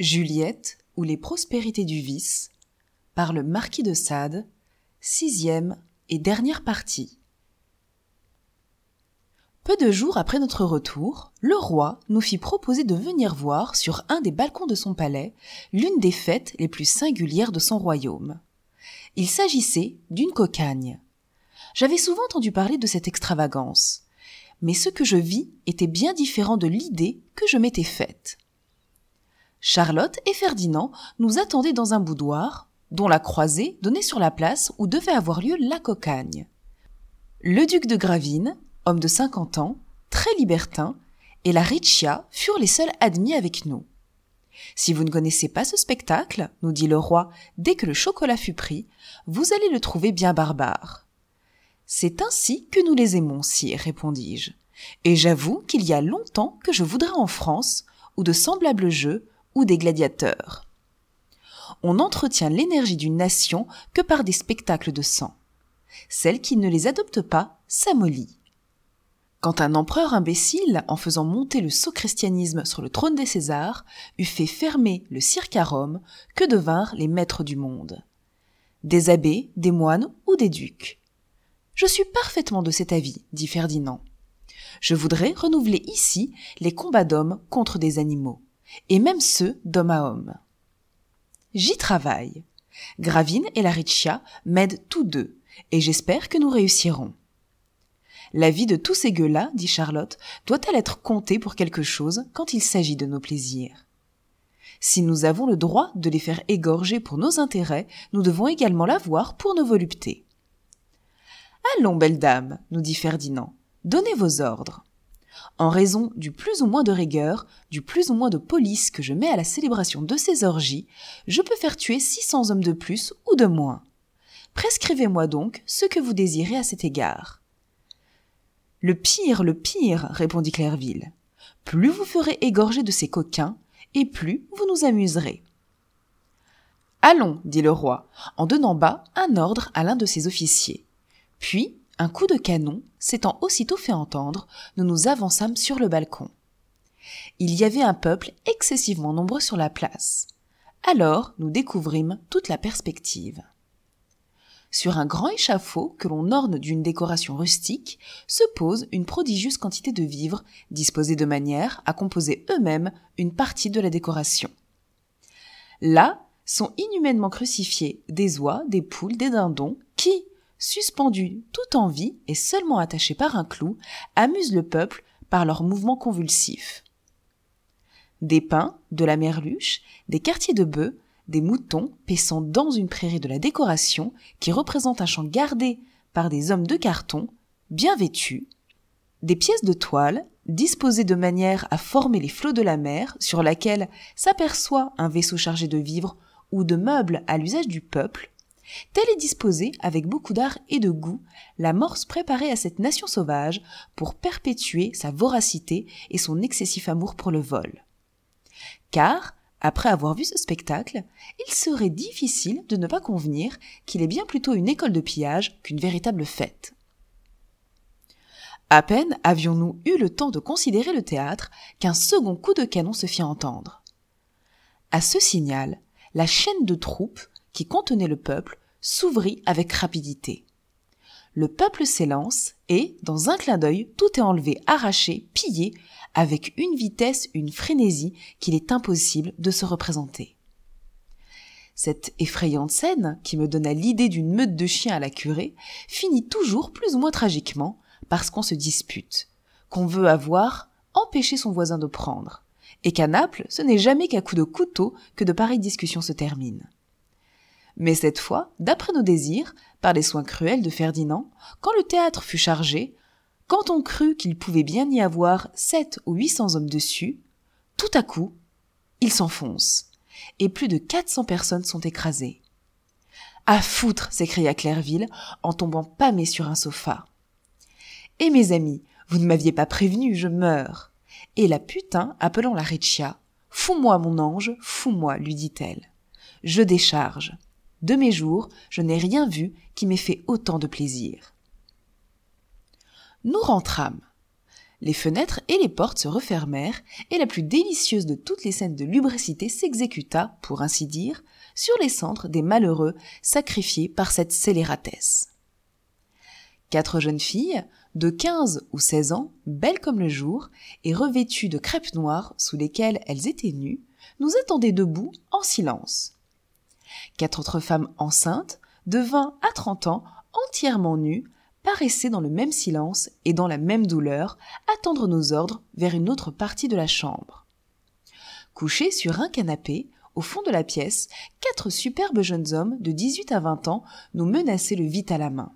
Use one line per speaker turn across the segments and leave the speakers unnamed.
Juliette ou les prospérités du vice par le marquis de Sade, sixième et dernière partie. Peu de jours après notre retour, le roi nous fit proposer de venir voir sur un des balcons de son palais l'une des fêtes les plus singulières de son royaume. Il s'agissait d'une cocagne. J'avais souvent entendu parler de cette extravagance, mais ce que je vis était bien différent de l'idée que je m'étais faite. Charlotte et Ferdinand nous attendaient dans un boudoir, dont la croisée donnait sur la place où devait avoir lieu la cocagne. Le duc de Gravine, homme de cinquante ans, très libertin, et la Riccia furent les seuls admis avec nous. Si vous ne connaissez pas ce spectacle, nous dit le roi, dès que le chocolat fut pris, vous allez le trouver bien barbare. C'est ainsi que nous les aimons, sire, répondis-je. Et j'avoue qu'il y a longtemps que je voudrais en France, où de semblables jeux, ou des gladiateurs. On n'entretient l'énergie d'une nation que par des spectacles de sang. Celle qui ne les adopte pas s'amollit. Quand un empereur imbécile, en faisant monter le sot christianisme sur le trône des Césars, eut fait fermer le cirque à Rome, que devinrent les maîtres du monde? Des abbés, des moines ou des ducs? Je suis parfaitement de cet avis, dit Ferdinand. Je voudrais renouveler ici les combats d'hommes contre des animaux et même ceux d'homme à homme. J'y travaille. Gravine et la Riccia m'aident tous deux, et j'espère que nous réussirons. La vie de tous ces gueux-là, dit Charlotte, doit-elle être comptée pour quelque chose quand il s'agit de nos plaisirs? Si nous avons le droit de les faire égorger pour nos intérêts, nous devons également l'avoir pour nos voluptés. Allons, belle dame, nous dit Ferdinand, donnez vos ordres. En raison du plus ou moins de rigueur, du plus ou moins de police que je mets à la célébration de ces orgies, je peux faire tuer 600 hommes de plus ou de moins. Prescrivez-moi donc ce que vous désirez à cet égard. Le pire, le pire, répondit Clairville. Plus vous ferez égorger de ces coquins, et plus vous nous amuserez. Allons, dit le roi, en donnant bas un ordre à l'un de ses officiers. Puis, un coup de canon s'étant aussitôt fait entendre, nous nous avançâmes sur le balcon. Il y avait un peuple excessivement nombreux sur la place. Alors nous découvrîmes toute la perspective. Sur un grand échafaud que l'on orne d'une décoration rustique se pose une prodigieuse quantité de vivres disposés de manière à composer eux-mêmes une partie de la décoration. Là sont inhumainement crucifiés des oies, des poules, des dindons qui, suspendus tout en vie et seulement attachés par un clou, amusent le peuple par leurs mouvements convulsifs. Des pins, de la merluche, des quartiers de bœufs, des moutons paissant dans une prairie de la décoration qui représente un champ gardé par des hommes de carton, bien vêtus, des pièces de toile disposées de manière à former les flots de la mer sur laquelle s'aperçoit un vaisseau chargé de vivres ou de meubles à l'usage du peuple, Telle est disposée, avec beaucoup d'art et de goût, la morse préparée à cette nation sauvage pour perpétuer sa voracité et son excessif amour pour le vol. Car, après avoir vu ce spectacle, il serait difficile de ne pas convenir qu'il est bien plutôt une école de pillage qu'une véritable fête. À peine avions-nous eu le temps de considérer le théâtre qu'un second coup de canon se fit entendre. À ce signal, la chaîne de troupes qui contenait le peuple, s'ouvrit avec rapidité. Le peuple s'élance et, dans un clin d'œil, tout est enlevé, arraché, pillé, avec une vitesse, une frénésie qu'il est impossible de se représenter. Cette effrayante scène, qui me donna l'idée d'une meute de chiens à la curée, finit toujours plus ou moins tragiquement parce qu'on se dispute, qu'on veut avoir empêché son voisin de prendre, et qu'à Naples, ce n'est jamais qu'à coups de couteau que de pareilles discussions se terminent. Mais cette fois, d'après nos désirs, par les soins cruels de Ferdinand, quand le théâtre fut chargé, quand on crut qu'il pouvait bien y avoir sept ou huit cents hommes dessus, tout à coup, il s'enfonce, et plus de quatre cents personnes sont écrasées. À foutre, s'écria Clairville, en tombant pâmé sur un sofa. Et mes amis, vous ne m'aviez pas prévenu, je meurs. Et la putain, appelant la Riccia, Fous-moi, mon ange, fous-moi, lui dit-elle. Je décharge. De mes jours, je n'ai rien vu qui m'ait fait autant de plaisir. Nous rentrâmes. Les fenêtres et les portes se refermèrent, et la plus délicieuse de toutes les scènes de lubricité s'exécuta, pour ainsi dire, sur les cendres des malheureux sacrifiés par cette scélératesse. Quatre jeunes filles, de quinze ou seize ans, belles comme le jour, et revêtues de crêpes noires sous lesquelles elles étaient nues, nous attendaient debout en silence. Quatre autres femmes enceintes, de vingt à trente ans, entièrement nues, paraissaient dans le même silence et dans la même douleur attendre nos ordres vers une autre partie de la chambre. Couchés sur un canapé, au fond de la pièce, quatre superbes jeunes hommes de 18 à 20 ans nous menaçaient le vite à la main.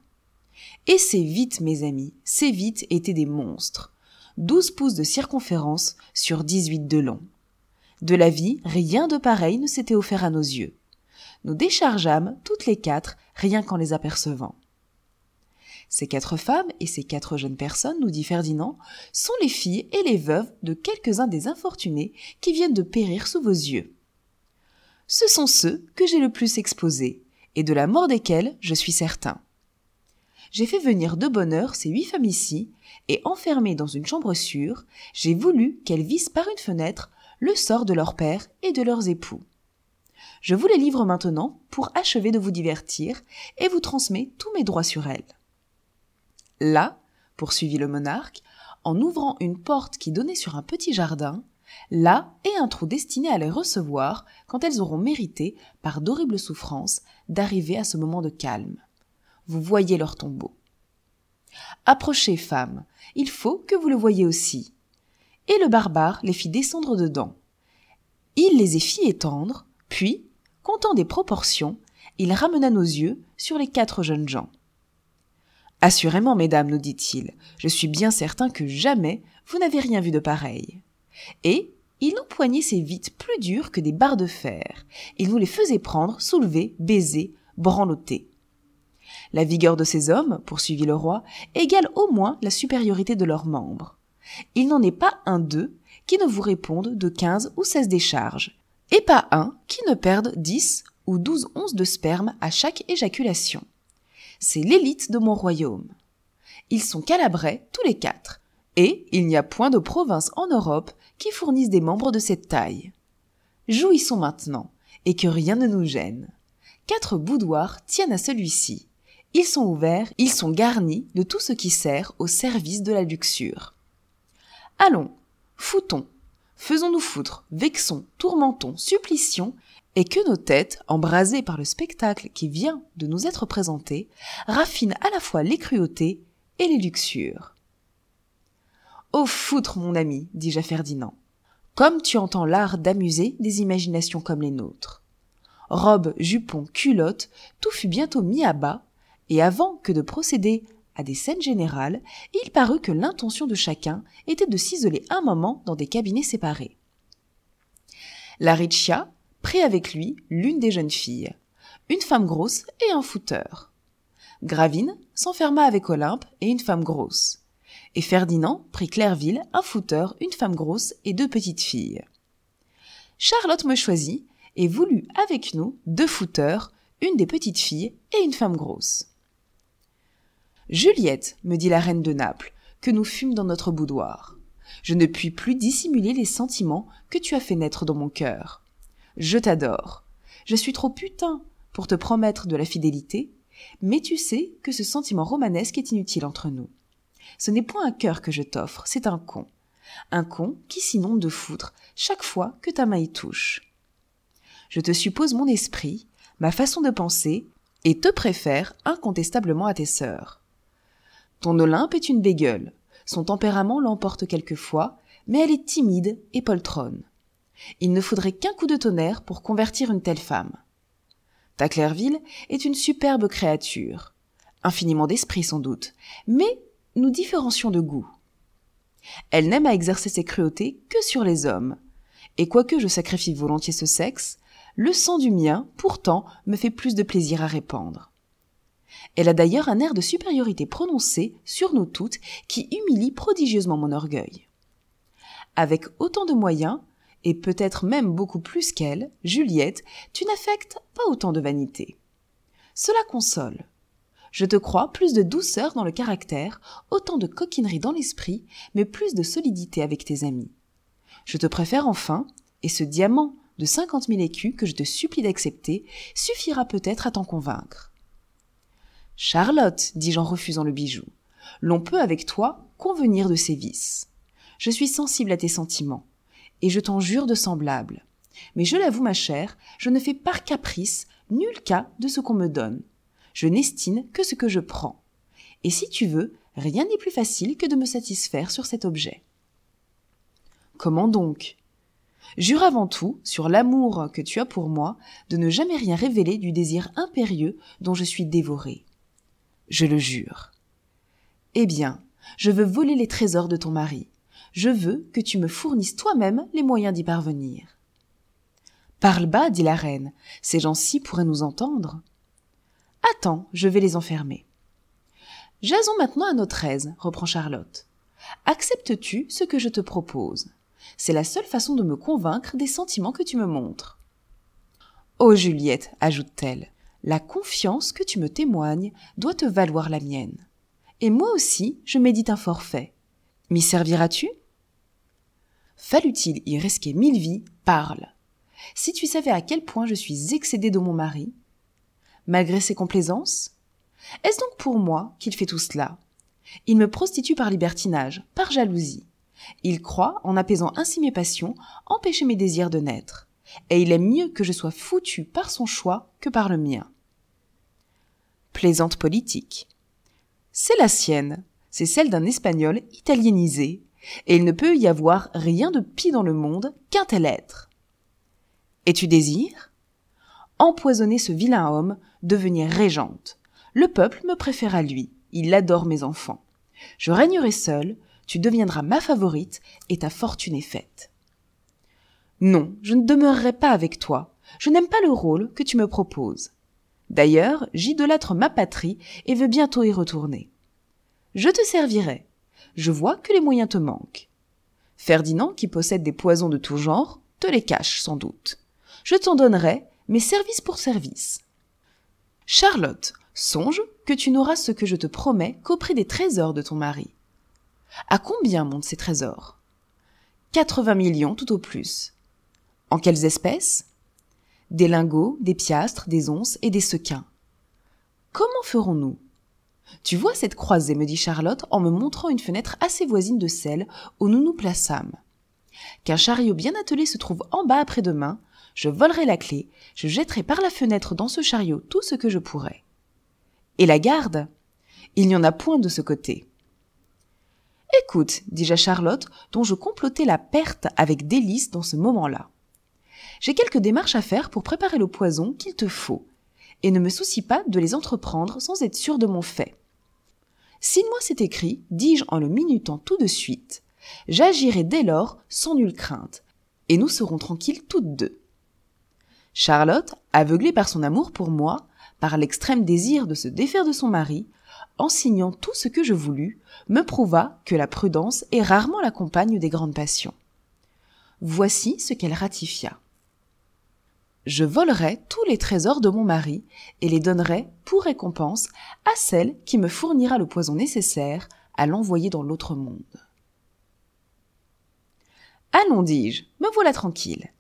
Et ces vites, mes amis, ces vites étaient des monstres. Douze pouces de circonférence sur dix-huit de long. De la vie, rien de pareil ne s'était offert à nos yeux. Nous déchargeâmes toutes les quatre, rien qu'en les apercevant. Ces quatre femmes et ces quatre jeunes personnes, nous dit Ferdinand, sont les filles et les veuves de quelques-uns des infortunés qui viennent de périr sous vos yeux. Ce sont ceux que j'ai le plus exposés, et de la mort desquels je suis certain. J'ai fait venir de bonne heure ces huit femmes ici, et enfermées dans une chambre sûre, j'ai voulu qu'elles vissent par une fenêtre le sort de leur père et de leurs époux. Je vous les livre maintenant pour achever de vous divertir, et vous transmets tous mes droits sur elles. Là, poursuivit le monarque, en ouvrant une porte qui donnait sur un petit jardin, là est un trou destiné à les recevoir quand elles auront mérité, par d'horribles souffrances, d'arriver à ce moment de calme. Vous voyez leur tombeau. Approchez, femmes, il faut que vous le voyiez aussi. Et le barbare les fit descendre dedans. Il les y fit étendre, puis, comptant des proportions, il ramena nos yeux sur les quatre jeunes gens. Assurément, mesdames, nous dit-il, je suis bien certain que jamais vous n'avez rien vu de pareil. Et il empoignait ses vites plus dures que des barres de fer. Il nous les faisait prendre, soulever, baiser, branloter. La vigueur de ces hommes, poursuivit le roi, égale au moins la supériorité de leurs membres. Il n'en est pas un d'eux qui ne vous réponde de quinze ou seize décharges, et pas un qui ne perde dix ou douze onces de sperme à chaque éjaculation. C'est l'élite de mon royaume. Ils sont calabrais tous les quatre, et il n'y a point de province en Europe qui fournisse des membres de cette taille. Jouissons maintenant, et que rien ne nous gêne. Quatre boudoirs tiennent à celui-ci. Ils sont ouverts, ils sont garnis de tout ce qui sert au service de la luxure. Allons, foutons, faisons-nous foutre, vexons, tourmentons, supplicions, et que nos têtes, embrasées par le spectacle qui vient de nous être présenté, raffinent à la fois les cruautés et les luxures. Ô foutre, mon ami, dis-je à Ferdinand, comme tu entends l'art d'amuser des imaginations comme les nôtres. Robe, jupon, culotte, tout fut bientôt mis à bas, et avant que de procéder à des scènes générales, il parut que l'intention de chacun était de s'isoler un moment dans des cabinets séparés. La Riccia prit avec lui l'une des jeunes filles, une femme grosse et un fouteur. Gravine s'enferma avec Olympe et une femme grosse. Et Ferdinand prit Clairville, un fouteur, une femme grosse et deux petites filles. Charlotte me choisit et voulut avec nous deux fouteurs, une des petites filles et une femme grosse. Juliette, me dit la reine de Naples, que nous fûmes dans notre boudoir. Je ne puis plus dissimuler les sentiments que tu as fait naître dans mon cœur. Je t'adore. Je suis trop putain pour te promettre de la fidélité, mais tu sais que ce sentiment romanesque est inutile entre nous. Ce n'est point un cœur que je t'offre, c'est un con. Un con qui s'inonde de foutre chaque fois que ta main y touche. Je te suppose mon esprit, ma façon de penser, et te préfère incontestablement à tes sœurs. Ton Olympe est une bégueule. Son tempérament l'emporte quelquefois, mais elle est timide et poltronne. Il ne faudrait qu'un coup de tonnerre pour convertir une telle femme. Ta Clairville est une superbe créature, infiniment d'esprit sans doute, mais nous différencions de goût. Elle n'aime à exercer ses cruautés que sur les hommes, et quoique je sacrifie volontiers ce sexe, le sang du mien, pourtant, me fait plus de plaisir à répandre. Elle a d'ailleurs un air de supériorité prononcé sur nous toutes qui humilie prodigieusement mon orgueil. Avec autant de moyens, et peut-être même beaucoup plus qu'elle, Juliette, tu n'affectes pas autant de vanité. Cela console. Je te crois plus de douceur dans le caractère, autant de coquinerie dans l'esprit, mais plus de solidité avec tes amis. Je te préfère enfin, et ce diamant de cinquante mille écus que je te supplie d'accepter suffira peut-être à t'en convaincre. Charlotte, dis-je en refusant le bijou, l'on peut avec toi convenir de ses vices. Je suis sensible à tes sentiments, et je t'en jure de semblable. Mais je l'avoue, ma chère, je ne fais par caprice nul cas de ce qu'on me donne. Je n'estime que ce que je prends. Et si tu veux, rien n'est plus facile que de me satisfaire sur cet objet. Comment donc? Jure avant tout, sur l'amour que tu as pour moi, de ne jamais rien révéler du désir impérieux dont je suis dévoré. Je le jure. Eh bien, je veux voler les trésors de ton mari. Je veux que tu me fournisses toi-même les moyens d'y parvenir. Parle bas, dit la reine, ces gens-ci pourraient nous entendre. Attends, je vais les enfermer. Jasons maintenant à notre aise, reprend Charlotte. Acceptes-tu ce que je te propose? C'est la seule façon de me convaincre des sentiments que tu me montres. Oh Juliette, ajoute-t-elle, la confiance que tu me témoignes doit te valoir la mienne. Et moi aussi, je médite un forfait. M'y serviras-tu? Fallut-il y risquer mille vies? Parle. Si tu savais à quel point je suis excédée de mon mari, malgré ses complaisances Est-ce donc pour moi qu'il fait tout cela? Il me prostitue par libertinage, par jalousie. Il croit, en apaisant ainsi mes passions, empêcher mes désirs de naître. Et il aime mieux que je sois foutue par son choix que par le mien. Plaisante politique. C'est la sienne, c'est celle d'un espagnol italienisé, et il ne peut y avoir rien de pis dans le monde qu'un tel être. Et tu désires? Empoisonner ce vilain homme, devenir régente. Le peuple me préfère à lui, il adore mes enfants. Je régnerai seule, tu deviendras ma favorite, et ta fortune est faite. Non, je ne demeurerai pas avec toi, je n'aime pas le rôle que tu me proposes. D'ailleurs, j'idolâtre ma patrie et veux bientôt y retourner. Je te servirai. Je vois que les moyens te manquent. Ferdinand, qui possède des poisons de tout genre, te les cache sans doute je t'en donnerai, mais service pour service. Charlotte, songe que tu n'auras ce que je te promets qu'au prix des trésors de ton mari. À combien montent ces trésors? Quatre-vingts millions tout au plus. En quelles espèces? Des lingots, des piastres, des onces et des sequins. Comment ferons-nous? Tu vois cette croisée, me dit Charlotte en me montrant une fenêtre assez voisine de celle où nous nous plaçâmes. Qu'un chariot bien attelé se trouve en bas après-demain, je volerai la clé, je jetterai par la fenêtre dans ce chariot tout ce que je pourrai. Et la garde? Il n'y en a point de ce côté. Écoute, dis-je à Charlotte, dont je complotais la perte avec délice dans ce moment-là. J'ai quelques démarches à faire pour préparer le poison qu'il te faut, et ne me soucie pas de les entreprendre sans être sûr de mon fait. Signe-moi cet écrit, dis-je en le minutant tout de suite. J'agirai dès lors sans nulle crainte, et nous serons tranquilles toutes deux. Charlotte, aveuglée par son amour pour moi, par l'extrême désir de se défaire de son mari, en signant tout ce que je voulus, me prouva que la prudence est rarement la compagne des grandes passions. Voici ce qu'elle ratifia. Je volerai tous les trésors de mon mari et les donnerai pour récompense à celle qui me fournira le poison nécessaire à l'envoyer dans l'autre monde. Allons, dis-je, me voilà tranquille.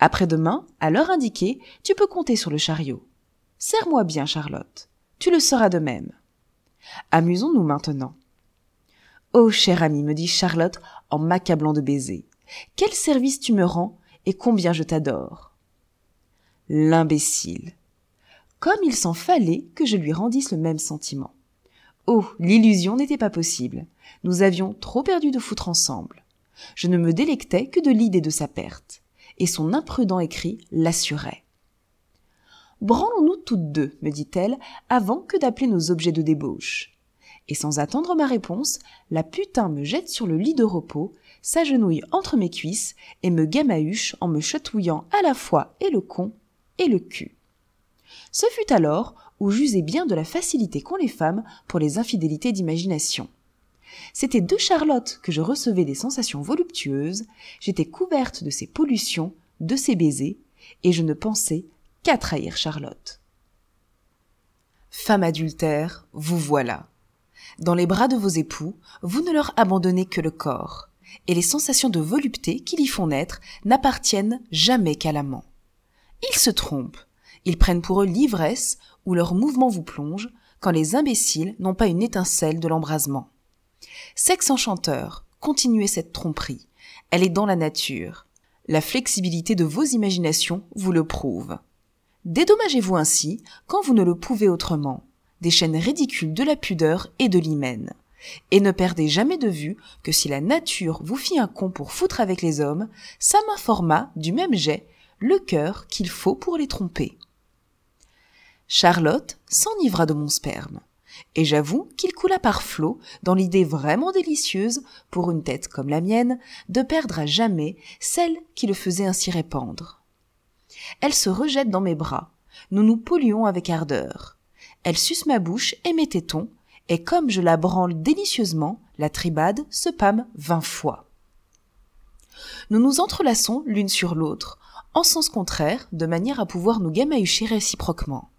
Après-demain, à l'heure indiquée, tu peux compter sur le chariot. Serre-moi bien, Charlotte. Tu le seras de même. Amusons-nous maintenant. Oh, cher ami, me dit Charlotte en m'accablant de baisers. Quel service tu me rends et combien je t'adore. L'imbécile. Comme il s'en fallait que je lui rendisse le même sentiment. Oh, l'illusion n'était pas possible. Nous avions trop perdu de foutre ensemble. Je ne me délectais que de l'idée de sa perte et son imprudent écrit l'assurait. Branlons-nous toutes deux, me dit-elle, avant que d'appeler nos objets de débauche. Et sans attendre ma réponse, la putain me jette sur le lit de repos, s'agenouille entre mes cuisses et me gamahuche en me chatouillant à la fois et le con et le cul. Ce fut alors où j'usai bien de la facilité qu'ont les femmes pour les infidélités d'imagination. C'était de Charlotte que je recevais des sensations voluptueuses, j'étais couverte de ses pollutions, de ses baisers, et je ne pensais qu'à trahir Charlotte. Femme adultère, vous voilà. Dans les bras de vos époux, vous ne leur abandonnez que le corps, et les sensations de volupté qui l'y font naître n'appartiennent jamais qu'à l'amant. Ils se trompent, ils prennent pour eux l'ivresse où leurs mouvements vous plongent, quand les imbéciles n'ont pas une étincelle de l'embrasement. Sexe enchanteur, continuez cette tromperie, elle est dans la nature. La flexibilité de vos imaginations vous le prouve. Dédommagez-vous ainsi quand vous ne le pouvez autrement, des chaînes ridicules de la pudeur et de l'hymen. Et ne perdez jamais de vue que si la nature vous fit un con pour foutre avec les hommes, ça m'informa, du même jet, le cœur qu'il faut pour les tromper. Charlotte s'enivra de mon sperme, et j'avoue qu'il coula par flot dans l'idée vraiment délicieuse, pour une tête comme la mienne, de perdre à jamais celle qui le faisait ainsi répandre. Elle se rejette dans mes bras. Nous nous polluons avec ardeur. Elle suce ma bouche et mes tétons, et comme je la branle délicieusement, la tribade se pâme vingt fois. Nous nous entrelaçons l'une sur l'autre, en sens contraire, de manière à pouvoir nous gamahucher réciproquement.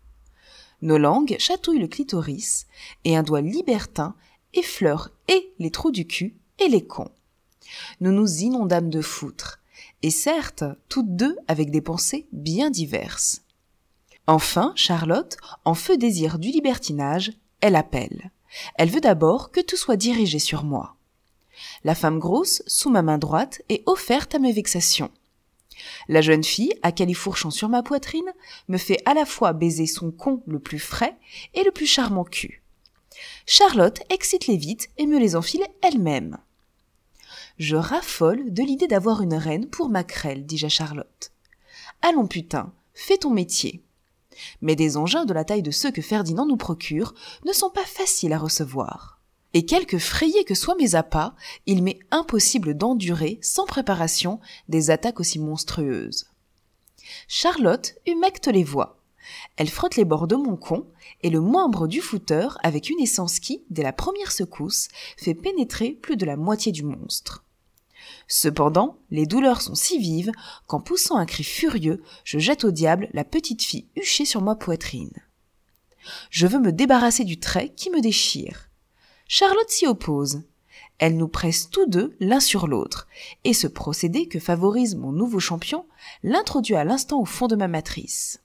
Nos langues chatouillent le clitoris, et un doigt libertin effleure et les trous du cul et les cons. Nous nous inondâmes de foutre, et certes, toutes deux avec des pensées bien diverses. Enfin, Charlotte, en feu désir du libertinage, elle appelle. Elle veut d'abord que tout soit dirigé sur moi. La femme grosse, sous ma main droite, est offerte à mes vexations. La jeune fille, à califourchon sur ma poitrine, me fait à la fois baiser son con le plus frais et le plus charmant cul. Charlotte excite les vites et me les enfile elle-même. Je raffole de l'idée d'avoir une reine pour ma crêle, dis-je à Charlotte. Allons putain, fais ton métier. Mais des engins de la taille de ceux que Ferdinand nous procure ne sont pas faciles à recevoir. Et quelque frayés que soient mes appâts, il m'est impossible d'endurer, sans préparation, des attaques aussi monstrueuses. Charlotte humecte les voix. Elle frotte les bords de mon con, et le membre du footeur avec une essence qui, dès la première secousse, fait pénétrer plus de la moitié du monstre. Cependant, les douleurs sont si vives qu'en poussant un cri furieux, je jette au diable la petite fille huchée sur ma poitrine. Je veux me débarrasser du trait qui me déchire. Charlotte s'y oppose. Elle nous presse tous deux l'un sur l'autre, et ce procédé que favorise mon nouveau champion l'introduit à l'instant au fond de ma matrice.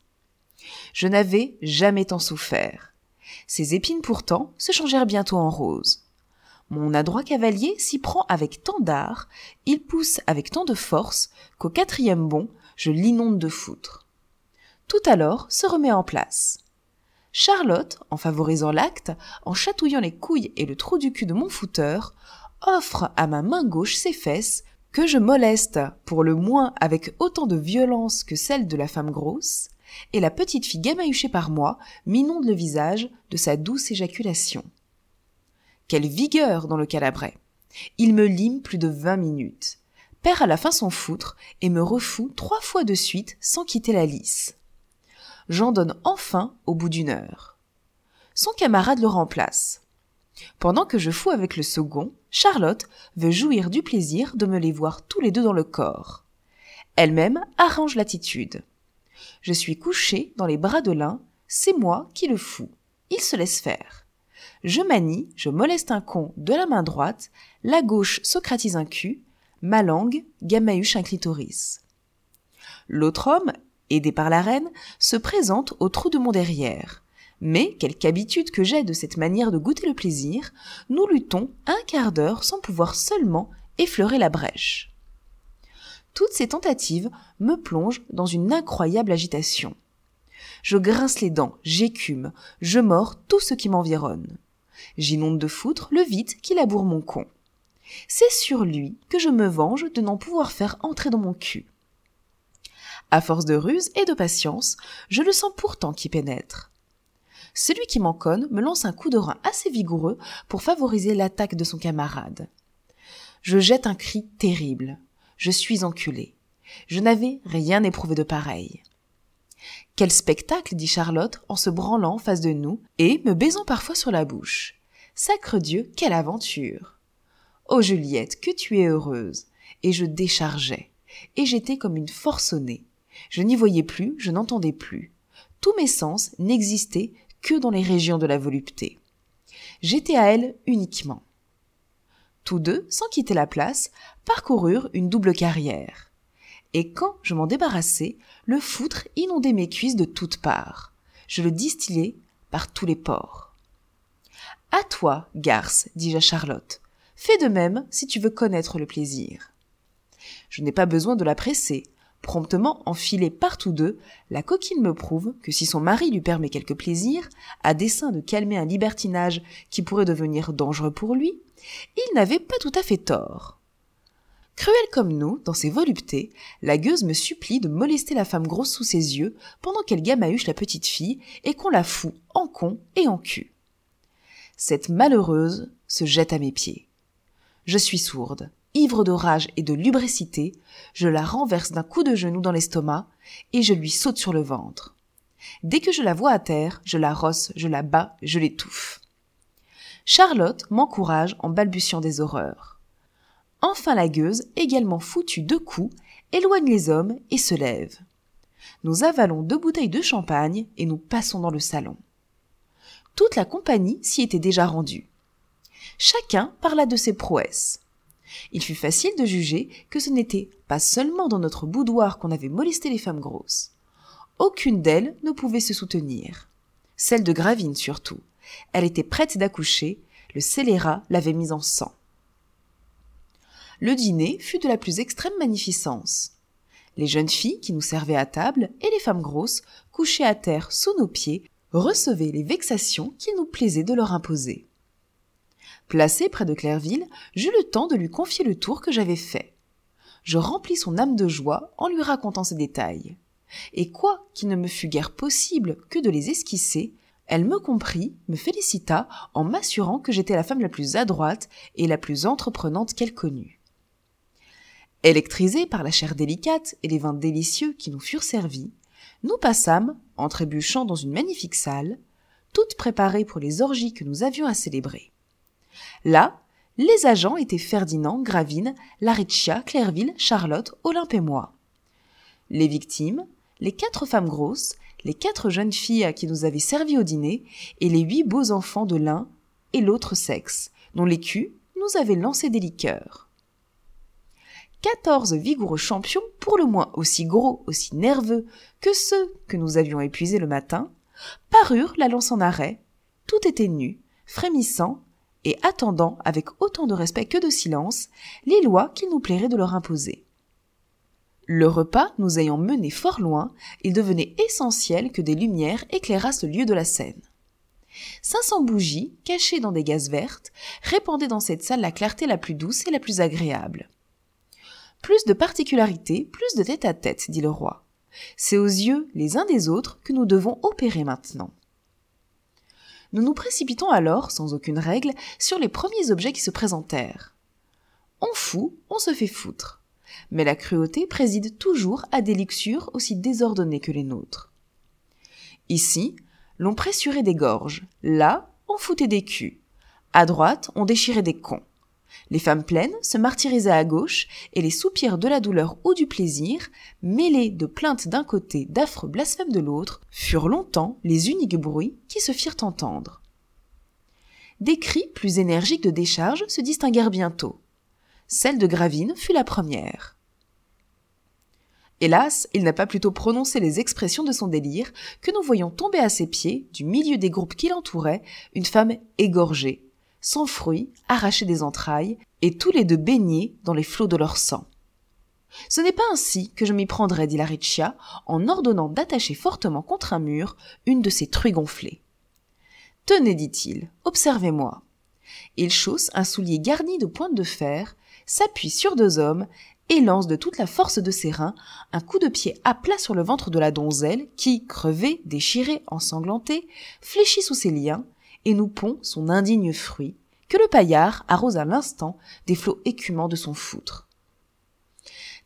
Je n'avais jamais tant souffert. Ces épines pourtant se changèrent bientôt en roses. Mon adroit cavalier s'y prend avec tant d'art, il pousse avec tant de force, qu'au quatrième bond, je l'inonde de foutre. Tout alors se remet en place. Charlotte, en favorisant l'acte, en chatouillant les couilles et le trou du cul de mon footeur, offre à ma main gauche ses fesses, que je moleste, pour le moins avec autant de violence que celle de la femme grosse, et la petite fille gamahuchée par moi m'inonde le visage de sa douce éjaculation. Quelle vigueur dans le calabret. Il me lime plus de vingt minutes, perd à la fin son foutre et me refoue trois fois de suite sans quitter la lisse. J'en donne enfin au bout d'une heure. Son camarade le remplace. Pendant que je fous avec le second, Charlotte veut jouir du plaisir de me les voir tous les deux dans le corps. Elle-même arrange l'attitude. Je suis couché dans les bras de l'un, c'est moi qui le fous. Il se laisse faire. Je manie, je moleste un con de la main droite, la gauche socratise un cul, ma langue gamahuche un clitoris. L'autre homme, aidé par la reine, se présente au trou de mon derrière. Mais, quelque habitude que j'ai de cette manière de goûter le plaisir, nous luttons un quart d'heure sans pouvoir seulement effleurer la brèche. Toutes ces tentatives me plongent dans une incroyable agitation. Je grince les dents, j'écume, je mords tout ce qui m'environne. J'inonde de foutre le vide qui laboure mon con. C'est sur lui que je me venge de n'en pouvoir faire entrer dans mon cul. À force de ruse et de patience, je le sens pourtant qui pénètre. Celui qui m'enconne me lance un coup de rein assez vigoureux pour favoriser l'attaque de son camarade. Je jette un cri terrible. Je suis enculé. Je n'avais rien éprouvé de pareil. Quel spectacle, dit Charlotte en se branlant en face de nous et me baisant parfois sur la bouche. Sacre Dieu, quelle aventure. Oh Juliette, que tu es heureuse. Et je déchargeais. Et j'étais comme une forcenée. Je n'y voyais plus, je n'entendais plus. Tous mes sens n'existaient que dans les régions de la volupté. J'étais à elle uniquement. Tous deux, sans quitter la place, parcoururent une double carrière. Et quand je m'en débarrassai, le foutre inondait mes cuisses de toutes parts. Je le distillai par tous les pores. À toi, garce, dis-je à Charlotte. Fais de même si tu veux connaître le plaisir. Je n'ai pas besoin de la presser. Promptement enfilée par tous deux, la coquine me prouve que si son mari lui permet quelque plaisir, à dessein de calmer un libertinage qui pourrait devenir dangereux pour lui, il n'avait pas tout à fait tort. Cruelle comme nous, dans ses voluptés, la gueuse me supplie de molester la femme grosse sous ses yeux pendant qu'elle gamahuche la petite fille et qu'on la fout en con et en cul. Cette malheureuse se jette à mes pieds. Je suis sourde, ivre de rage et de lubricité, je la renverse d'un coup de genou dans l'estomac et je lui saute sur le ventre. Dès que je la vois à terre, je la rosse, je la bats, je l'étouffe. Charlotte m'encourage en balbutiant des horreurs. Enfin la gueuse, également foutue de coups, éloigne les hommes et se lève. Nous avalons deux bouteilles de champagne et nous passons dans le salon. Toute la compagnie s'y était déjà rendue. Chacun parla de ses prouesses. Il fut facile de juger que ce n'était pas seulement dans notre boudoir qu'on avait molesté les femmes grosses. Aucune d'elles ne pouvait se soutenir. Celle de Gravine surtout. Elle était prête d'accoucher, le scélérat l'avait mise en sang. Le dîner fut de la plus extrême magnificence. Les jeunes filles qui nous servaient à table et les femmes grosses, couchées à terre sous nos pieds, recevaient les vexations qu'il nous plaisait de leur imposer. Placé près de Clairville, j'eus le temps de lui confier le tour que j'avais fait. Je remplis son âme de joie en lui racontant ces détails. Et quoi qu'il ne me fût guère possible que de les esquisser, elle me comprit, me félicita en m'assurant que j'étais la femme la plus adroite et la plus entreprenante qu'elle connût. Électrisés par la chair délicate et les vins délicieux qui nous furent servis, nous passâmes, en trébuchant dans une magnifique salle, toutes préparées pour les orgies que nous avions à célébrer. Là, les agents étaient Ferdinand, Gravine, Laricia, Clairville, Charlotte, Olympe et moi. Les victimes, les quatre femmes grosses, les quatre jeunes filles qui nous avaient servi au dîner et les huit beaux enfants de l'un et l'autre sexe, dont l'écu nous avait lancé des liqueurs. Quatorze vigoureux champions, pour le moins aussi gros, aussi nerveux que ceux que nous avions épuisés le matin, parurent la lance en arrêt, tout était nu, frémissant, et attendant avec autant de respect que de silence les lois qu'il nous plairait de leur imposer. Le repas nous ayant menés fort loin, il devenait essentiel que des lumières éclairassent le lieu de la scène. Cinq cents bougies, cachées dans des gazes vertes, répandaient dans cette salle la clarté la plus douce et la plus agréable. Plus de particularité, plus de tête à tête, dit le roi. C'est aux yeux les uns des autres que nous devons opérer maintenant. Nous nous précipitons alors, sans aucune règle, sur les premiers objets qui se présentèrent. On fout, on se fait foutre mais la cruauté préside toujours à des luxures aussi désordonnées que les nôtres. Ici, l'on pressurait des gorges, là, on foutait des culs. À droite, on déchirait des cons. Les femmes pleines se martyrisaient à gauche, et les soupirs de la douleur ou du plaisir, mêlés de plaintes d'un côté, d'affreux blasphèmes de l'autre, furent longtemps les uniques bruits qui se firent entendre. Des cris plus énergiques de décharge se distinguèrent bientôt. Celle de Gravine fut la première. Hélas, il n'a pas plutôt prononcé les expressions de son délire que nous voyons tomber à ses pieds, du milieu des groupes qui l'entouraient, une femme égorgée, sans fruit, arrachée des entrailles, et tous les deux baignés dans les flots de leur sang. Ce n'est pas ainsi que je m'y prendrais, dit la Riccia, en ordonnant d'attacher fortement contre un mur une de ses truies gonflées. Tenez, dit-il, observez-moi. Il chausse un soulier garni de pointes de fer, s'appuie sur deux hommes et lance de toute la force de ses reins un coup de pied à plat sur le ventre de la donzelle qui, crevée, déchirée, ensanglantée, fléchit sous ses liens et nous pond son indigne fruit, que le paillard arrose à l'instant des flots écumants de son foutre.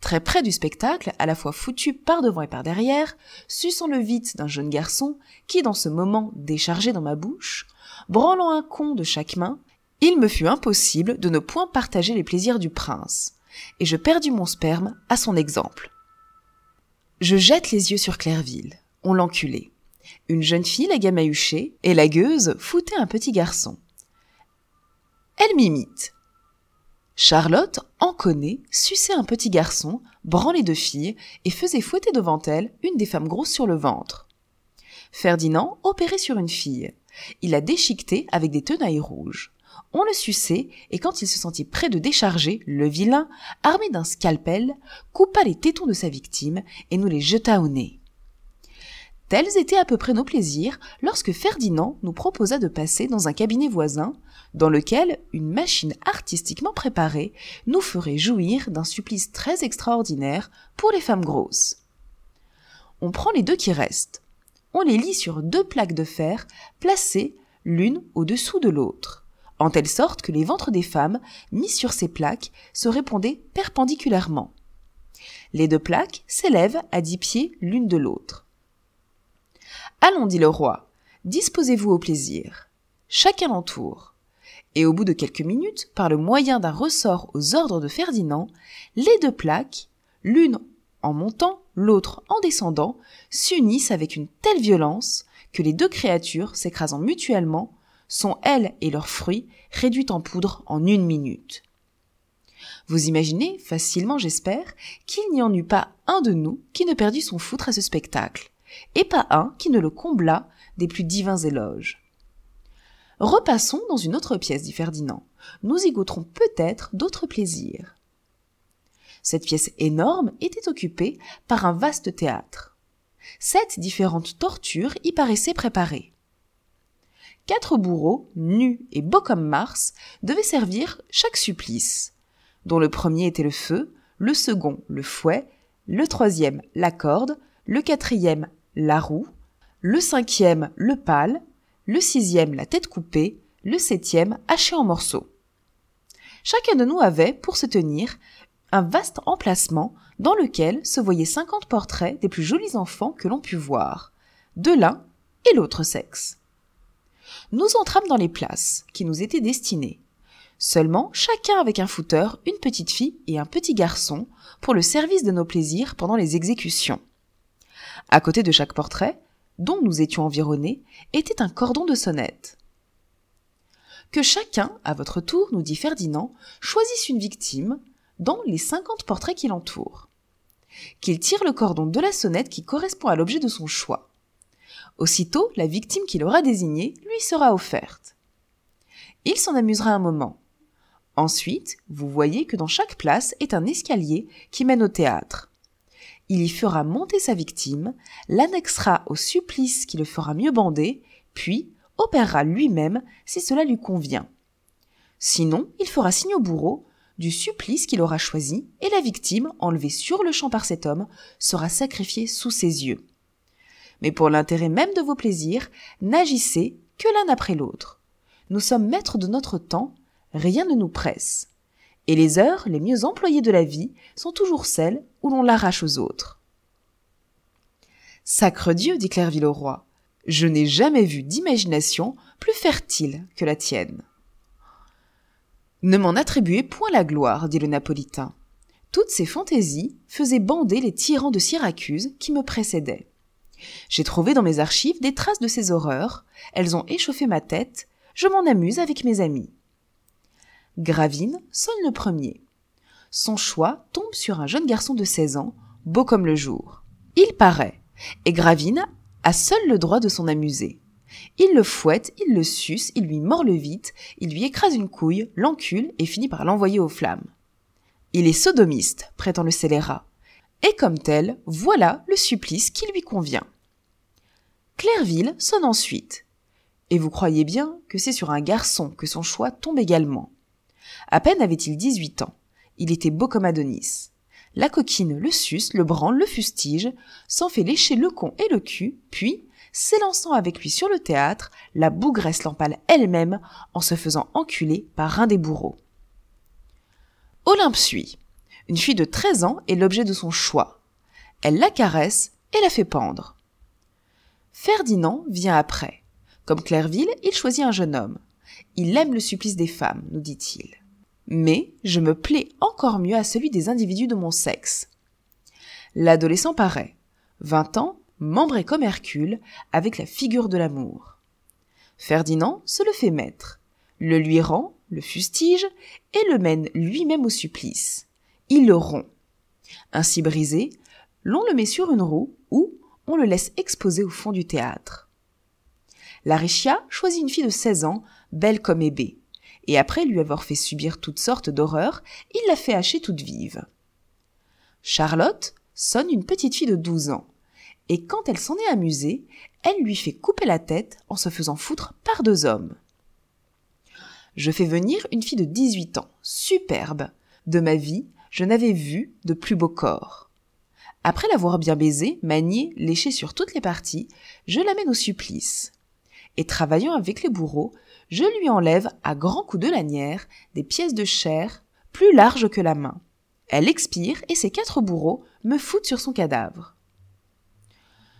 Très près du spectacle, à la fois foutu par devant et par derrière, suçant le vide d'un jeune garçon qui, dans ce moment, déchargé dans ma bouche, branlant un con de chaque main, il me fut impossible de ne point partager les plaisirs du prince, et je perdis mon sperme à son exemple. Je jette les yeux sur Clairville. On l'enculait. Une jeune fille la gamahuchait et la gueuse foutait un petit garçon. Elle m'imite. Charlotte, en connaît, suçait un petit garçon, branlait deux filles et faisait fouetter devant elle une des femmes grosses sur le ventre. Ferdinand opérait sur une fille. Il la déchiquetait avec des tenailles rouges. On le suçait, et quand il se sentit près de décharger, le vilain, armé d'un scalpel, coupa les tétons de sa victime et nous les jeta au nez. Tels étaient à peu près nos plaisirs lorsque Ferdinand nous proposa de passer dans un cabinet voisin, dans lequel une machine artistiquement préparée nous ferait jouir d'un supplice très extraordinaire pour les femmes grosses. On prend les deux qui restent. On les lit sur deux plaques de fer placées l'une au-dessous de l'autre, en telle sorte que les ventres des femmes mis sur ces plaques se répondaient perpendiculairement. Les deux plaques s'élèvent à dix pieds l'une de l'autre. Allons, dit le roi, disposez-vous au plaisir. Chacun l'entoure. Et au bout de quelques minutes, par le moyen d'un ressort aux ordres de Ferdinand, les deux plaques, l'une en montant, l'autre en descendant, s'unissent avec une telle violence que les deux créatures, s'écrasant mutuellement, sont elles et leurs fruits réduites en poudre en une minute. Vous imaginez, facilement j'espère, qu'il n'y en eut pas un de nous qui ne perdit son foutre à ce spectacle, et pas un qui ne le combla des plus divins éloges. Repassons dans une autre pièce, dit Ferdinand. Nous y goûterons peut-être d'autres plaisirs. Cette pièce énorme était occupée par un vaste théâtre. Sept différentes tortures y paraissaient préparées. Quatre bourreaux, nus et beaux comme Mars, devaient servir chaque supplice, dont le premier était le feu, le second le fouet, le troisième la corde, le quatrième la roue, le cinquième le pal, le sixième la tête coupée, le septième haché en morceaux. Chacun de nous avait, pour se tenir, un vaste emplacement dans lequel se voyaient cinquante portraits des plus jolis enfants que l'on put voir, de l'un et l'autre sexe. Nous entrâmes dans les places qui nous étaient destinées. Seulement, chacun avec un footeur, une petite fille et un petit garçon pour le service de nos plaisirs pendant les exécutions. À côté de chaque portrait, dont nous étions environnés, était un cordon de sonnette. Que chacun, à votre tour, nous dit Ferdinand, choisisse une victime, dans les cinquante portraits qui l'entourent. Qu'il tire le cordon de la sonnette qui correspond à l'objet de son choix. Aussitôt, la victime qu'il aura désignée lui sera offerte. Il s'en amusera un moment. Ensuite, vous voyez que dans chaque place est un escalier qui mène au théâtre. Il y fera monter sa victime, l'annexera au supplice qui le fera mieux bander, puis opérera lui-même si cela lui convient. Sinon, il fera signe au bourreau du supplice qu'il aura choisi, et la victime, enlevée sur le champ par cet homme, sera sacrifiée sous ses yeux. Mais pour l'intérêt même de vos plaisirs, n'agissez que l'un après l'autre. Nous sommes maîtres de notre temps, rien ne nous presse. Et les heures les mieux employées de la vie sont toujours celles où l'on l'arrache aux autres. Sacre Dieu, dit Clairville au roi, je n'ai jamais vu d'imagination plus fertile que la tienne. Ne m'en attribuez point la gloire, dit le Napolitain. Toutes ces fantaisies faisaient bander les tyrans de Syracuse qui me précédaient. J'ai trouvé dans mes archives des traces de ces horreurs, elles ont échauffé ma tête, je m'en amuse avec mes amis. Gravine sonne le premier. Son choix tombe sur un jeune garçon de 16 ans, beau comme le jour. Il paraît, et Gravine a seul le droit de s'en amuser. Il le fouette, il le suce, il lui mord le vite, il lui écrase une couille, l'encule et finit par l'envoyer aux flammes. Il est sodomiste, prétend le scélérat. Et comme tel, voilà le supplice qui lui convient. Clairville sonne ensuite. Et vous croyez bien que c'est sur un garçon que son choix tombe également. À peine avait-il dix-huit ans. Il était beau comme Adonis. La coquine le suce, le branle, le fustige, s'en fait lécher le con et le cul, puis, s'élançant avec lui sur le théâtre, la bougresse l'empale elle-même en se faisant enculer par un des bourreaux. Olympe suit. Une fille de 13 ans est l'objet de son choix. Elle la caresse et la fait pendre. Ferdinand vient après. Comme Clairville, il choisit un jeune homme. Il aime le supplice des femmes, nous dit-il. Mais je me plais encore mieux à celui des individus de mon sexe. L'adolescent paraît. Vingt ans, membré comme Hercule, avec la figure de l'amour. Ferdinand se le fait mettre, le lui rend, le fustige, et le mène lui-même au supplice. Il le rompt. Ainsi brisé, l'on le met sur une roue ou on le laisse exposer au fond du théâtre. Larichia choisit une fille de 16 ans, belle comme Hébé, et après lui avoir fait subir toutes sortes d'horreurs, il la fait hacher toute vive. Charlotte sonne une petite fille de 12 ans, et quand elle s'en est amusée, elle lui fait couper la tête en se faisant foutre par deux hommes. Je fais venir une fille de 18 ans, superbe. De ma vie, je n'avais vu de plus beau corps. Après l'avoir bien baisé, manié, léché sur toutes les parties, je l'amène au supplice. Et travaillant avec les bourreaux, je lui enlève à grands coups de lanière des pièces de chair plus larges que la main. Elle expire et ses quatre bourreaux me foutent sur son cadavre.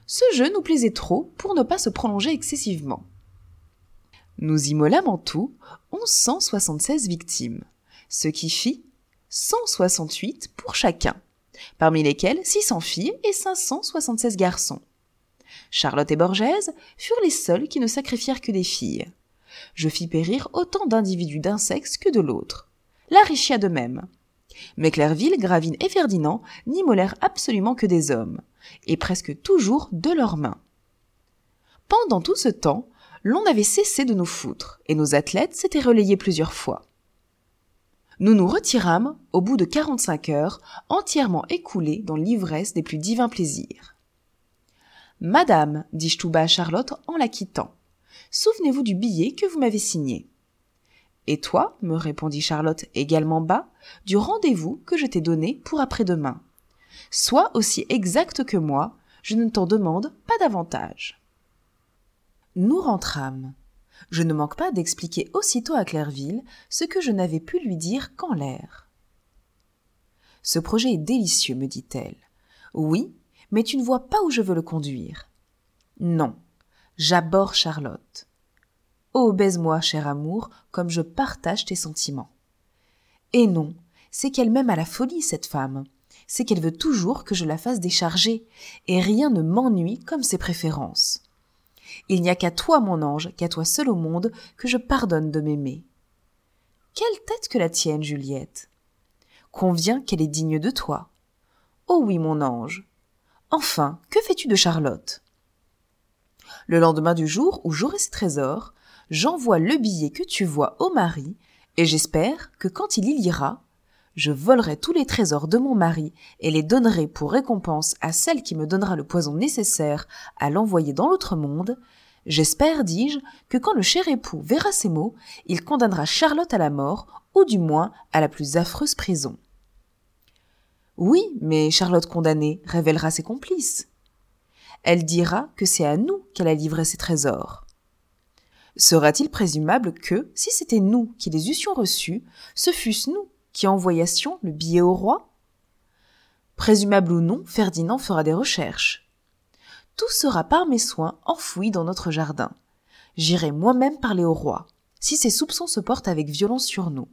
Ce jeu nous plaisait trop pour ne pas se prolonger excessivement. Nous immolâmes en tout 1176 victimes, ce qui fit 168 pour chacun, parmi lesquels 600 filles et 576 garçons. Charlotte et Borgèse furent les seuls qui ne sacrifièrent que des filles. Je fis périr autant d'individus d'un sexe que de l'autre. La Richia de même. Mais Clairville, Gravine et Ferdinand n'immolèrent absolument que des hommes, et presque toujours de leurs mains. Pendant tout ce temps, l'on avait cessé de nous foutre, et nos athlètes s'étaient relayés plusieurs fois. Nous nous retirâmes, au bout de quarante-cinq heures, entièrement écoulés dans l'ivresse des plus divins plaisirs. Madame, dis-je tout bas à Charlotte en la quittant, souvenez-vous du billet que vous m'avez signé. Et toi, me répondit Charlotte également bas, du rendez-vous que je t'ai donné pour après-demain. Sois aussi exact que moi, je ne t'en demande pas davantage. Nous rentrâmes. Je ne manque pas d'expliquer aussitôt à Clairville ce que je n'avais pu lui dire qu'en l'air. Ce projet est délicieux, me dit-elle. Oui, mais tu ne vois pas où je veux le conduire. Non, j'aborde Charlotte. Oh, baise-moi, cher amour, comme je partage tes sentiments. Et non, c'est qu'elle m'aime à la folie, cette femme. C'est qu'elle veut toujours que je la fasse décharger, et rien ne m'ennuie comme ses préférences. Il n'y a qu'à toi, mon ange, qu'à toi seul au monde, que je pardonne de m'aimer. Quelle tête que la tienne, Juliette. Conviens qu'elle est digne de toi. Oh oui, mon ange. Enfin, que fais-tu de Charlotte? Le lendemain du jour où j'aurai ces trésors, j'envoie le billet que tu vois au mari, et j'espère que quand il y lira, je volerai tous les trésors de mon mari et les donnerai pour récompense à celle qui me donnera le poison nécessaire à l'envoyer dans l'autre monde, j'espère, dis-je, que quand le cher époux verra ces mots, il condamnera Charlotte à la mort, ou du moins à la plus affreuse prison. Oui, mais Charlotte condamnée révélera ses complices. Elle dira que c'est à nous qu'elle a livré ses trésors. Sera-t-il présumable que, si c'était nous qui les eussions reçus, ce fussent nous qui envoyassions le billet au roi? Présumable ou non, Ferdinand fera des recherches. Tout sera par mes soins enfoui dans notre jardin. J'irai moi-même parler au roi, si ses soupçons se portent avec violence sur nous.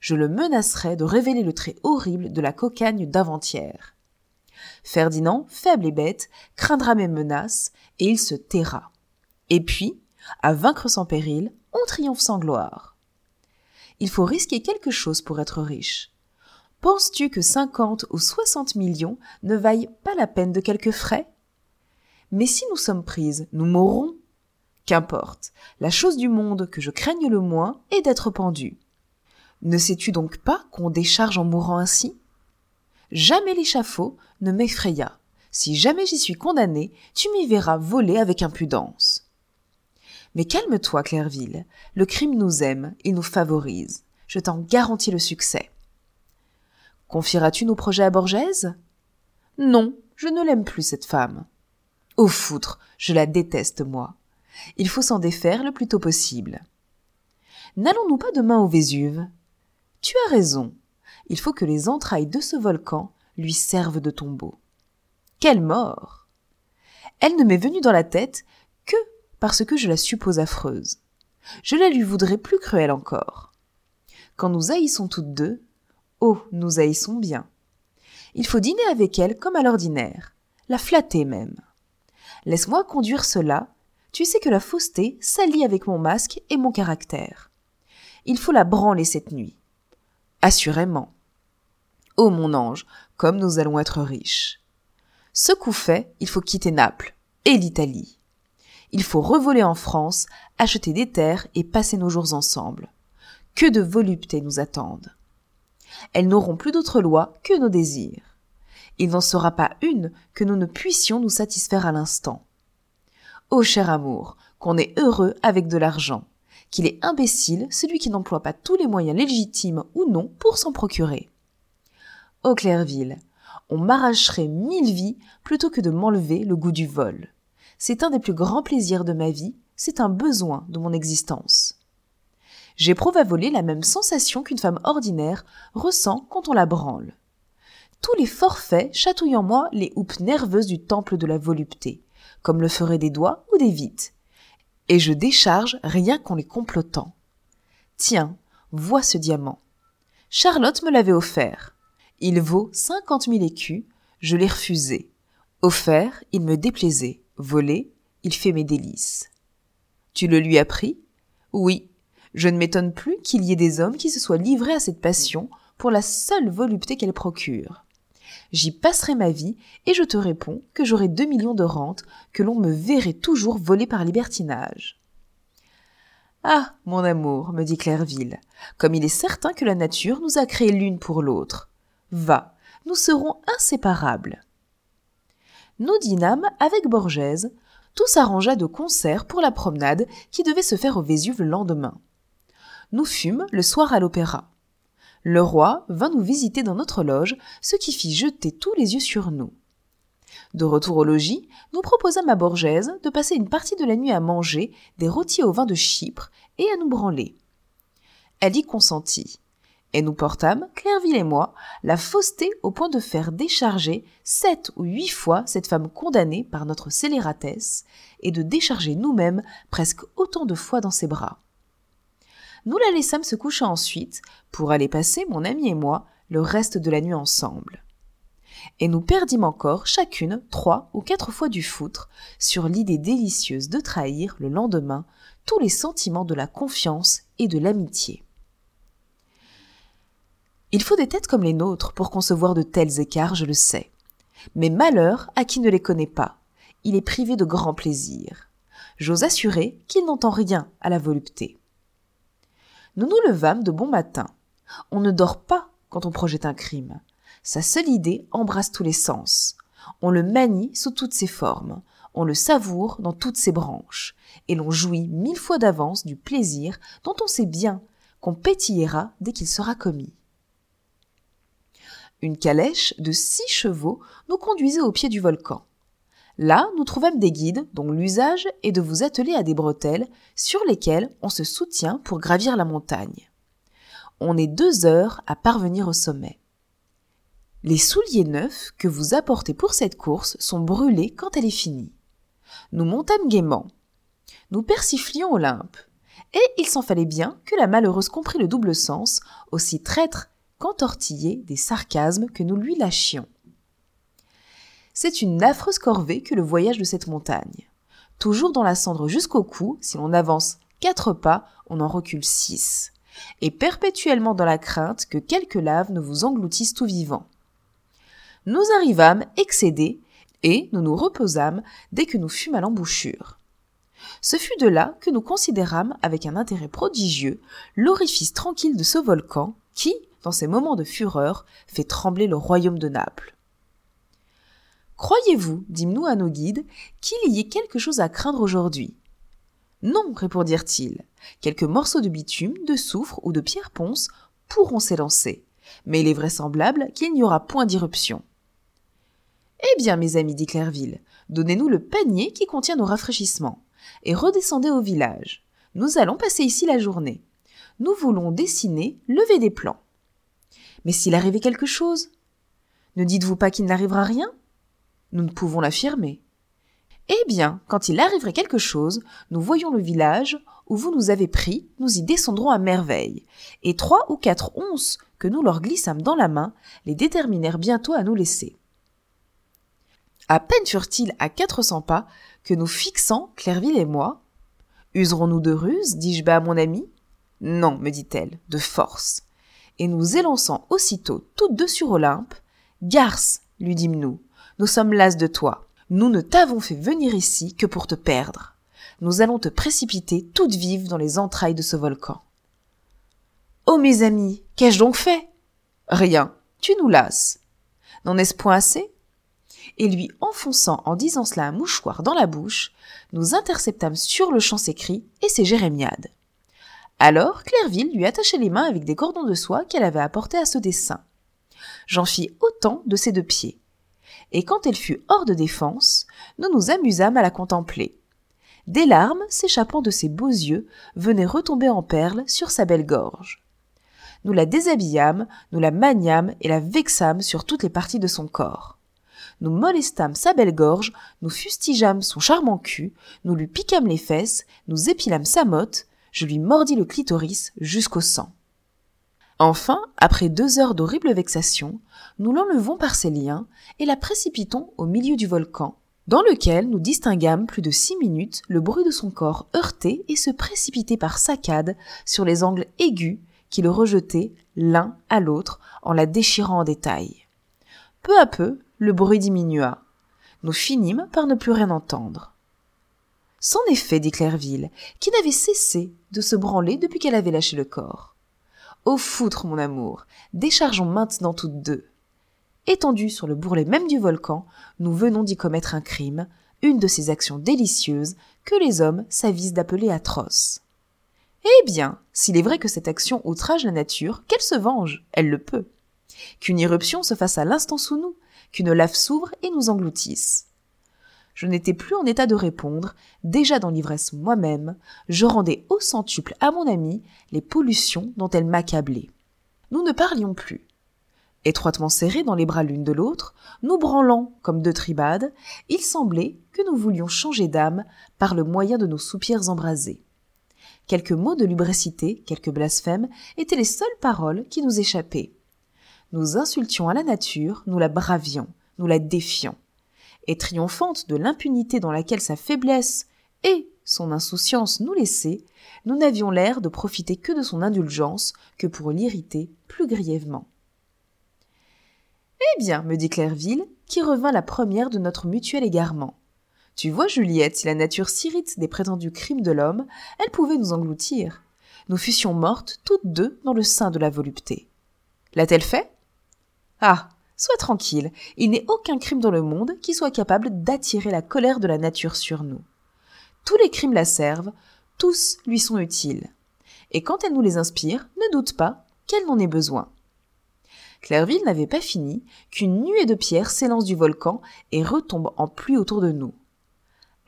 Je le menacerai de révéler le trait horrible de la cocagne d'avant-hier. Ferdinand, faible et bête, craindra mes menaces, et il se taira. Et puis, à vaincre sans péril, on triomphe sans gloire il faut risquer quelque chose pour être riche. Penses-tu que 50 ou 60 millions ne vaillent pas la peine de quelques frais? Mais si nous sommes prises, nous mourrons. Qu'importe, la chose du monde que je craigne le moins est d'être pendu. Ne sais-tu donc pas qu'on décharge en mourant ainsi? Jamais l'échafaud ne m'effraya. Si jamais j'y suis condamné, tu m'y verras voler avec impudence. Mais calme-toi, Clairville. Le crime nous aime, il nous favorise. Je t'en garantis le succès. Confieras-tu nos projets à Borgèse Non, je ne l'aime plus, cette femme. Au foutre, je la déteste, moi. Il faut s'en défaire le plus tôt possible. N'allons-nous pas demain au Vésuve? Tu as raison. Il faut que les entrailles de ce volcan lui servent de tombeau. Quelle mort Elle ne m'est venue dans la tête que parce que je la suppose affreuse. Je la lui voudrais plus cruelle encore. Quand nous haïssons toutes deux, oh, nous haïssons bien. Il faut dîner avec elle comme à l'ordinaire, la flatter même. Laisse-moi conduire cela. Tu sais que la fausseté s'allie avec mon masque et mon caractère. Il faut la branler cette nuit. Assurément. Oh mon ange, comme nous allons être riches. Ce coup fait, il faut quitter Naples et l'Italie. Il faut revoler en France, acheter des terres et passer nos jours ensemble. Que de voluptés nous attendent. Elles n'auront plus d'autre loi que nos désirs. Il n'en sera pas une que nous ne puissions nous satisfaire à l'instant. Ô cher amour, qu'on est heureux avec de l'argent, qu'il est imbécile celui qui n'emploie pas tous les moyens légitimes ou non pour s'en procurer. Ô Clairville, on m'arracherait mille vies plutôt que de m'enlever le goût du vol. C'est un des plus grands plaisirs de ma vie, c'est un besoin de mon existence. J'éprouve à voler la même sensation qu'une femme ordinaire ressent quand on la branle. Tous les forfaits chatouillent en moi les houppes nerveuses du temple de la volupté, comme le feraient des doigts ou des vites. Et je décharge rien qu'en les complotant. Tiens, vois ce diamant. Charlotte me l'avait offert. Il vaut cinquante mille écus, je l'ai refusé. Offert, il me déplaisait. Volé, il fait mes délices. Tu le lui as pris? Oui. Je ne m'étonne plus qu'il y ait des hommes qui se soient livrés à cette passion pour la seule volupté qu'elle procure. J'y passerai ma vie et je te réponds que j'aurai deux millions de rentes, que l'on me verrait toujours voler par libertinage. Ah, mon amour, me dit Clairville, comme il est certain que la nature nous a créés l'une pour l'autre. Va, nous serons inséparables. Nous dînâmes avec Borgèse, tout s'arrangea de concert pour la promenade qui devait se faire au Vésuve le lendemain. Nous fûmes le soir à l'opéra. Le roi vint nous visiter dans notre loge, ce qui fit jeter tous les yeux sur nous. De retour au logis, nous proposâmes à Borgèse de passer une partie de la nuit à manger des rôtis au vin de Chypre et à nous branler. Elle y consentit. Et nous portâmes, Clairville et moi, la fausseté au point de faire décharger sept ou huit fois cette femme condamnée par notre scélératesse, et de décharger nous-mêmes presque autant de fois dans ses bras. Nous la laissâmes se coucher ensuite, pour aller passer, mon ami et moi, le reste de la nuit ensemble. Et nous perdîmes encore chacune trois ou quatre fois du foutre sur l'idée délicieuse de trahir le lendemain tous les sentiments de la confiance et de l'amitié. Il faut des têtes comme les nôtres pour concevoir de tels écarts, je le sais. Mais malheur à qui ne les connaît pas. Il est privé de grands plaisirs. J'ose assurer qu'il n'entend rien à la volupté. Nous nous levâmes de bon matin. On ne dort pas quand on projette un crime. Sa seule idée embrasse tous les sens. On le manie sous toutes ses formes. On le savoure dans toutes ses branches. Et l'on jouit mille fois d'avance du plaisir dont on sait bien qu'on pétillera dès qu'il sera commis. Une calèche de six chevaux nous conduisait au pied du volcan. Là, nous trouvâmes des guides dont l'usage est de vous atteler à des bretelles sur lesquelles on se soutient pour gravir la montagne. On est deux heures à parvenir au sommet. Les souliers neufs que vous apportez pour cette course sont brûlés quand elle est finie. Nous montâmes gaiement. Nous persiflions Olympe. Et il s'en fallait bien que la malheureuse comprit le double sens, aussi traître qu'entortiller des sarcasmes que nous lui lâchions. C'est une affreuse corvée que le voyage de cette montagne. Toujours dans la cendre jusqu'au cou, si l'on avance quatre pas, on en recule six. Et perpétuellement dans la crainte que quelques laves ne vous engloutissent tout vivant. Nous arrivâmes excédés, et nous nous reposâmes dès que nous fûmes à l'embouchure. Ce fut de là que nous considérâmes avec un intérêt prodigieux l'orifice tranquille de ce volcan qui, dans ces moments de fureur, fait trembler le royaume de Naples. Croyez-vous, dîmes-nous à nos guides, qu'il y ait quelque chose à craindre aujourd'hui? Non, répondirent-ils. Quelques morceaux de bitume, de soufre ou de pierre ponce pourront s'élancer, mais il est vraisemblable qu'il n'y aura point d'irruption. Eh bien, mes amis, dit Clairville, donnez-nous le panier qui contient nos rafraîchissements, et redescendez au village. Nous allons passer ici la journée. Nous voulons dessiner, lever des plans. Mais s'il arrivait quelque chose Ne dites-vous pas qu'il n'arrivera rien? Nous ne pouvons l'affirmer. Eh bien, quand il arriverait quelque chose, nous voyons le village où vous nous avez pris, nous y descendrons à merveille. Et trois ou quatre onces que nous leur glissâmes dans la main les déterminèrent bientôt à nous laisser. À peine furent-ils à quatre cents pas que nous fixant, Clairville et moi. Userons-nous de ruse dis-je bas à mon amie. Non, me dit-elle, de force. Et nous élançant aussitôt toutes deux sur Olympe, Garce, lui dîmes-nous, nous sommes las de toi. Nous ne t'avons fait venir ici que pour te perdre. Nous allons te précipiter toutes vives dans les entrailles de ce volcan. Oh mes amis, qu'ai-je donc fait? Rien, tu nous lasses. N'en est-ce point assez? Et lui enfonçant en disant cela un mouchoir dans la bouche, nous interceptâmes sur le champ ses cris et ses jérémiades. Alors Clairville lui attachait les mains avec des cordons de soie qu'elle avait apportés à ce dessein. J'en fis autant de ses deux pieds. Et quand elle fut hors de défense, nous nous amusâmes à la contempler. Des larmes, s'échappant de ses beaux yeux, venaient retomber en perles sur sa belle gorge. Nous la déshabillâmes, nous la maniâmes et la vexâmes sur toutes les parties de son corps. Nous molestâmes sa belle gorge, nous fustigeâmes son charmant cul, nous lui piquâmes les fesses, nous épilâmes sa motte, je lui mordis le clitoris jusqu'au sang. Enfin, après deux heures d'horribles vexations, nous l'enlevons par ses liens et la précipitons au milieu du volcan, dans lequel nous distinguâmes plus de six minutes le bruit de son corps heurter et se précipiter par saccades sur les angles aigus qui le rejetaient l'un à l'autre en la déchirant en détail. Peu à peu, le bruit diminua. Nous finîmes par ne plus rien entendre. C'en est fait, dit Clairville, qui n'avait cessé de se branler depuis qu'elle avait lâché le corps. Au foutre, mon amour, déchargeons maintenant toutes deux. Étendus sur le bourrelet même du volcan, nous venons d'y commettre un crime, une de ces actions délicieuses que les hommes s'avisent d'appeler atroces. Eh bien, s'il est vrai que cette action outrage la nature, qu'elle se venge, elle le peut. Qu'une irruption se fasse à l'instant sous nous, qu'une lave s'ouvre et nous engloutisse. Je n'étais plus en état de répondre, déjà dans l'ivresse moi-même, je rendais au centuple à mon amie les pollutions dont elle m'accablait. Nous ne parlions plus. Étroitement serrés dans les bras l'une de l'autre, nous branlant comme deux tribades, il semblait que nous voulions changer d'âme par le moyen de nos soupirs embrasés. Quelques mots de lubricité, quelques blasphèmes, étaient les seules paroles qui nous échappaient. Nous insultions à la nature, nous la bravions, nous la défions et triomphante de l'impunité dans laquelle sa faiblesse et son insouciance nous laissaient, nous n'avions l'air de profiter que de son indulgence que pour l'irriter plus grièvement. Eh bien, me dit Clairville, qui revint la première de notre mutuel égarement. Tu vois, Juliette, si la nature s'irrite des prétendus crimes de l'homme, elle pouvait nous engloutir. Nous fussions mortes toutes deux dans le sein de la volupté. L'a-t-elle fait? Ah Sois tranquille, il n'est aucun crime dans le monde qui soit capable d'attirer la colère de la nature sur nous. Tous les crimes la servent, tous lui sont utiles. Et quand elle nous les inspire, ne doute pas qu'elle n'en ait besoin. Clairville n'avait pas fini qu'une nuée de pierres s'élance du volcan et retombe en pluie autour de nous.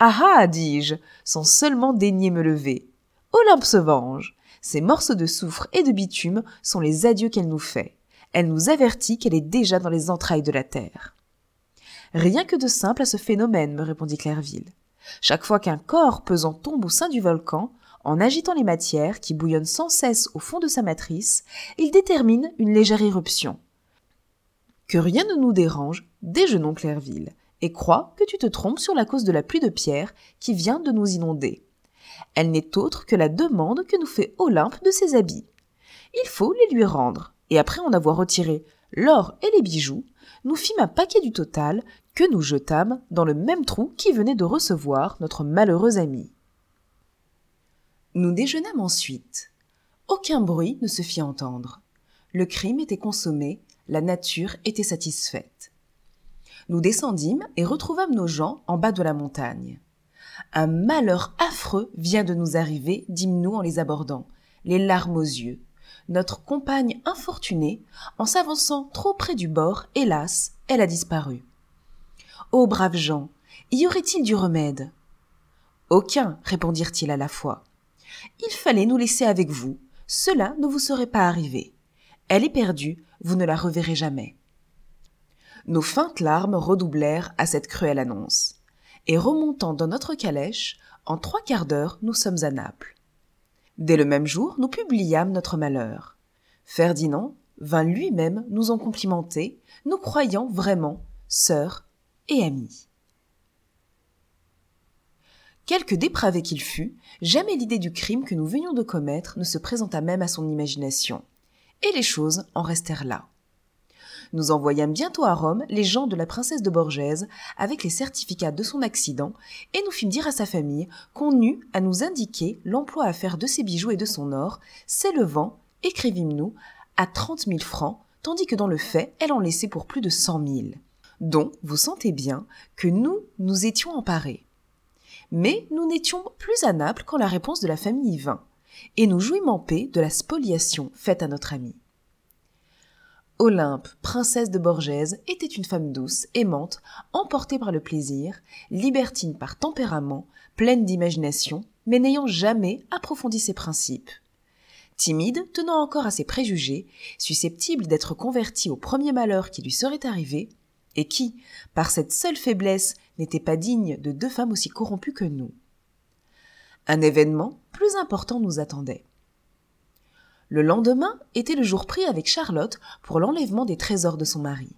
Ah ah, dis-je, sans seulement daigner me lever. Olympe se venge. Ces morceaux de soufre et de bitume sont les adieux qu'elle nous fait elle nous avertit qu'elle est déjà dans les entrailles de la Terre. Rien que de simple à ce phénomène, me répondit Clairville. Chaque fois qu'un corps pesant tombe au sein du volcan, en agitant les matières qui bouillonnent sans cesse au fond de sa matrice, il détermine une légère éruption. Que rien ne nous dérange, déjeunons Clairville, et crois que tu te trompes sur la cause de la pluie de pierre qui vient de nous inonder. Elle n'est autre que la demande que nous fait Olympe de ses habits. Il faut les lui rendre, et après en avoir retiré l'or et les bijoux, nous fîmes un paquet du total que nous jetâmes dans le même trou qui venait de recevoir notre malheureux ami. Nous déjeunâmes ensuite. Aucun bruit ne se fit entendre. Le crime était consommé, la nature était satisfaite. Nous descendîmes et retrouvâmes nos gens en bas de la montagne. Un malheur affreux vient de nous arriver, dîmes-nous en les abordant, les larmes aux yeux notre compagne infortunée, en s'avançant trop près du bord, hélas, elle a disparu. Ô braves gens, y aurait-il du remède? Aucun, répondirent-ils à la fois. Il fallait nous laisser avec vous, cela ne vous serait pas arrivé. Elle est perdue, vous ne la reverrez jamais. Nos feintes larmes redoublèrent à cette cruelle annonce. Et remontant dans notre calèche, en trois quarts d'heure, nous sommes à Naples. Dès le même jour, nous publiâmes notre malheur. Ferdinand vint lui-même nous en complimenter, nous croyant vraiment sœurs et amis. Quelque dépravé qu'il fût, jamais l'idée du crime que nous venions de commettre ne se présenta même à son imagination, et les choses en restèrent là. Nous envoyâmes bientôt à Rome les gens de la princesse de Borgèse avec les certificats de son accident et nous fîmes dire à sa famille qu'on eut à nous indiquer l'emploi à faire de ses bijoux et de son or, s'élevant, écrivîmes-nous, à trente mille francs, tandis que dans le fait, elle en laissait pour plus de cent mille. Dont vous sentez bien que nous nous étions emparés. Mais nous n'étions plus à Naples quand la réponse de la famille y vint, et nous jouîmes en paix de la spoliation faite à notre ami. Olympe, princesse de Borgèse, était une femme douce, aimante, emportée par le plaisir, libertine par tempérament, pleine d'imagination, mais n'ayant jamais approfondi ses principes. Timide, tenant encore à ses préjugés, susceptible d'être convertie au premier malheur qui lui serait arrivé, et qui, par cette seule faiblesse, n'était pas digne de deux femmes aussi corrompues que nous. Un événement plus important nous attendait. Le lendemain était le jour pris avec Charlotte pour l'enlèvement des trésors de son mari.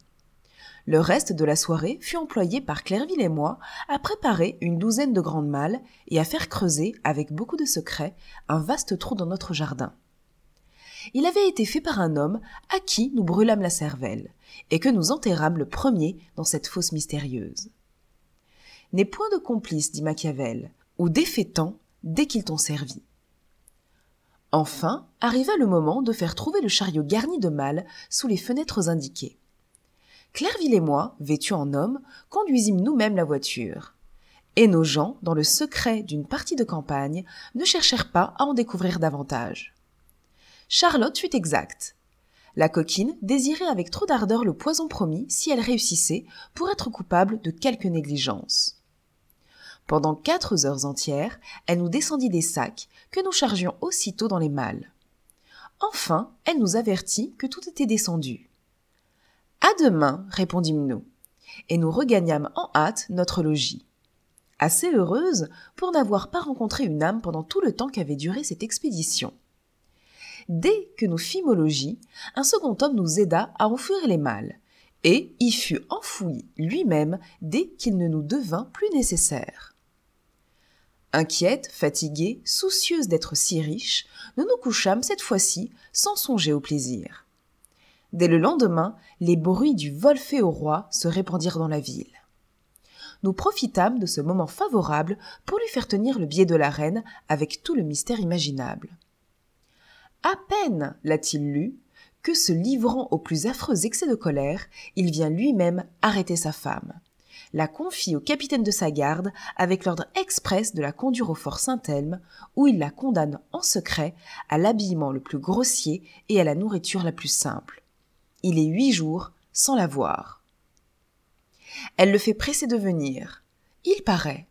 Le reste de la soirée fut employé par Clairville et moi à préparer une douzaine de grandes malles et à faire creuser, avec beaucoup de secret, un vaste trou dans notre jardin. Il avait été fait par un homme à qui nous brûlâmes la cervelle, et que nous enterrâmes le premier dans cette fosse mystérieuse. N'est point de complice, dit Machiavel, ou défaitant dès qu'ils t'ont servi. Enfin, arriva le moment de faire trouver le chariot garni de malles sous les fenêtres indiquées. Clairville et moi, vêtus en hommes, conduisîmes nous-mêmes la voiture. Et nos gens, dans le secret d'une partie de campagne, ne cherchèrent pas à en découvrir davantage. Charlotte fut exacte. La coquine désirait avec trop d'ardeur le poison promis si elle réussissait pour être coupable de quelque négligence. Pendant quatre heures entières, elle nous descendit des sacs que nous chargions aussitôt dans les malles. Enfin, elle nous avertit que tout était descendu. À demain, répondîmes-nous, et nous regagnâmes en hâte notre logis. Assez heureuse pour n'avoir pas rencontré une âme pendant tout le temps qu'avait duré cette expédition. Dès que nous fîmes au logis, un second homme nous aida à enfouir les malles, et y fut enfoui lui-même dès qu'il ne nous devint plus nécessaire. Inquiète, fatiguée, soucieuse d'être si riche, nous nous couchâmes cette fois-ci sans songer au plaisir. Dès le lendemain, les bruits du vol fait au roi se répandirent dans la ville. Nous profitâmes de ce moment favorable pour lui faire tenir le billet de la reine avec tout le mystère imaginable. À peine l'a-t-il lu que, se livrant aux plus affreux excès de colère, il vient lui-même arrêter sa femme la confie au capitaine de sa garde avec l'ordre express de la conduire au fort Saint-Elme, où il la condamne en secret à l'habillement le plus grossier et à la nourriture la plus simple. Il est huit jours sans la voir. Elle le fait presser de venir. Il paraît.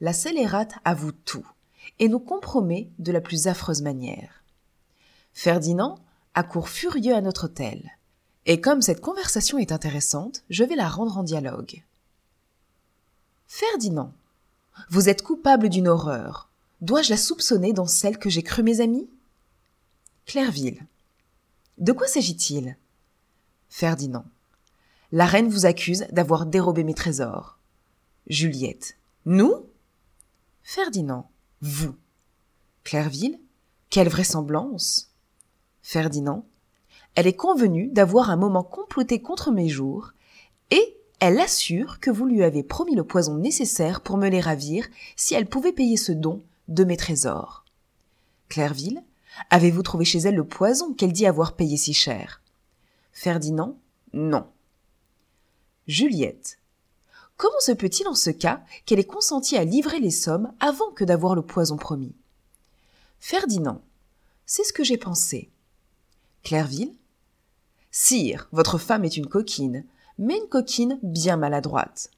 La scélérate avoue tout et nous compromet de la plus affreuse manière. Ferdinand accourt furieux à notre hôtel. Et comme cette conversation est intéressante, je vais la rendre en dialogue. Ferdinand, vous êtes coupable d'une horreur. Dois-je la soupçonner dans celle que j'ai crue mes amis? Clairville. De quoi s'agit-il? Ferdinand. La reine vous accuse d'avoir dérobé mes trésors. Juliette. Nous? Ferdinand. Vous. Clairville. Quelle vraisemblance? Ferdinand. Elle est convenue d'avoir un moment comploté contre mes jours, et elle assure que vous lui avez promis le poison nécessaire pour me les ravir si elle pouvait payer ce don de mes trésors. Clairville, avez-vous trouvé chez elle le poison qu'elle dit avoir payé si cher? Ferdinand, non. Juliette, comment se peut-il en ce cas qu'elle ait consenti à livrer les sommes avant que d'avoir le poison promis? Ferdinand, c'est ce que j'ai pensé. Clairville, Sire, votre femme est une coquine mais une coquine bien maladroite.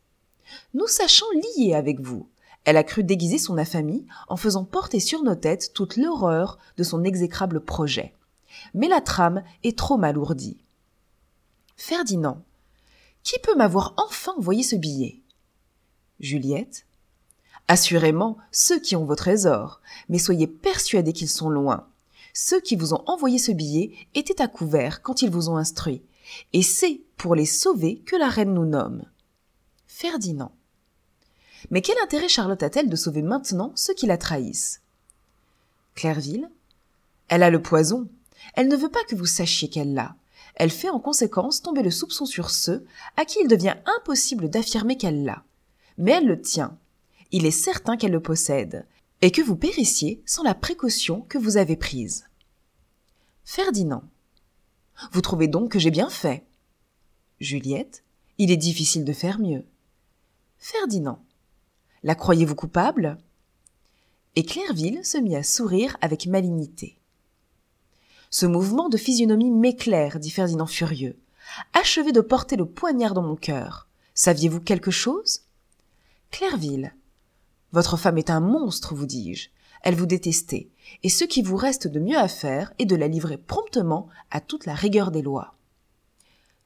Nous sachons lier avec vous. Elle a cru déguiser son infamie en faisant porter sur nos têtes toute l'horreur de son exécrable projet. Mais la trame est trop mal ourdie. Ferdinand. Qui peut m'avoir enfin envoyé ce billet? Juliette. Assurément, ceux qui ont vos trésors, mais soyez persuadés qu'ils sont loin. Ceux qui vous ont envoyé ce billet étaient à couvert quand ils vous ont instruit, et c'est pour les sauver que la reine nous nomme. Ferdinand. Mais quel intérêt Charlotte a-t-elle de sauver maintenant ceux qui la trahissent? Clairville Elle a le poison. Elle ne veut pas que vous sachiez qu'elle l'a. Elle fait en conséquence tomber le soupçon sur ceux à qui il devient impossible d'affirmer qu'elle l'a. Mais elle le tient. Il est certain qu'elle le possède, et que vous périssiez sans la précaution que vous avez prise. Ferdinand. Vous trouvez donc que j'ai bien fait Juliette. Il est difficile de faire mieux. Ferdinand. La croyez-vous coupable? Et Clairville se mit à sourire avec malignité. Ce mouvement de physionomie m'éclaire, dit Ferdinand furieux. Achevez de porter le poignard dans mon cœur. Saviez-vous quelque chose? Clairville. Votre femme est un monstre, vous dis-je. Elle vous détestait, et ce qui vous reste de mieux à faire est de la livrer promptement à toute la rigueur des lois.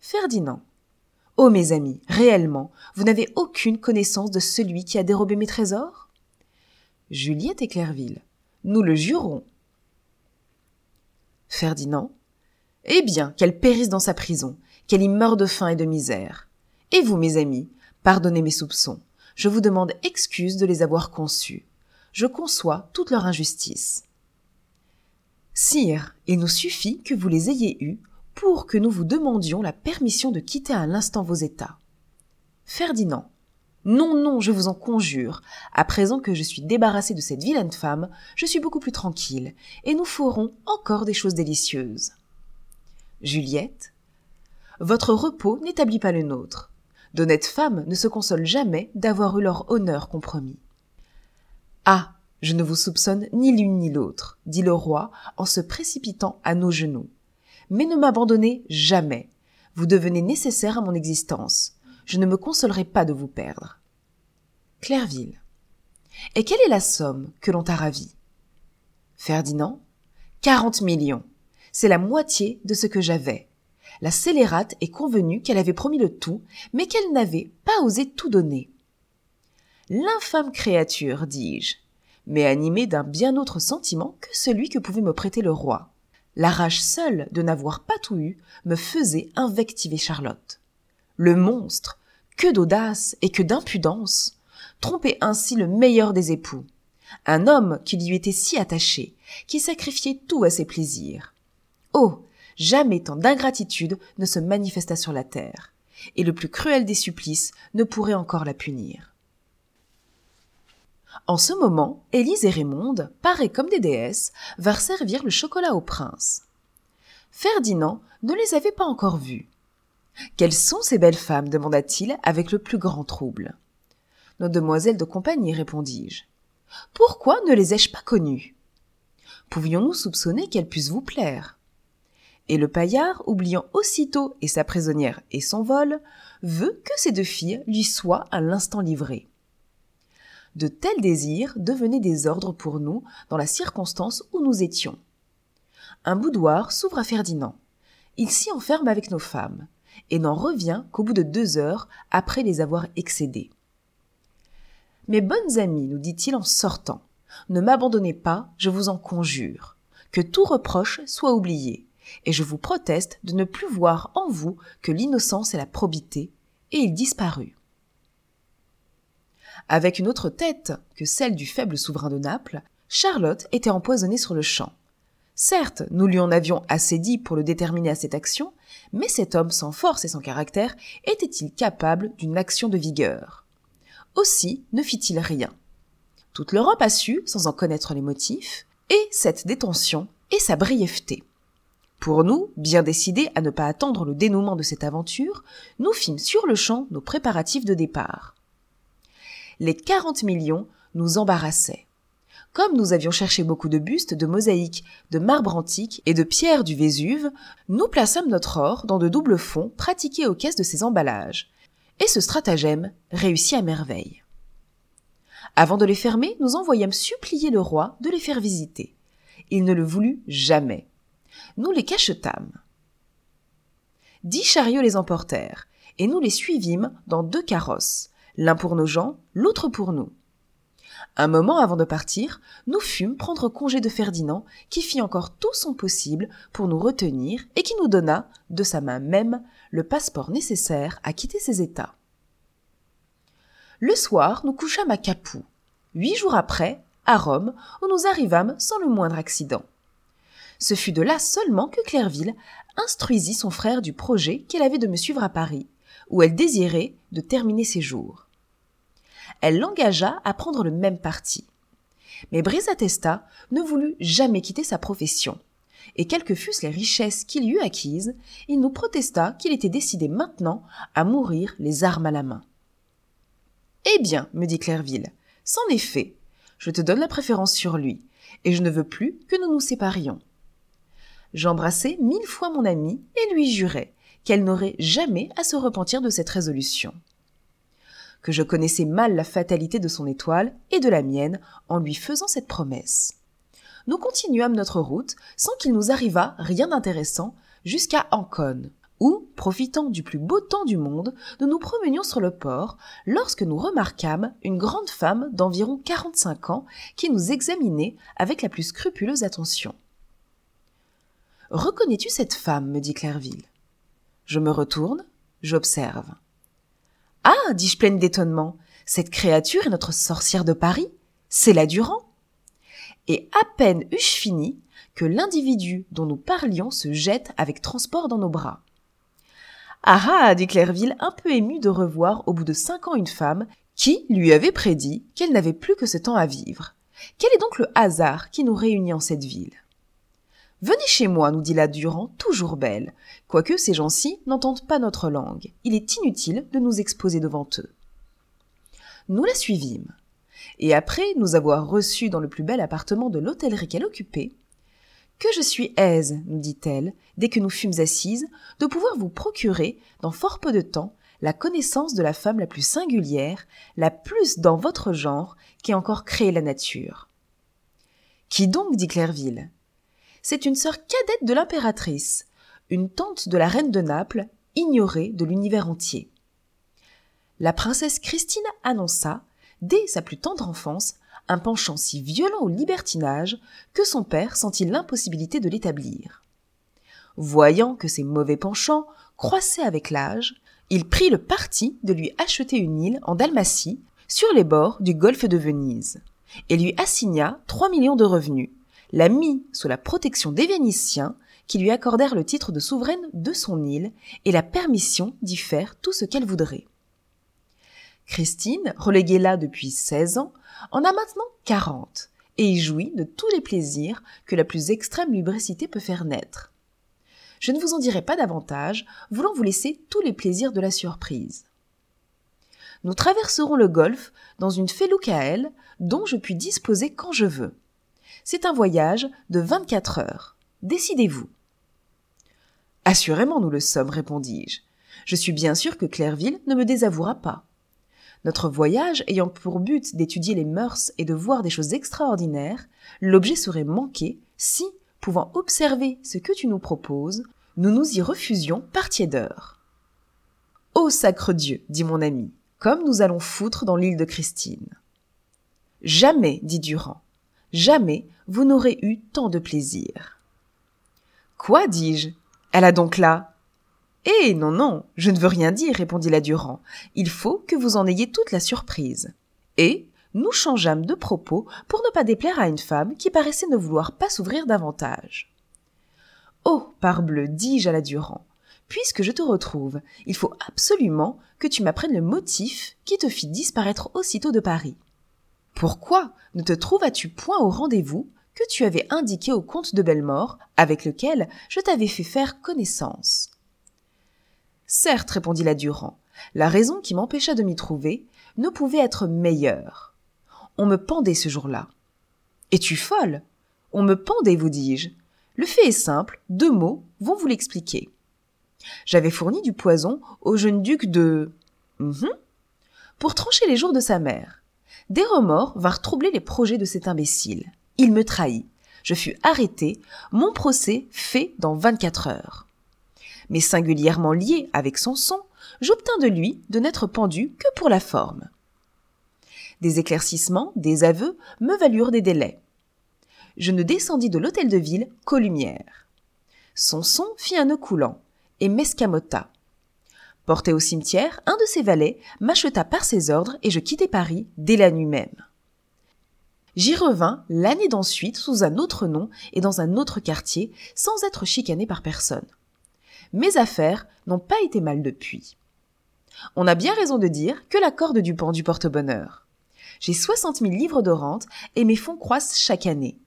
Ferdinand. Oh mes amis, réellement, vous n'avez aucune connaissance de celui qui a dérobé mes trésors? Juliette et Clairville. Nous le jurons. Ferdinand. Eh bien, qu'elle périsse dans sa prison, qu'elle y meure de faim et de misère. Et vous, mes amis, pardonnez mes soupçons. Je vous demande excuse de les avoir conçus. Je conçois toute leur injustice. Sire, il nous suffit que vous les ayez eus pour que nous vous demandions la permission de quitter à l'instant vos états. Ferdinand. Non, non, je vous en conjure. À présent que je suis débarrassé de cette vilaine femme, je suis beaucoup plus tranquille, et nous ferons encore des choses délicieuses. Juliette. Votre repos n'établit pas le nôtre. D'honnêtes femmes ne se consolent jamais d'avoir eu leur honneur compromis. Ah. Je ne vous soupçonne ni l'une ni l'autre, dit le roi en se précipitant à nos genoux. Mais ne m'abandonnez jamais. Vous devenez nécessaire à mon existence. Je ne me consolerai pas de vous perdre. Clairville. Et quelle est la somme que l'on t'a ravie? Ferdinand. Quarante millions. C'est la moitié de ce que j'avais. La scélérate est convenue qu'elle avait promis le tout, mais qu'elle n'avait pas osé tout donner. L'infâme créature, dis-je, mais animée d'un bien autre sentiment que celui que pouvait me prêter le roi. La rage seule de n'avoir pas tout eu me faisait invectiver Charlotte. Le monstre, que d'audace et que d'impudence, tromper ainsi le meilleur des époux, un homme qui lui était si attaché, qui sacrifiait tout à ses plaisirs. Oh. Jamais tant d'ingratitude ne se manifesta sur la terre, et le plus cruel des supplices ne pourrait encore la punir. En ce moment, Élise et Raymonde, parés comme des déesses, vinrent servir le chocolat au prince. Ferdinand ne les avait pas encore vues. Quelles sont ces belles femmes? demanda-t-il avec le plus grand trouble. Nos demoiselles de compagnie, répondis-je. Pourquoi ne les ai-je pas connues Pouvions-nous soupçonner qu'elles puissent vous plaire? Et le paillard, oubliant aussitôt et sa prisonnière et son vol, veut que ces deux filles lui soient à l'instant livrées. De tels désirs devenaient des ordres pour nous dans la circonstance où nous étions. Un boudoir s'ouvre à Ferdinand. Il s'y enferme avec nos femmes, et n'en revient qu'au bout de deux heures après les avoir excédées. Mes bonnes amies, nous dit-il en sortant, ne m'abandonnez pas, je vous en conjure, que tout reproche soit oublié, et je vous proteste de ne plus voir en vous que l'innocence et la probité, et il disparut avec une autre tête que celle du faible souverain de Naples, Charlotte était empoisonnée sur le champ. Certes, nous lui en avions assez dit pour le déterminer à cette action, mais cet homme sans force et sans caractère était-il capable d'une action de vigueur? Aussi ne fit-il rien. Toute l'Europe a su, sans en connaître les motifs, et cette détention et sa brièveté. Pour nous, bien décidés à ne pas attendre le dénouement de cette aventure, nous fîmes sur le champ nos préparatifs de départ les 40 millions nous embarrassaient. Comme nous avions cherché beaucoup de bustes, de mosaïques, de marbre antique et de pierres du Vésuve, nous plaçâmes notre or dans de doubles fonds pratiqués aux caisses de ces emballages. Et ce stratagème réussit à merveille. Avant de les fermer, nous envoyâmes supplier le roi de les faire visiter. Il ne le voulut jamais. Nous les cachetâmes. Dix chariots les emportèrent, et nous les suivîmes dans deux carrosses, l'un pour nos gens, l'autre pour nous. Un moment avant de partir, nous fûmes prendre congé de Ferdinand, qui fit encore tout son possible pour nous retenir et qui nous donna, de sa main même, le passeport nécessaire à quitter ses États. Le soir, nous couchâmes à Capoue. Huit jours après, à Rome, où nous arrivâmes sans le moindre accident. Ce fut de là seulement que Clairville instruisit son frère du projet qu'elle avait de me suivre à Paris, où elle désirait de terminer ses jours. Elle l'engagea à prendre le même parti. Mais Brisatesta ne voulut jamais quitter sa profession, et quelles que fussent les richesses qu'il y eût acquises, il nous protesta qu'il était décidé maintenant à mourir les armes à la main. Eh bien, me dit Clairville, c'en est fait. Je te donne la préférence sur lui, et je ne veux plus que nous nous séparions. J'embrassai mille fois mon amie et lui jurai qu'elle n'aurait jamais à se repentir de cette résolution. Que je connaissais mal la fatalité de son étoile et de la mienne en lui faisant cette promesse. Nous continuâmes notre route sans qu'il nous arrivât rien d'intéressant jusqu'à Ancône, où, profitant du plus beau temps du monde, nous nous promenions sur le port lorsque nous remarquâmes une grande femme d'environ quarante-cinq ans qui nous examinait avec la plus scrupuleuse attention. Reconnais-tu cette femme? me dit Clairville. Je me retourne, j'observe. Ah dis-je pleine d'étonnement, cette créature est notre sorcière de Paris, c'est la Durand. Et à peine eus-je fini que l'individu dont nous parlions se jette avec transport dans nos bras. Ah ah dit Clairville, un peu ému de revoir au bout de cinq ans une femme qui lui avait prédit qu'elle n'avait plus que ce temps à vivre. Quel est donc le hasard qui nous réunit en cette ville? Venez chez moi, nous dit la Durand, toujours belle, quoique ces gens-ci n'entendent pas notre langue. Il est inutile de nous exposer devant eux. Nous la suivîmes. Et après nous avoir reçus dans le plus bel appartement de l'hôtellerie qu'elle occupait, que je suis aise, nous dit-elle, dès que nous fûmes assises, de pouvoir vous procurer, dans fort peu de temps, la connaissance de la femme la plus singulière, la plus dans votre genre, qui ait encore créé la nature. Qui donc, dit Clairville c'est une sœur cadette de l'impératrice, une tante de la reine de Naples, ignorée de l'univers entier. La princesse Christine annonça, dès sa plus tendre enfance, un penchant si violent au libertinage que son père sentit l'impossibilité de l'établir. Voyant que ces mauvais penchants croissaient avec l'âge, il prit le parti de lui acheter une île en Dalmatie, sur les bords du golfe de Venise, et lui assigna trois millions de revenus, l'a mis sous la protection des Vénitiens qui lui accordèrent le titre de souveraine de son île et la permission d'y faire tout ce qu'elle voudrait. Christine, reléguée là depuis seize ans, en a maintenant quarante et y jouit de tous les plaisirs que la plus extrême lubricité peut faire naître. Je ne vous en dirai pas davantage, voulant vous laisser tous les plaisirs de la surprise. Nous traverserons le golfe dans une elle, dont je puis disposer quand je veux. C'est un voyage de 24 heures. Décidez-vous. Assurément, nous le sommes, répondis-je. Je suis bien sûr que Clairville ne me désavouera pas. Notre voyage ayant pour but d'étudier les mœurs et de voir des choses extraordinaires, l'objet serait manqué si, pouvant observer ce que tu nous proposes, nous nous y refusions par tiédeur. Ô sacre Dieu, dit mon ami, comme nous allons foutre dans l'île de Christine. Jamais, dit Durand, jamais vous n'aurez eu tant de plaisir. Quoi, dis-je? Elle a donc là. Eh non, non, je ne veux rien dire, répondit la Durand. Il faut que vous en ayez toute la surprise. Et nous changeâmes de propos pour ne pas déplaire à une femme qui paraissait ne vouloir pas s'ouvrir davantage. Oh, parbleu, dis-je à la Durand, puisque je te retrouve, il faut absolument que tu m'apprennes le motif qui te fit disparaître aussitôt de Paris. Pourquoi ne te trouvas-tu point au rendez-vous que tu avais indiqué au comte de Bellemort, avec lequel je t'avais fait faire connaissance? Certes, répondit la Durand, la raison qui m'empêcha de m'y trouver ne pouvait être meilleure. On me pendait ce jour-là. Es-tu folle? On me pendait, vous dis-je. Le fait est simple, deux mots vont vous l'expliquer. J'avais fourni du poison au jeune duc de... Mhm. pour trancher les jours de sa mère des remords vinrent troubler les projets de cet imbécile. Il me trahit. Je fus arrêté, mon procès fait dans vingt-quatre heures. Mais singulièrement lié avec son son, j'obtins de lui de n'être pendu que pour la forme. Des éclaircissements, des aveux me valurent des délais. Je ne descendis de l'hôtel de ville qu'aux lumières. Son son fit un nœud coulant et m'escamota. Porté au cimetière, un de ses valets m'acheta par ses ordres et je quittai Paris dès la nuit même. J'y revins l'année d'ensuite sous un autre nom et dans un autre quartier sans être chicané par personne. Mes affaires n'ont pas été mal depuis. On a bien raison de dire que la corde du pan du porte-bonheur. J'ai 60 000 livres de rente et mes fonds croissent chaque année.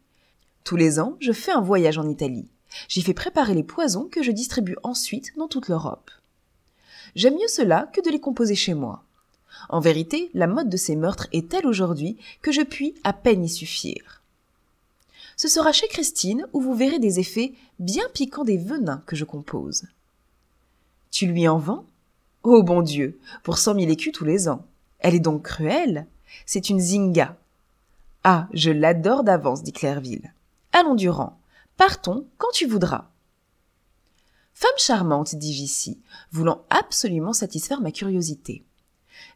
Tous les ans, je fais un voyage en Italie. J'y fais préparer les poisons que je distribue ensuite dans toute l'Europe. J'aime mieux cela que de les composer chez moi. En vérité, la mode de ces meurtres est telle aujourd'hui que je puis à peine y suffire. Ce sera chez Christine où vous verrez des effets bien piquants des venins que je compose. Tu lui en vends? Oh bon Dieu, pour cent mille écus tous les ans. Elle est donc cruelle C'est une zinga. Ah, je l'adore d'avance, dit Clairville. Allons, Durand, partons quand tu voudras. Femme charmante, dis ici, voulant absolument satisfaire ma curiosité.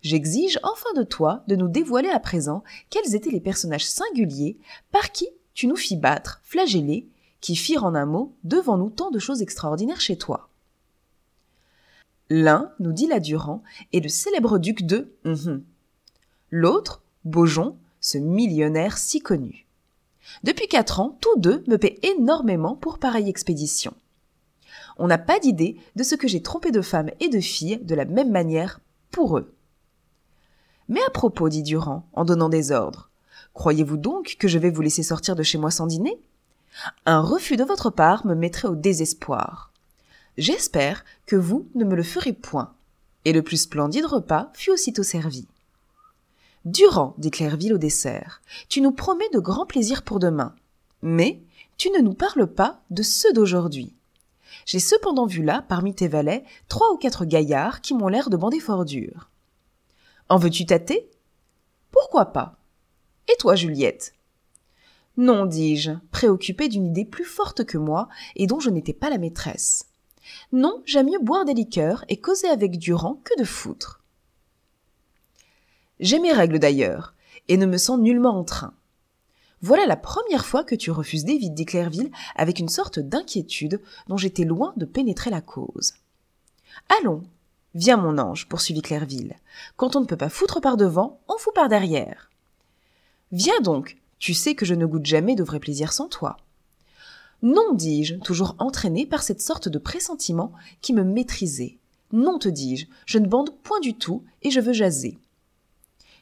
J'exige enfin de toi de nous dévoiler à présent quels étaient les personnages singuliers par qui tu nous fis battre, flageller, qui firent en un mot devant nous tant de choses extraordinaires chez toi. L'un, nous dit la Durand, est le célèbre duc de mhm. L'autre, Beaujon, ce millionnaire si connu. Depuis quatre ans, tous deux me paient énormément pour pareille expédition. On n'a pas d'idée de ce que j'ai trompé de femmes et de filles de la même manière pour eux. Mais à propos, dit Durand, en donnant des ordres, croyez-vous donc que je vais vous laisser sortir de chez moi sans dîner? Un refus de votre part me mettrait au désespoir. J'espère que vous ne me le ferez point. Et le plus splendide repas fut aussitôt servi. Durand, dit Clairville au dessert, tu nous promets de grands plaisirs pour demain. Mais tu ne nous parles pas de ceux d'aujourd'hui. J'ai cependant vu là, parmi tes valets, trois ou quatre gaillards qui m'ont l'air de bander fort dur. En veux-tu tâter? Pourquoi pas? Et toi, Juliette? Non, dis-je, préoccupée d'une idée plus forte que moi et dont je n'étais pas la maîtresse. Non, j'aime mieux boire des liqueurs et causer avec Durand que de foutre. J'ai mes règles d'ailleurs, et ne me sens nullement en train. Voilà la première fois que tu refuses David dit Clairville avec une sorte d'inquiétude dont j'étais loin de pénétrer la cause. Allons, viens mon ange, poursuivit Clairville. Quand on ne peut pas foutre par devant, on fout par derrière. Viens donc, tu sais que je ne goûte jamais de vrai plaisir sans toi. Non, dis-je, toujours entraîné par cette sorte de pressentiment qui me maîtrisait. Non, te dis-je, je ne bande point du tout et je veux jaser.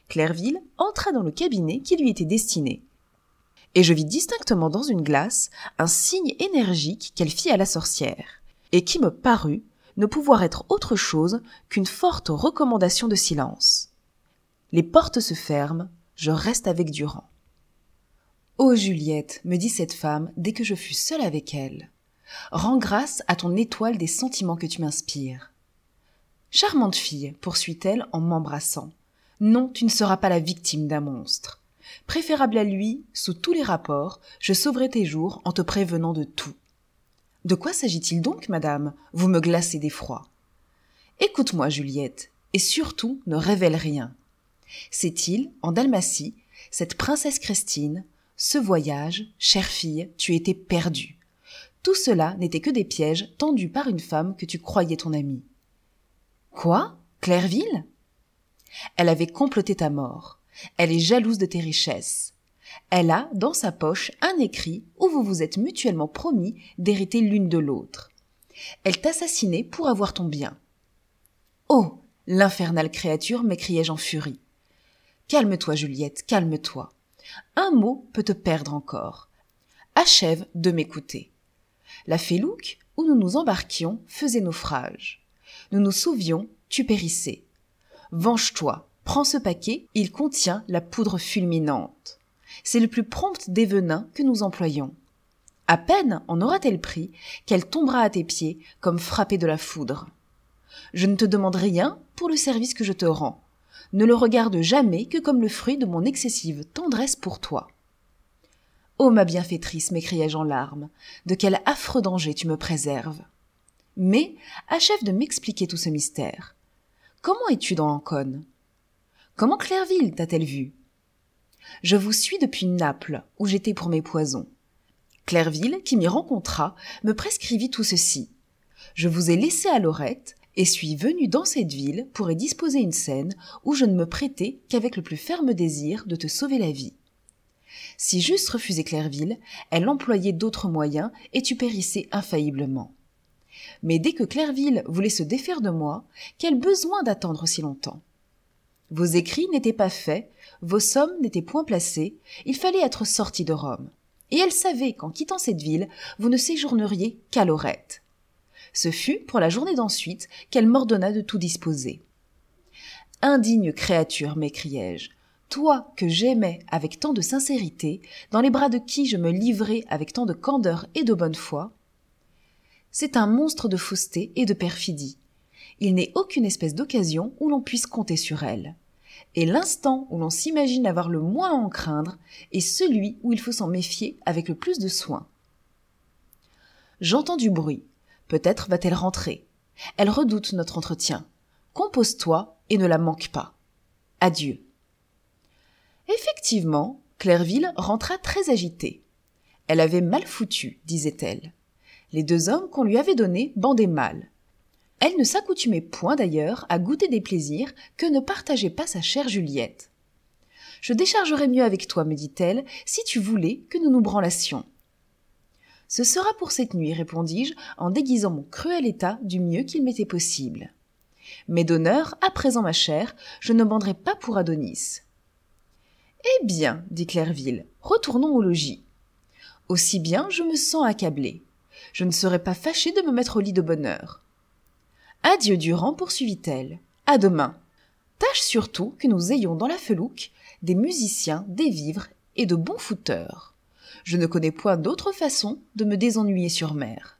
Clairville entra dans le cabinet qui lui était destiné. Et je vis distinctement dans une glace un signe énergique qu'elle fit à la sorcière, et qui me parut ne pouvoir être autre chose qu'une forte recommandation de silence. Les portes se ferment, je reste avec Durand. Ô Juliette, me dit cette femme dès que je fus seule avec elle, rends grâce à ton étoile des sentiments que tu m'inspires. Charmante fille, poursuit-elle en m'embrassant, non, tu ne seras pas la victime d'un monstre. Préférable à lui, sous tous les rapports, je sauverai tes jours en te prévenant de tout. De quoi s'agit-il donc, madame? Vous me glacez d'effroi. Écoute-moi, Juliette, et surtout ne révèle rien. C'est-il, en Dalmatie, cette princesse Christine, ce voyage, chère fille, tu étais perdue. Tout cela n'était que des pièges tendus par une femme que tu croyais ton amie. Quoi? Clairville? Elle avait comploté ta mort. Elle est jalouse de tes richesses. Elle a, dans sa poche, un écrit où vous vous êtes mutuellement promis d'hériter l'une de l'autre. Elle t'assassinait pour avoir ton bien. Oh. L'infernale créature, m'écriai-je en furie. Calme-toi, Juliette, calme-toi. Un mot peut te perdre encore. Achève de m'écouter. La Félouque, où nous nous embarquions, faisait naufrage. Nous nous sauvions, tu périssais. Venge-toi, prends ce paquet, il contient la poudre fulminante. C'est le plus prompt des venins que nous employons. À peine en aura-t-elle pris qu'elle tombera à tes pieds comme frappée de la foudre. Je ne te demande rien pour le service que je te rends. Ne le regarde jamais que comme le fruit de mon excessive tendresse pour toi. Ô ma bienfaitrice, m'écriai-je en larmes, de quel affreux danger tu me préserves. Mais achève de m'expliquer tout ce mystère. Comment es-tu dans Ancône? Comment Clairville t'a-t-elle vu Je vous suis depuis Naples, où j'étais pour mes poisons. Clairville, qui m'y rencontra, me prescrivit tout ceci. Je vous ai laissé à Lorette, et suis venu dans cette ville pour y disposer une scène où je ne me prêtais qu'avec le plus ferme désir de te sauver la vie. Si j'eusse refusé Clairville, elle employait d'autres moyens et tu périssais infailliblement. Mais dès que Clairville voulait se défaire de moi, quel besoin d'attendre si longtemps? Vos écrits n'étaient pas faits, vos sommes n'étaient point placées, il fallait être sorti de Rome. Et elle savait qu'en quittant cette ville, vous ne séjourneriez qu'à Lorette. Ce fut pour la journée d'ensuite qu'elle m'ordonna de tout disposer. Indigne créature, m'écriai-je, toi que j'aimais avec tant de sincérité, dans les bras de qui je me livrais avec tant de candeur et de bonne foi, c'est un monstre de fausseté et de perfidie. Il n'est aucune espèce d'occasion où l'on puisse compter sur elle. Et l'instant où l'on s'imagine avoir le moins à en craindre est celui où il faut s'en méfier avec le plus de soin. J'entends du bruit. Peut-être va-t-elle rentrer. Elle redoute notre entretien. Compose-toi et ne la manque pas. Adieu. Effectivement, Clairville rentra très agitée. Elle avait mal foutu, disait-elle. Les deux hommes qu'on lui avait donnés bandaient mal. Elle ne s'accoutumait point d'ailleurs à goûter des plaisirs que ne partageait pas sa chère Juliette. Je déchargerais mieux avec toi, me dit-elle, si tu voulais que nous nous branlassions. Ce sera pour cette nuit, répondis-je, en déguisant mon cruel état du mieux qu'il m'était possible. Mais d'honneur, à présent, ma chère, je ne banderai pas pour Adonis. Eh bien, dit Clairville, retournons au logis. Aussi bien je me sens accablé. Je ne serais pas fâchée de me mettre au lit de bonne heure. Adieu Durand, poursuivit-elle. À demain. Tâche surtout que nous ayons dans la felouque des musiciens, des vivres et de bons fouteurs. Je ne connais point d'autre façon de me désennuyer sur mer.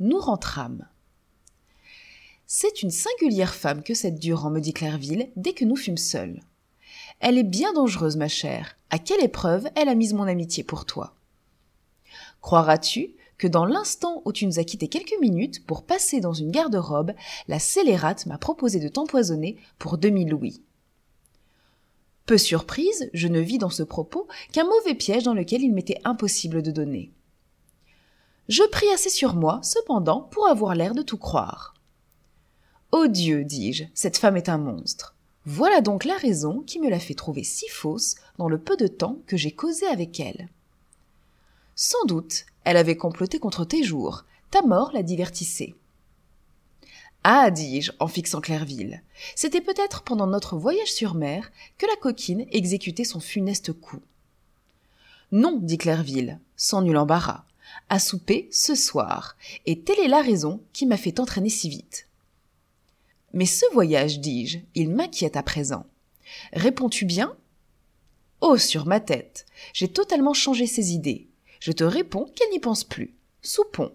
Nous rentrâmes. C'est une singulière femme que cette Durand, me dit Clairville, dès que nous fûmes seuls. Elle est bien dangereuse, ma chère. À quelle épreuve elle a mise mon amitié pour toi? Croiras-tu que dans l'instant où tu nous as quitté quelques minutes pour passer dans une garde-robe, la scélérate m'a proposé de t'empoisonner pour deux mille louis. Peu surprise, je ne vis dans ce propos qu'un mauvais piège dans lequel il m'était impossible de donner. Je pris assez sur moi, cependant, pour avoir l'air de tout croire. Oh Dieu, dis-je, cette femme est un monstre. Voilà donc la raison qui me l'a fait trouver si fausse dans le peu de temps que j'ai causé avec elle. Sans doute, elle avait comploté contre tes jours. Ta mort la divertissait. Ah, dis-je, en fixant Clairville, c'était peut-être pendant notre voyage sur mer que la coquine exécutait son funeste coup. Non, dit Clairville, sans nul embarras, à souper ce soir, et telle est la raison qui m'a fait entraîner si vite. Mais ce voyage, dis-je, il m'inquiète à présent. Réponds-tu bien? Oh, sur ma tête, j'ai totalement changé ses idées. Je te réponds qu'elle n'y pense plus. Soupons.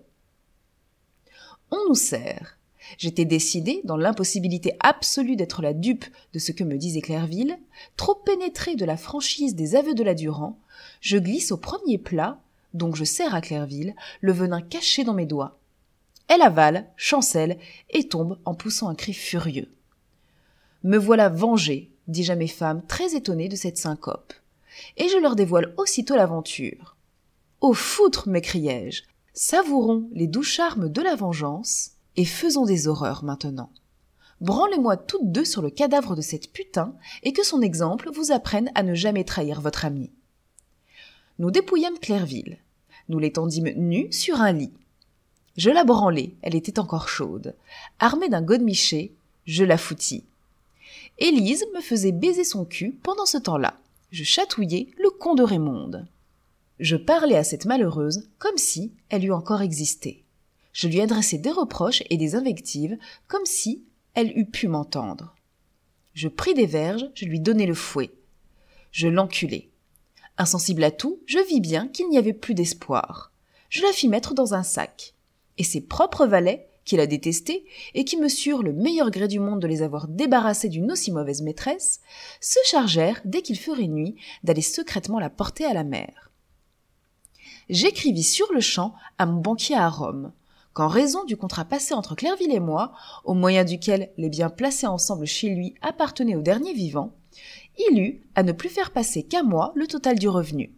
On nous sert. J'étais décidé, dans l'impossibilité absolue d'être la dupe de ce que me disait Clairville, trop pénétré de la franchise des aveux de la Durand, je glisse au premier plat, donc je sers à Clairville, le venin caché dans mes doigts. Elle avale, chancelle, et tombe en poussant un cri furieux. Me voilà vengé, dis-je à mes femmes, très étonnées de cette syncope. Et je leur dévoile aussitôt l'aventure. Au foutre, m'écriai-je. Savourons les doux charmes de la vengeance et faisons des horreurs maintenant. Branlez-moi toutes deux sur le cadavre de cette putain et que son exemple vous apprenne à ne jamais trahir votre ami. Nous dépouillâmes Clairville. Nous l'étendîmes nue sur un lit. Je la branlai, elle était encore chaude. Armée d'un godemiché, je la foutis. Élise me faisait baiser son cul pendant ce temps-là. Je chatouillais le con de Raymonde. Je parlais à cette malheureuse comme si elle eût encore existé. Je lui adressais des reproches et des invectives comme si elle eût pu m'entendre. Je pris des verges, je lui donnai le fouet. Je l'enculai. Insensible à tout, je vis bien qu'il n'y avait plus d'espoir. Je la fis mettre dans un sac. Et ses propres valets, qui la détestaient, et qui me surent le meilleur gré du monde de les avoir débarrassés d'une aussi mauvaise maîtresse, se chargèrent, dès qu'il ferait nuit, d'aller secrètement la porter à la mer j'écrivis sur le champ à mon banquier à Rome qu'en raison du contrat passé entre Clairville et moi, au moyen duquel les biens placés ensemble chez lui appartenaient au dernier vivant, il eut à ne plus faire passer qu'à moi le total du revenu.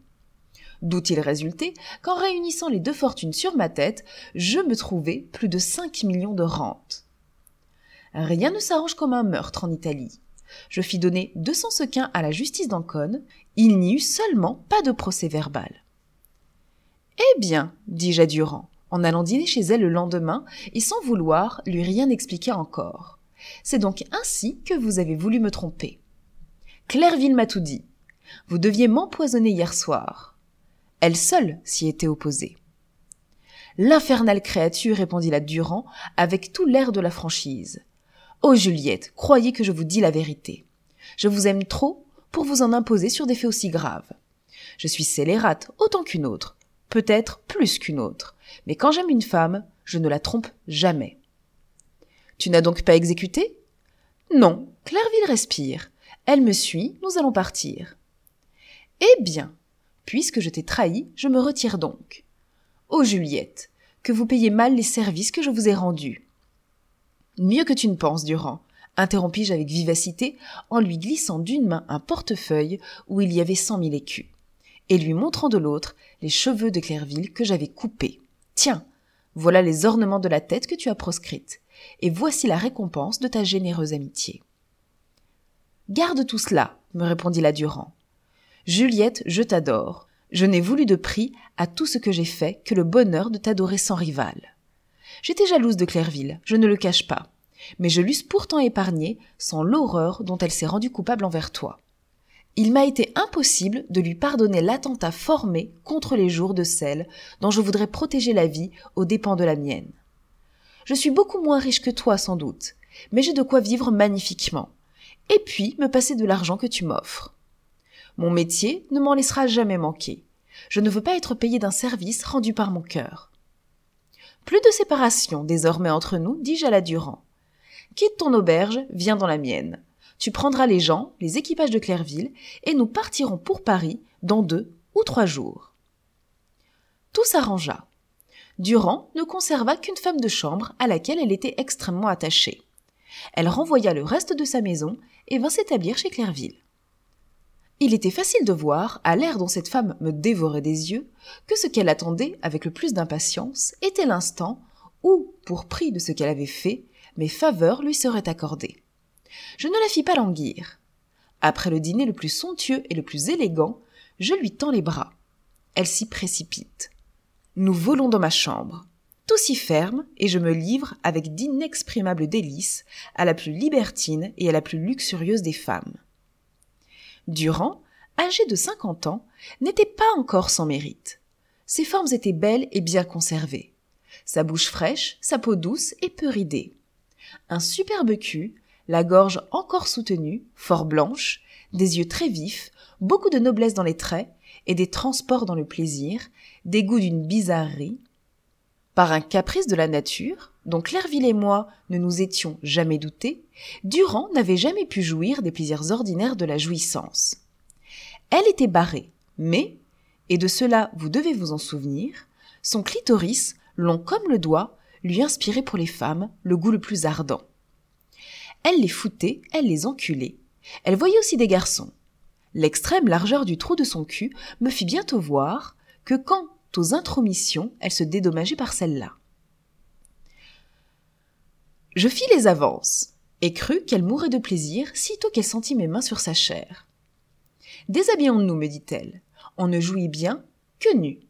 D'où il résultait qu'en réunissant les deux fortunes sur ma tête, je me trouvais plus de cinq millions de rentes. Rien ne s'arrange comme un meurtre en Italie. Je fis donner 200 sequins à la justice d'Ancône. Il n'y eut seulement pas de procès verbal. Eh bien, dis-je à Durand, en allant dîner chez elle le lendemain et sans vouloir lui rien expliquer encore. C'est donc ainsi que vous avez voulu me tromper. Clairville m'a tout dit. Vous deviez m'empoisonner hier soir. Elle seule s'y était opposée. L'infernale créature, répondit la Durand avec tout l'air de la franchise. Oh Juliette, croyez que je vous dis la vérité. Je vous aime trop pour vous en imposer sur des faits aussi graves. Je suis scélérate autant qu'une autre, peut-être plus qu'une autre, mais quand j'aime une femme, je ne la trompe jamais. Tu n'as donc pas exécuté? Non, Clairville respire. Elle me suit, nous allons partir. Eh bien, puisque je t'ai trahi, je me retire donc. Oh Juliette, que vous payez mal les services que je vous ai rendus. Mieux que tu ne penses, Durand, interrompis-je avec vivacité en lui glissant d'une main un portefeuille où il y avait cent mille écus, et lui montrant de l'autre les cheveux de Clairville que j'avais coupés. Tiens, voilà les ornements de la tête que tu as proscrite, et voici la récompense de ta généreuse amitié. Garde tout cela, me répondit la Durand. Juliette, je t'adore. Je n'ai voulu de prix à tout ce que j'ai fait que le bonheur de t'adorer sans rival. J'étais jalouse de Clairville, je ne le cache pas, mais je l'eusse pourtant épargnée sans l'horreur dont elle s'est rendue coupable envers toi. Il m'a été impossible de lui pardonner l'attentat formé contre les jours de celle dont je voudrais protéger la vie aux dépens de la mienne. Je suis beaucoup moins riche que toi sans doute, mais j'ai de quoi vivre magnifiquement, et puis me passer de l'argent que tu m'offres. Mon métier ne m'en laissera jamais manquer. Je ne veux pas être payé d'un service rendu par mon cœur. Plus de séparation désormais entre nous, dis-je à la Durand. Quitte ton auberge, viens dans la mienne. Tu prendras les gens, les équipages de Clairville, et nous partirons pour Paris dans deux ou trois jours. Tout s'arrangea. Durand ne conserva qu'une femme de chambre à laquelle elle était extrêmement attachée. Elle renvoya le reste de sa maison et vint s'établir chez Clairville. Il était facile de voir, à l'air dont cette femme me dévorait des yeux, que ce qu'elle attendait avec le plus d'impatience était l'instant où, pour prix de ce qu'elle avait fait, mes faveurs lui seraient accordées. Je ne la fis pas languir. Après le dîner le plus somptueux et le plus élégant, je lui tends les bras. Elle s'y précipite. Nous volons dans ma chambre. Tout s'y ferme et je me livre avec d'inexprimables délices à la plus libertine et à la plus luxurieuse des femmes. Durand, âgé de cinquante ans, n'était pas encore sans mérite. Ses formes étaient belles et bien conservées. Sa bouche fraîche, sa peau douce et peu ridée. Un superbe cul, la gorge encore soutenue, fort blanche, des yeux très vifs, beaucoup de noblesse dans les traits et des transports dans le plaisir, des goûts d'une bizarrerie. Par un caprice de la nature, dont Clairville et moi ne nous étions jamais doutés, Durand n'avait jamais pu jouir des plaisirs ordinaires de la jouissance. Elle était barrée, mais, et de cela vous devez vous en souvenir, son clitoris, long comme le doigt, lui inspirait pour les femmes le goût le plus ardent. Elle les foutait, elle les enculait. Elle voyait aussi des garçons. L'extrême largeur du trou de son cul me fit bientôt voir que quant aux intromissions, elle se dédommageait par celle-là. Je fis les avances, et crus qu'elle mourrait de plaisir sitôt qu'elle sentit mes mains sur sa chair. Déshabillons-nous, me dit-elle. On ne jouit bien que nu.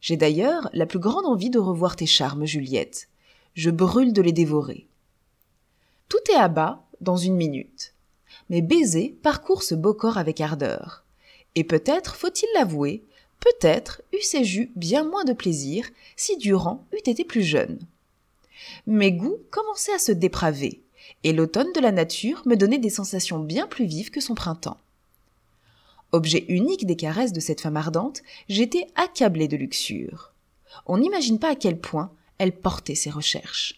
J'ai d'ailleurs la plus grande envie de revoir tes charmes, Juliette. Je brûle de les dévorer. Tout est à bas dans une minute. Mes baisers parcourent ce beau corps avec ardeur. Et peut-être, faut-il l'avouer, peut-être eussé-je eu bien moins de plaisir si Durand eût été plus jeune. Mes goûts commençaient à se dépraver, et l'automne de la nature me donnait des sensations bien plus vives que son printemps. Objet unique des caresses de cette femme ardente, j'étais accablé de luxure. On n'imagine pas à quel point elle portait ses recherches.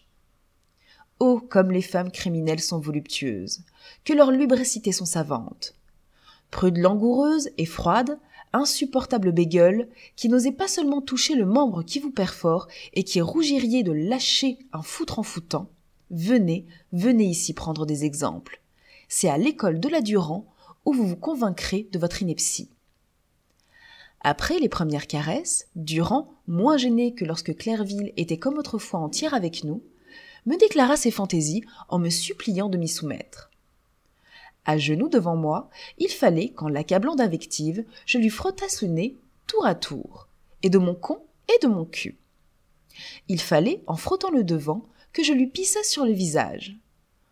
Oh, comme les femmes criminelles sont voluptueuses, que leurs lubricités sont savantes. Prude langoureuse et froide, insupportable bégueule, qui n'osait pas seulement toucher le membre qui vous perfore et qui rougiriez de lâcher un foutre en foutant, venez, venez ici prendre des exemples. C'est à l'école de la Durand où vous vous convaincrez de votre ineptie. Après les premières caresses, Durand, moins gêné que lorsque Clairville était comme autrefois entière avec nous, me déclara ses fantaisies en me suppliant de m'y soumettre. À genoux devant moi, il fallait qu'en l'accablant d'invectives, je lui frottasse le nez tour à tour, et de mon con et de mon cul. Il fallait, en frottant le devant, que je lui pissa sur le visage.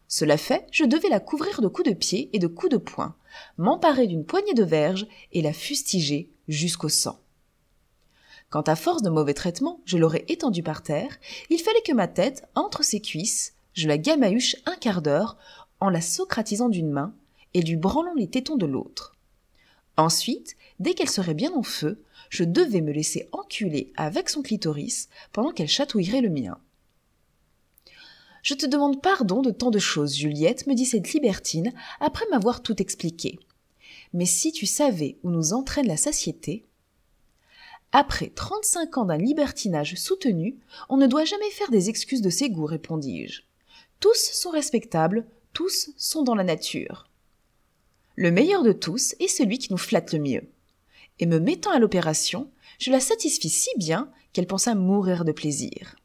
Cela fait, je devais la couvrir de coups de pied et de coups de poing, m'emparer d'une poignée de verge et la fustiger jusqu'au sang. Quand à force de mauvais traitements, je l'aurais étendue par terre, il fallait que ma tête, entre ses cuisses, je la gamahuche un quart d'heure en la socratisant d'une main et lui branlant les tétons de l'autre. Ensuite, dès qu'elle serait bien en feu, je devais me laisser enculer avec son clitoris pendant qu'elle chatouillerait le mien. Je te demande pardon de tant de choses, Juliette, me dit cette libertine, après m'avoir tout expliqué. Mais si tu savais où nous entraîne la satiété. Après trente-cinq ans d'un libertinage soutenu, on ne doit jamais faire des excuses de ses goûts, répondis-je. Tous sont respectables, tous sont dans la nature. Le meilleur de tous est celui qui nous flatte le mieux. Et me mettant à l'opération, je la satisfis si bien qu'elle pensa mourir de plaisir.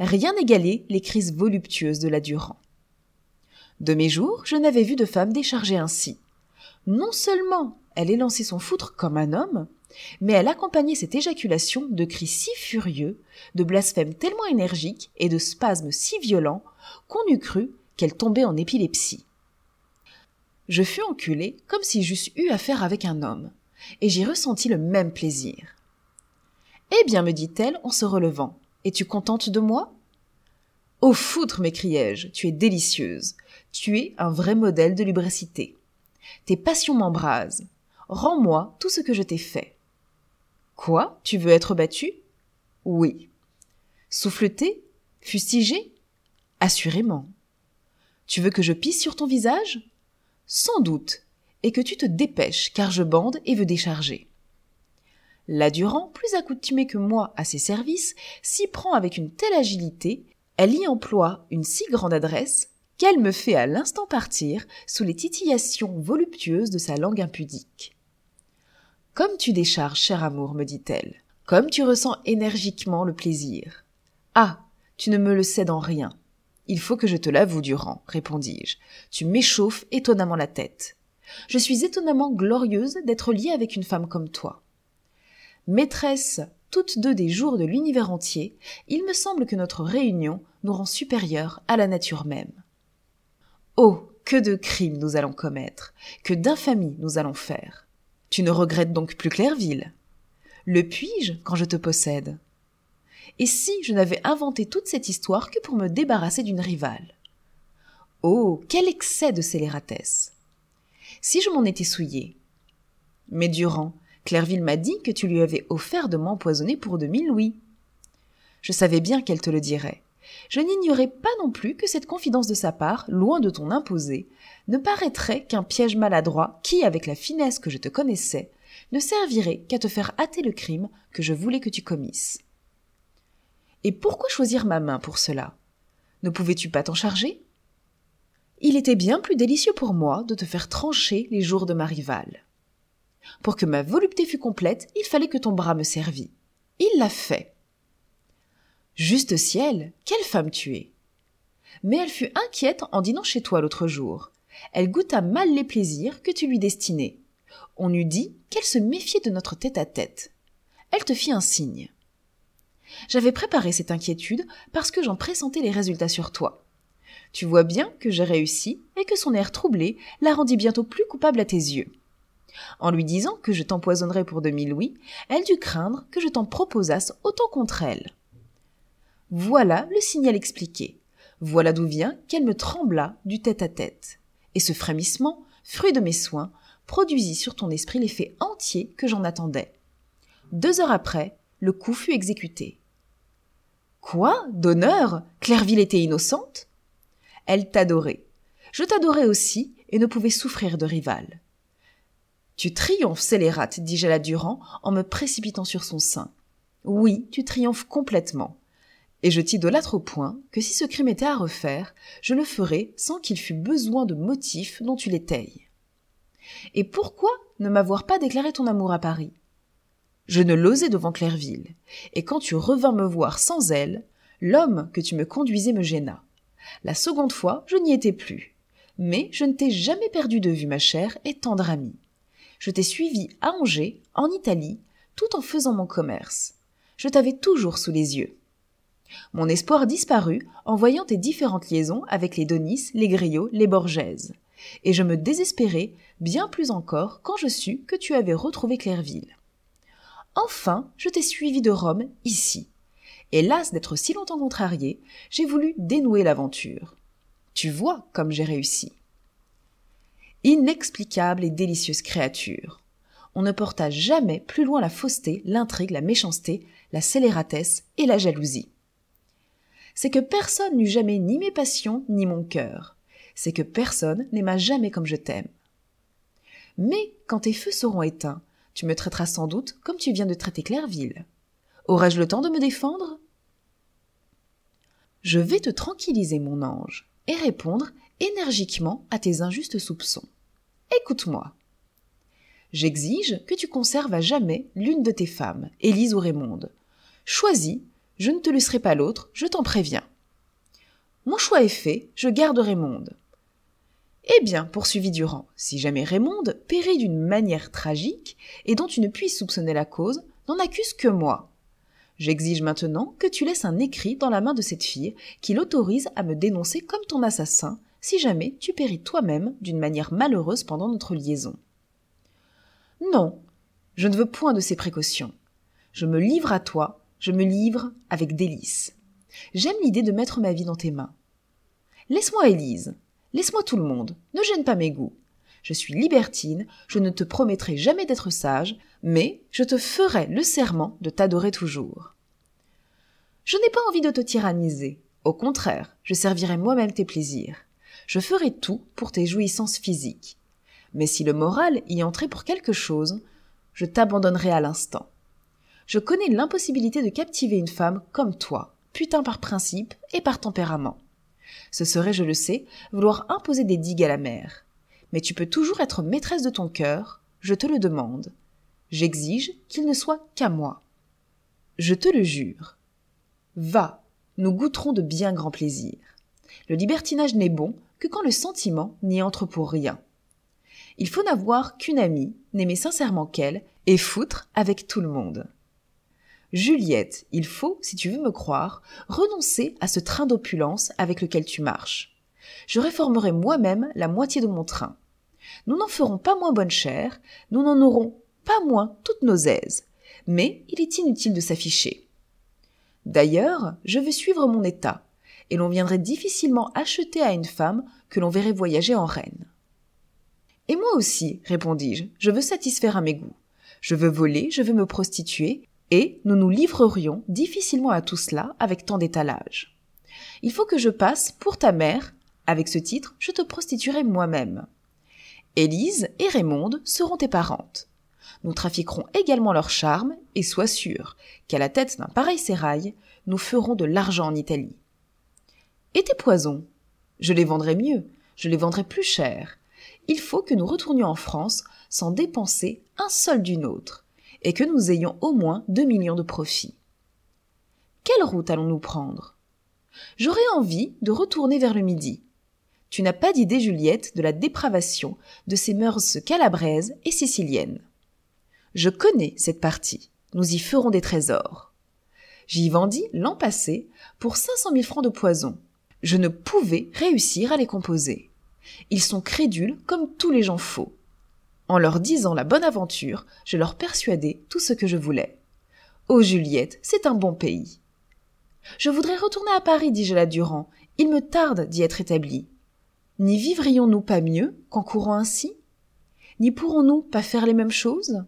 Rien n'égalait les crises voluptueuses de la Durand. De mes jours, je n'avais vu de femme déchargée ainsi. Non seulement elle élançait son foutre comme un homme, mais elle accompagnait cette éjaculation de cris si furieux, de blasphèmes tellement énergiques et de spasmes si violents qu'on eût cru qu'elle tombait en épilepsie. Je fus enculé comme si j'eusse eu affaire avec un homme, et j'y ressentis le même plaisir. Eh bien, me dit-elle en se relevant, es-tu contente de moi Au foutre, m'écriai-je, tu es délicieuse. Tu es un vrai modèle de lubricité. Tes passions m'embrasent. Rends-moi tout ce que je t'ai fait. Quoi? Tu veux être battu? Oui. Souffleté Fustigé? Assurément. Tu veux que je pisse sur ton visage? Sans doute, et que tu te dépêches, car je bande et veux décharger. La Durand, plus accoutumée que moi à ses services, s'y prend avec une telle agilité, elle y emploie une si grande adresse, qu'elle me fait à l'instant partir sous les titillations voluptueuses de sa langue impudique. Comme tu décharges, cher amour, me dit-elle, comme tu ressens énergiquement le plaisir. Ah, tu ne me le cèdes en rien. Il faut que je te l'avoue, Durand, répondis-je. Tu m'échauffes étonnamment la tête. Je suis étonnamment glorieuse d'être liée avec une femme comme toi. Maîtresse toutes deux des jours de l'univers entier, il me semble que notre réunion nous rend supérieurs à la nature même. Oh, que de crimes nous allons commettre, que d'infamies nous allons faire. Tu ne regrettes donc plus Clairville. Le puis-je quand je te possède? Et si je n'avais inventé toute cette histoire que pour me débarrasser d'une rivale? Oh, quel excès de scélératesse! Si je m'en étais souillé Mais Durand, Clairville m'a dit que tu lui avais offert de m'empoisonner pour de mille louis. Je savais bien qu'elle te le dirait. Je n'ignorais pas non plus que cette confidence de sa part, loin de ton imposer, ne paraîtrait qu'un piège maladroit qui, avec la finesse que je te connaissais, ne servirait qu'à te faire hâter le crime que je voulais que tu commisses. Et pourquoi choisir ma main pour cela? Ne pouvais-tu pas t'en charger? Il était bien plus délicieux pour moi de te faire trancher les jours de ma rivale. Pour que ma volupté fût complète, il fallait que ton bras me servît. Il l'a fait. Juste ciel, quelle femme tu es. Mais elle fut inquiète en dînant chez toi l'autre jour. Elle goûta mal les plaisirs que tu lui destinais. On eût dit qu'elle se méfiait de notre tête à tête. Elle te fit un signe. J'avais préparé cette inquiétude parce que j'en pressentais les résultats sur toi. Tu vois bien que j'ai réussi et que son air troublé la rendit bientôt plus coupable à tes yeux. En lui disant que je t'empoisonnerais pour mille louis, elle dut craindre que je t'en proposasse autant contre elle. Voilà le signal expliqué. Voilà d'où vient qu'elle me trembla du tête-à-tête. Et ce frémissement, fruit de mes soins, produisit sur ton esprit l'effet entier que j'en attendais. Deux heures après, le coup fut exécuté. Quoi? D'honneur? Clairville était innocente? Elle t'adorait. Je t'adorais aussi et ne pouvais souffrir de rival. Tu triomphes, scélérate, dis-je à la Durand en me précipitant sur son sein. Oui, tu triomphes complètement. Et je t'idolâtre au point que si ce crime était à refaire, je le ferais sans qu'il fût besoin de motifs dont tu l'étayes. Et pourquoi ne m'avoir pas déclaré ton amour à Paris? Je ne l'osais devant Clairville, et quand tu revins me voir sans elle, L'homme que tu me conduisais me gêna. La seconde fois, je n'y étais plus. Mais je ne t'ai jamais perdu de vue, ma chère et tendre amie. Je t'ai suivi à Angers, en Italie, tout en faisant mon commerce. Je t'avais toujours sous les yeux. Mon espoir disparut en voyant tes différentes liaisons avec les Donis, les Griots, les Borgèse. Et je me désespérai bien plus encore quand je sus que tu avais retrouvé Clairville. Enfin, je t'ai suivi de Rome, ici. Et las d'être si longtemps contrarié, j'ai voulu dénouer l'aventure. Tu vois comme j'ai réussi. Inexplicable et délicieuse créature. On ne porta jamais plus loin la fausseté, l'intrigue, la méchanceté, la scélératesse et la jalousie. C'est que personne n'eut jamais ni mes passions ni mon cœur. C'est que personne n'aima jamais comme je t'aime. Mais quand tes feux seront éteints, tu me traiteras sans doute comme tu viens de traiter Clairville. Aurais-je le temps de me défendre? Je vais te tranquilliser, mon ange, et répondre énergiquement à tes injustes soupçons. Écoute-moi. J'exige que tu conserves à jamais l'une de tes femmes, Élise ou Raymonde. Choisis, je ne te laisserai pas l'autre, je t'en préviens. Mon choix est fait, je garde Raymonde. Eh bien, poursuivit Durand, si jamais Raymonde périt d'une manière tragique, et dont tu ne puisses soupçonner la cause, n'en accuse que moi. J'exige maintenant que tu laisses un écrit dans la main de cette fille qui l'autorise à me dénoncer comme ton assassin, si jamais tu péris toi-même d'une manière malheureuse pendant notre liaison. Non, je ne veux point de ces précautions. Je me livre à toi, je me livre avec délice. J'aime l'idée de mettre ma vie dans tes mains. Laisse-moi Élise, Laisse-moi tout le monde, ne gêne pas mes goûts. Je suis libertine, je ne te promettrai jamais d'être sage, mais je te ferai le serment de t'adorer toujours. Je n'ai pas envie de te tyranniser. Au contraire, je servirai moi-même tes plaisirs. Je ferai tout pour tes jouissances physiques. Mais si le moral y entrait pour quelque chose, je t'abandonnerai à l'instant. Je connais l'impossibilité de captiver une femme comme toi, putain par principe et par tempérament. Ce serait, je le sais, vouloir imposer des digues à la mer. Mais tu peux toujours être maîtresse de ton cœur, je te le demande. J'exige qu'il ne soit qu'à moi. Je te le jure. Va, nous goûterons de bien grands plaisirs. Le libertinage n'est bon que quand le sentiment n'y entre pour rien. Il faut n'avoir qu'une amie, n'aimer sincèrement qu'elle, et foutre avec tout le monde. Juliette, il faut, si tu veux me croire, renoncer à ce train d'opulence avec lequel tu marches. Je réformerai moi-même la moitié de mon train. Nous n'en ferons pas moins bonne chère, nous n'en aurons pas moins toutes nos aises. Mais il est inutile de s'afficher. D'ailleurs, je vais suivre mon état, et l'on viendrait difficilement acheter à une femme que l'on verrait voyager en reine. Et moi aussi, répondis-je, je veux satisfaire à mes goûts. Je veux voler, je veux me prostituer, et nous nous livrerions difficilement à tout cela avec tant d'étalage. Il faut que je passe pour ta mère. Avec ce titre, je te prostituerai moi-même. Élise et Raymonde seront tes parentes. Nous trafiquerons également leur charme, et sois sûr qu'à la tête d'un pareil sérail, nous ferons de l'argent en Italie. Et tes poisons? Je les vendrai mieux, je les vendrai plus cher. Il faut que nous retournions en France sans dépenser un seul d'une autre, et que nous ayons au moins deux millions de profits. Quelle route allons-nous prendre? J'aurais envie de retourner vers le midi. Tu n'as pas d'idée, Juliette, de la dépravation de ces mœurs calabraises et siciliennes. Je connais cette partie. Nous y ferons des trésors. J'y vendis l'an passé pour cinq cent mille francs de poison. Je ne pouvais réussir à les composer. Ils sont crédules comme tous les gens faux. En leur disant la bonne aventure, je leur persuadai tout ce que je voulais. Oh Juliette, c'est un bon pays. Je voudrais retourner à Paris, dis-je à Durand. Il me tarde d'y être établi. N'y vivrions-nous pas mieux qu'en courant ainsi? N'y pourrons-nous pas faire les mêmes choses?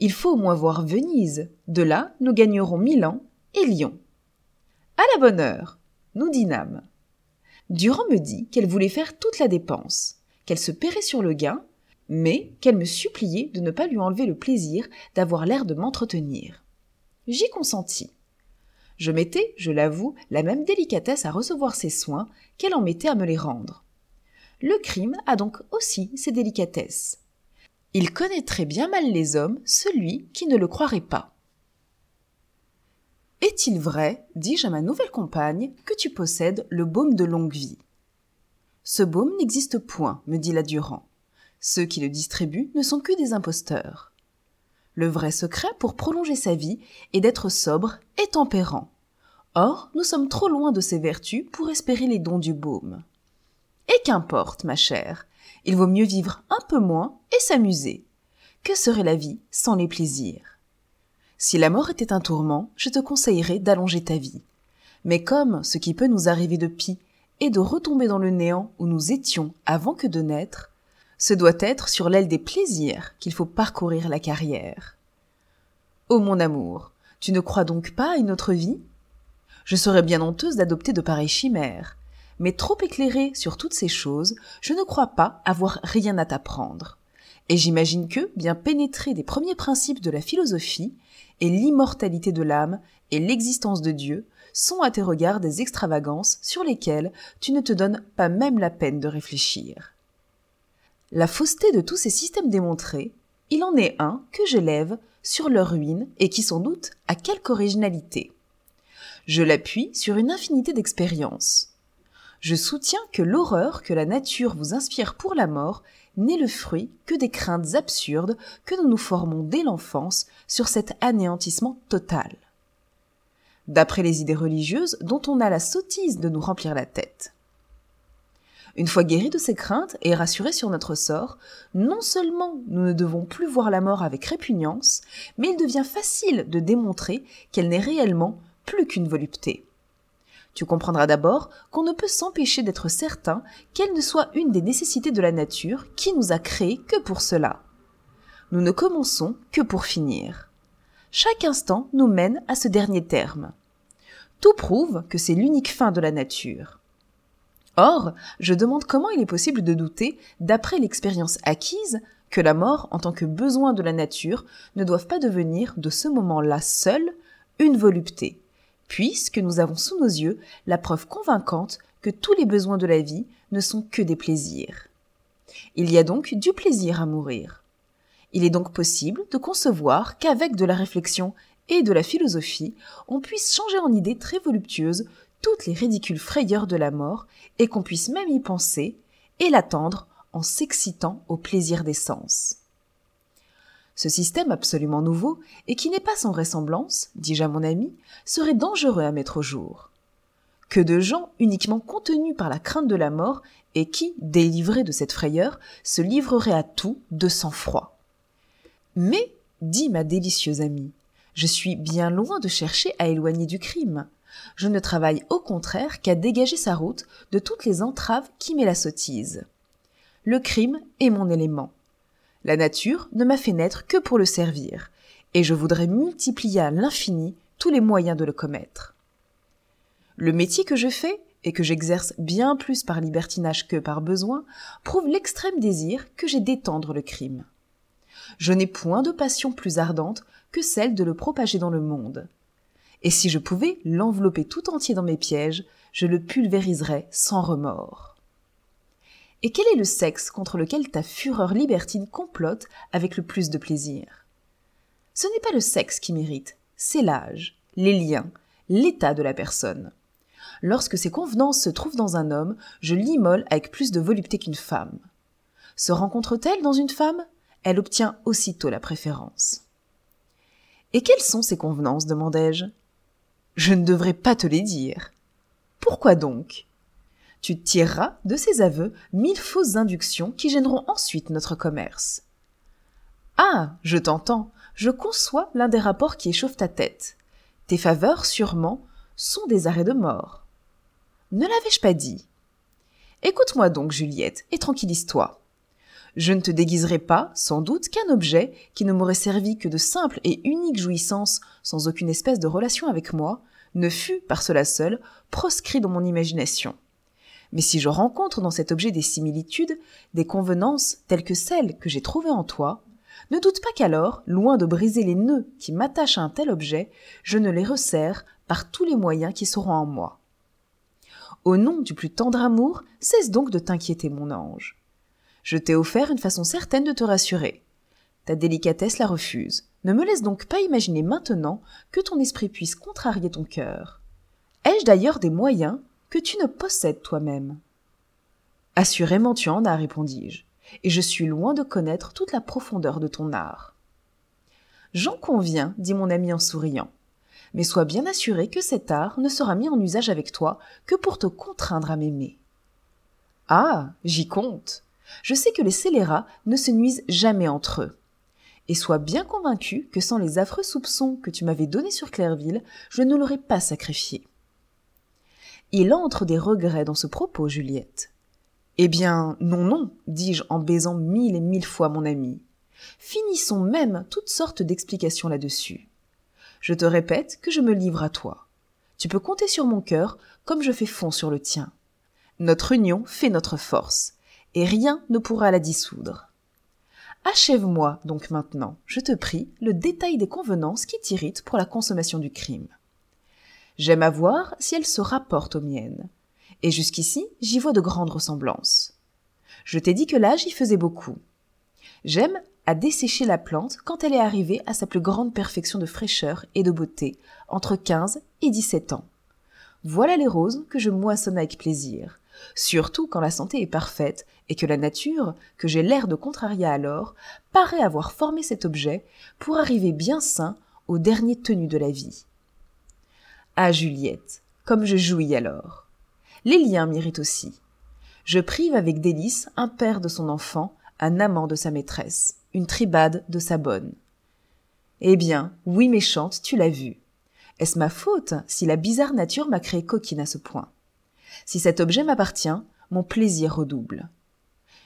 Il faut au moins voir Venise. De là, nous gagnerons Milan et Lyon. À la bonne heure, nous dînâmes. Durand me dit qu'elle voulait faire toute la dépense, qu'elle se paierait sur le gain mais qu'elle me suppliait de ne pas lui enlever le plaisir d'avoir l'air de m'entretenir. J'y consentis. Je mettais, je l'avoue, la même délicatesse à recevoir ses soins qu'elle en mettait à me les rendre. Le crime a donc aussi ses délicatesses. Il connaîtrait bien mal les hommes celui qui ne le croirait pas. Est-il vrai, dis-je à ma nouvelle compagne, que tu possèdes le baume de longue vie? Ce baume n'existe point, me dit la Durand. Ceux qui le distribuent ne sont que des imposteurs. Le vrai secret pour prolonger sa vie est d'être sobre et tempérant. Or, nous sommes trop loin de ces vertus pour espérer les dons du baume. Et qu'importe, ma chère, il vaut mieux vivre un peu moins et s'amuser. Que serait la vie sans les plaisirs? Si la mort était un tourment, je te conseillerais d'allonger ta vie. Mais comme ce qui peut nous arriver de pis est de retomber dans le néant où nous étions avant que de naître, ce doit être sur l'aile des plaisirs qu'il faut parcourir la carrière. Ô mon amour, tu ne crois donc pas à une autre vie? Je serais bien honteuse d'adopter de pareilles chimères, mais trop éclairée sur toutes ces choses, je ne crois pas avoir rien à t'apprendre. Et j'imagine que, bien pénétré des premiers principes de la philosophie, et l'immortalité de l'âme et l'existence de Dieu sont à tes regards des extravagances sur lesquelles tu ne te donnes pas même la peine de réfléchir. La fausseté de tous ces systèmes démontrés, il en est un que j'élève sur leur ruine et qui sans doute a quelque originalité. Je l'appuie sur une infinité d'expériences. Je soutiens que l'horreur que la nature vous inspire pour la mort n'est le fruit que des craintes absurdes que nous nous formons dès l'enfance sur cet anéantissement total. D'après les idées religieuses dont on a la sottise de nous remplir la tête. Une fois guéris de ces craintes et rassurés sur notre sort, non seulement nous ne devons plus voir la mort avec répugnance, mais il devient facile de démontrer qu'elle n'est réellement plus qu'une volupté. Tu comprendras d'abord qu'on ne peut s'empêcher d'être certain qu'elle ne soit une des nécessités de la nature qui nous a créés que pour cela. Nous ne commençons que pour finir. Chaque instant nous mène à ce dernier terme. Tout prouve que c'est l'unique fin de la nature. Or, je demande comment il est possible de douter, d'après l'expérience acquise, que la mort, en tant que besoin de la nature, ne doive pas devenir, de ce moment-là seul, une volupté, puisque nous avons sous nos yeux la preuve convaincante que tous les besoins de la vie ne sont que des plaisirs. Il y a donc du plaisir à mourir. Il est donc possible de concevoir qu'avec de la réflexion et de la philosophie, on puisse changer en idées très voluptueuses toutes les ridicules frayeurs de la mort et qu'on puisse même y penser et l'attendre en s'excitant au plaisir des sens. Ce système absolument nouveau, et qui n'est pas sans ressemblance, dis-je à mon ami, serait dangereux à mettre au jour. Que de gens uniquement contenus par la crainte de la mort, et qui, délivrés de cette frayeur, se livreraient à tout de sang-froid. Mais, dit ma délicieuse amie, je suis bien loin de chercher à éloigner du crime. Je ne travaille au contraire qu'à dégager sa route de toutes les entraves qui met la sottise. Le crime est mon élément. La nature ne m'a fait naître que pour le servir, et je voudrais multiplier à l'infini tous les moyens de le commettre. Le métier que je fais, et que j'exerce bien plus par libertinage que par besoin, prouve l'extrême désir que j'ai d'étendre le crime. Je n'ai point de passion plus ardente que celle de le propager dans le monde. Et si je pouvais l'envelopper tout entier dans mes pièges, je le pulvériserais sans remords. Et quel est le sexe contre lequel ta fureur libertine complote avec le plus de plaisir? Ce n'est pas le sexe qui m'irrite, c'est l'âge, les liens, l'état de la personne. Lorsque ces convenances se trouvent dans un homme, je l'immole avec plus de volupté qu'une femme. Se rencontre-t-elle dans une femme? Elle obtient aussitôt la préférence. Et quelles sont ces convenances? demandai-je. Je ne devrais pas te les dire. Pourquoi donc? Tu tireras de ces aveux mille fausses inductions qui gêneront ensuite notre commerce. Ah. Je t'entends, je conçois l'un des rapports qui échauffent ta tête. Tes faveurs, sûrement, sont des arrêts de mort. Ne l'avais-je pas dit? Écoute-moi donc, Juliette, et tranquillise-toi. Je ne te déguiserai pas, sans doute, qu'un objet qui ne m'aurait servi que de simple et unique jouissance sans aucune espèce de relation avec moi, ne fut, par cela seul, proscrit dans mon imagination. Mais si je rencontre dans cet objet des similitudes, des convenances telles que celles que j'ai trouvées en toi, ne doute pas qu'alors, loin de briser les nœuds qui m'attachent à un tel objet, je ne les resserre par tous les moyens qui seront en moi. Au nom du plus tendre amour, cesse donc de t'inquiéter, mon ange. Je t'ai offert une façon certaine de te rassurer. Ta délicatesse la refuse. Ne me laisse donc pas imaginer maintenant que ton esprit puisse contrarier ton cœur. Ai-je d'ailleurs des moyens que tu ne possèdes toi-même? Assurément tu en as, répondis-je, et je suis loin de connaître toute la profondeur de ton art. J'en conviens, dit mon ami en souriant, mais sois bien assuré que cet art ne sera mis en usage avec toi que pour te contraindre à m'aimer. Ah, j'y compte. Je sais que les scélérats ne se nuisent jamais entre eux. Et sois bien convaincu que sans les affreux soupçons que tu m'avais donnés sur Clairville, je ne l'aurais pas sacrifié. Il entre des regrets dans ce propos, Juliette. Eh bien, non, non, dis-je en baisant mille et mille fois mon ami. Finissons même toutes sortes d'explications là-dessus. Je te répète que je me livre à toi. Tu peux compter sur mon cœur comme je fais fond sur le tien. Notre union fait notre force, et rien ne pourra la dissoudre. Achève-moi donc maintenant, je te prie, le détail des convenances qui t'irritent pour la consommation du crime. J'aime à voir si elles se rapportent aux miennes, et jusqu'ici j'y vois de grandes ressemblances. Je t'ai dit que l'âge y faisait beaucoup. J'aime à dessécher la plante quand elle est arrivée à sa plus grande perfection de fraîcheur et de beauté, entre quinze et dix-sept ans. Voilà les roses que je moissonne avec plaisir, surtout quand la santé est parfaite et que la nature, que j'ai l'air de contrarier alors, paraît avoir formé cet objet pour arriver bien sain aux derniers tenues de la vie. Ah Juliette, comme je jouis alors. Les liens m'irritent aussi. Je prive avec délice un père de son enfant, un amant de sa maîtresse, une tribade de sa bonne. Eh bien, oui méchante, tu l'as vu. Est-ce ma faute si la bizarre nature m'a créé coquine à ce point? Si cet objet m'appartient, mon plaisir redouble.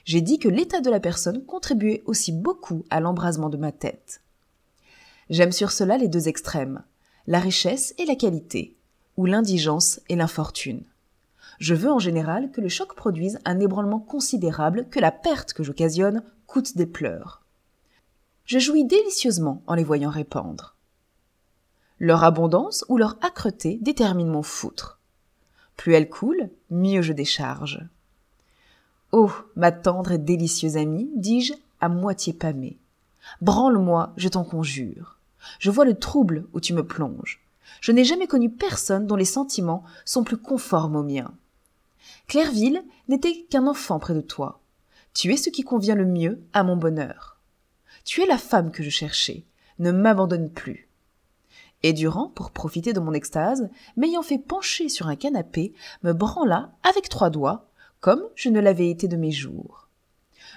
J'ai dit que l'état de la personne contribuait aussi beaucoup à l'embrasement de ma tête. J'aime sur cela les deux extrêmes, la richesse et la qualité, ou l'indigence et l'infortune. Je veux en général que le choc produise un ébranlement considérable, que la perte que j'occasionne coûte des pleurs. Je jouis délicieusement en les voyant répandre. Leur abondance ou leur âcreté détermine mon foutre. Plus elle coule, mieux je décharge. Oh, ma tendre et délicieuse amie, dis-je, à moitié pâmée. Branle-moi, je t'en conjure. Je vois le trouble où tu me plonges. Je n'ai jamais connu personne dont les sentiments sont plus conformes aux miens. Clairville n'était qu'un enfant près de toi. Tu es ce qui convient le mieux à mon bonheur. Tu es la femme que je cherchais. Ne m'abandonne plus et Durand, pour profiter de mon extase, m'ayant fait pencher sur un canapé, me branla avec trois doigts, comme je ne l'avais été de mes jours.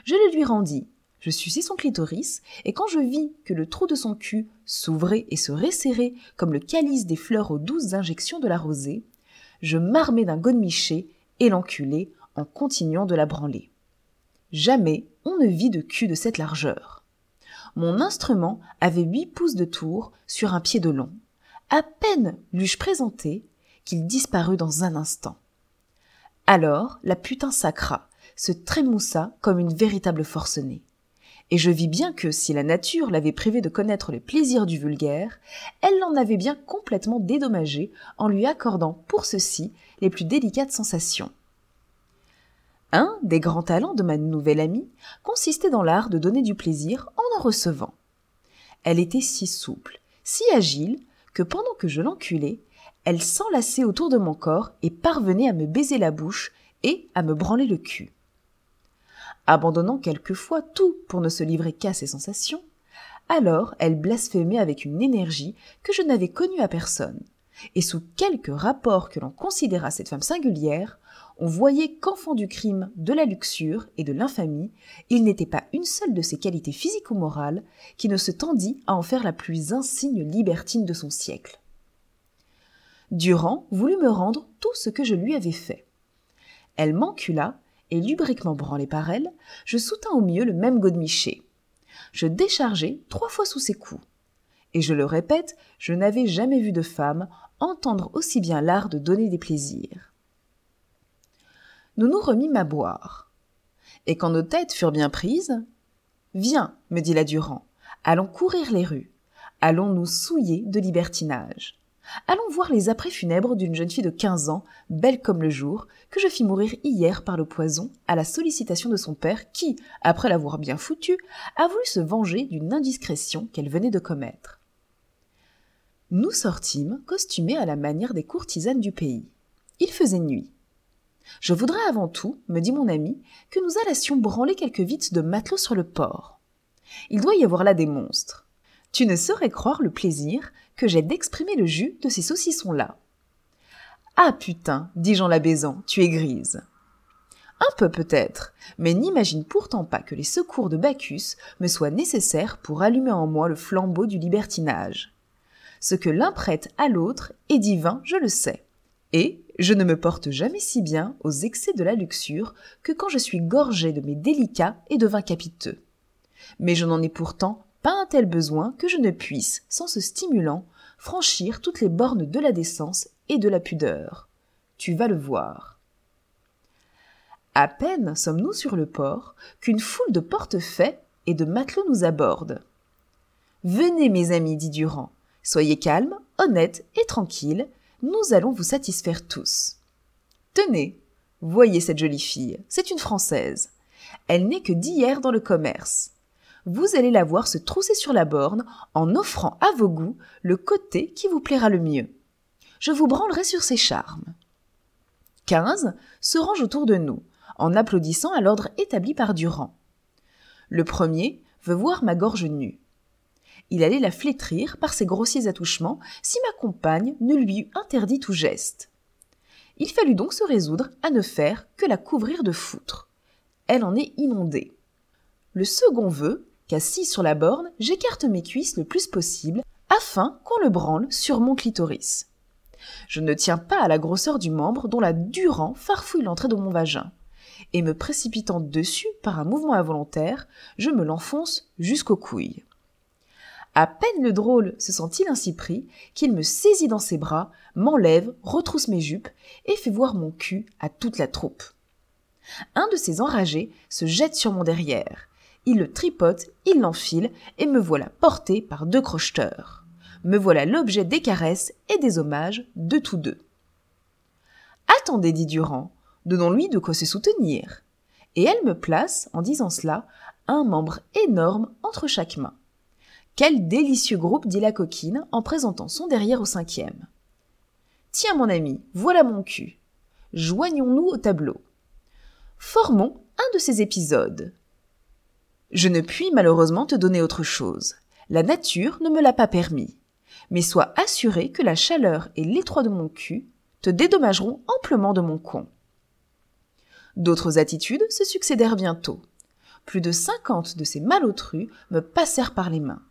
Je le lui rendis, je suçai son clitoris, et quand je vis que le trou de son cul s'ouvrait et se resserrait comme le calice des fleurs aux douces injections de la rosée, je m'armai d'un godemiché et l'enculai en continuant de la branler. Jamais on ne vit de cul de cette largeur. Mon instrument avait huit pouces de tour sur un pied de long. À peine l'eus-je présenté qu'il disparut dans un instant. Alors la putain sacra, se trémoussa comme une véritable forcenée. Et je vis bien que, si la nature l'avait privé de connaître les plaisirs du vulgaire, elle l'en avait bien complètement dédommagé en lui accordant pour ceci les plus délicates sensations. Un des grands talents de ma nouvelle amie consistait dans l'art de donner du plaisir en en recevant. Elle était si souple, si agile, que pendant que je l'enculais, elle s'enlaçait autour de mon corps et parvenait à me baiser la bouche et à me branler le cul. Abandonnant quelquefois tout pour ne se livrer qu'à ses sensations, alors elle blasphémait avec une énergie que je n'avais connue à personne, et sous quelque rapport que l'on considérât cette femme singulière, on voyait qu'enfant du crime, de la luxure et de l'infamie, il n'était pas une seule de ses qualités physiques ou morales qui ne se tendit à en faire la plus insigne libertine de son siècle. Durand voulut me rendre tout ce que je lui avais fait. Elle m'encula, et lubriquement branlé par elle, je soutins au mieux le même godemiché. Je déchargeai trois fois sous ses coups. Et je le répète, je n'avais jamais vu de femme entendre aussi bien l'art de donner des plaisirs nous nous remîmes à boire. Et quand nos têtes furent bien prises, Viens, me dit la Durand, allons courir les rues, allons nous souiller de libertinage. Allons voir les apprêts funèbres d'une jeune fille de 15 ans, belle comme le jour, que je fis mourir hier par le poison à la sollicitation de son père qui, après l'avoir bien foutue, a voulu se venger d'une indiscrétion qu'elle venait de commettre. Nous sortîmes, costumés à la manière des courtisanes du pays. Il faisait nuit. Je voudrais avant tout, me dit mon ami, que nous allassions branler quelques vites de matelots sur le port. Il doit y avoir là des monstres. Tu ne saurais croire le plaisir que j'ai d'exprimer le jus de ces saucissons-là. Ah putain, dit Jean Labézan, tu es grise. Un peu peut-être, mais n'imagine pourtant pas que les secours de Bacchus me soient nécessaires pour allumer en moi le flambeau du libertinage. Ce que l'un prête à l'autre est divin, je le sais. Et je ne me porte jamais si bien aux excès de la luxure que quand je suis gorgé de mes délicats et de vins capiteux. Mais je n'en ai pourtant pas un tel besoin que je ne puisse, sans ce stimulant, franchir toutes les bornes de la décence et de la pudeur. Tu vas le voir. À peine sommes-nous sur le port qu'une foule de portefaix et de matelots nous aborde. Venez, mes amis, dit Durand. Soyez calmes, honnêtes et tranquilles, nous allons vous satisfaire tous. Tenez, voyez cette jolie fille, c'est une Française. Elle n'est que d'hier dans le commerce. Vous allez la voir se trousser sur la borne en offrant à vos goûts le côté qui vous plaira le mieux. Je vous branlerai sur ses charmes. Quinze se rangent autour de nous, en applaudissant à l'ordre établi par Durand. Le premier veut voir ma gorge nue il allait la flétrir par ses grossiers attouchements si ma compagne ne lui eût interdit tout geste. Il fallut donc se résoudre à ne faire que la couvrir de foutre. Elle en est inondée. Le second veut qu'assis sur la borne, j'écarte mes cuisses le plus possible afin qu'on le branle sur mon clitoris. Je ne tiens pas à la grosseur du membre dont la Durand farfouille l'entrée de mon vagin. Et me précipitant dessus par un mouvement involontaire, je me l'enfonce jusqu'aux couilles. À peine le drôle se sent-il ainsi pris qu'il me saisit dans ses bras, m'enlève, retrousse mes jupes et fait voir mon cul à toute la troupe. Un de ces enragés se jette sur mon derrière. Il le tripote, il l'enfile et me voilà porté par deux crocheteurs. Me voilà l'objet des caresses et des hommages de tous deux. Attendez, dit Durand, donnons-lui de quoi se soutenir. Et elle me place, en disant cela, un membre énorme entre chaque main. Quel délicieux groupe, dit la coquine en présentant son derrière au cinquième. Tiens, mon ami, voilà mon cul. Joignons-nous au tableau. Formons un de ces épisodes. Je ne puis malheureusement te donner autre chose. La nature ne me l'a pas permis. Mais sois assuré que la chaleur et l'étroit de mon cul te dédommageront amplement de mon con. D'autres attitudes se succédèrent bientôt. Plus de cinquante de ces malotrus me passèrent par les mains.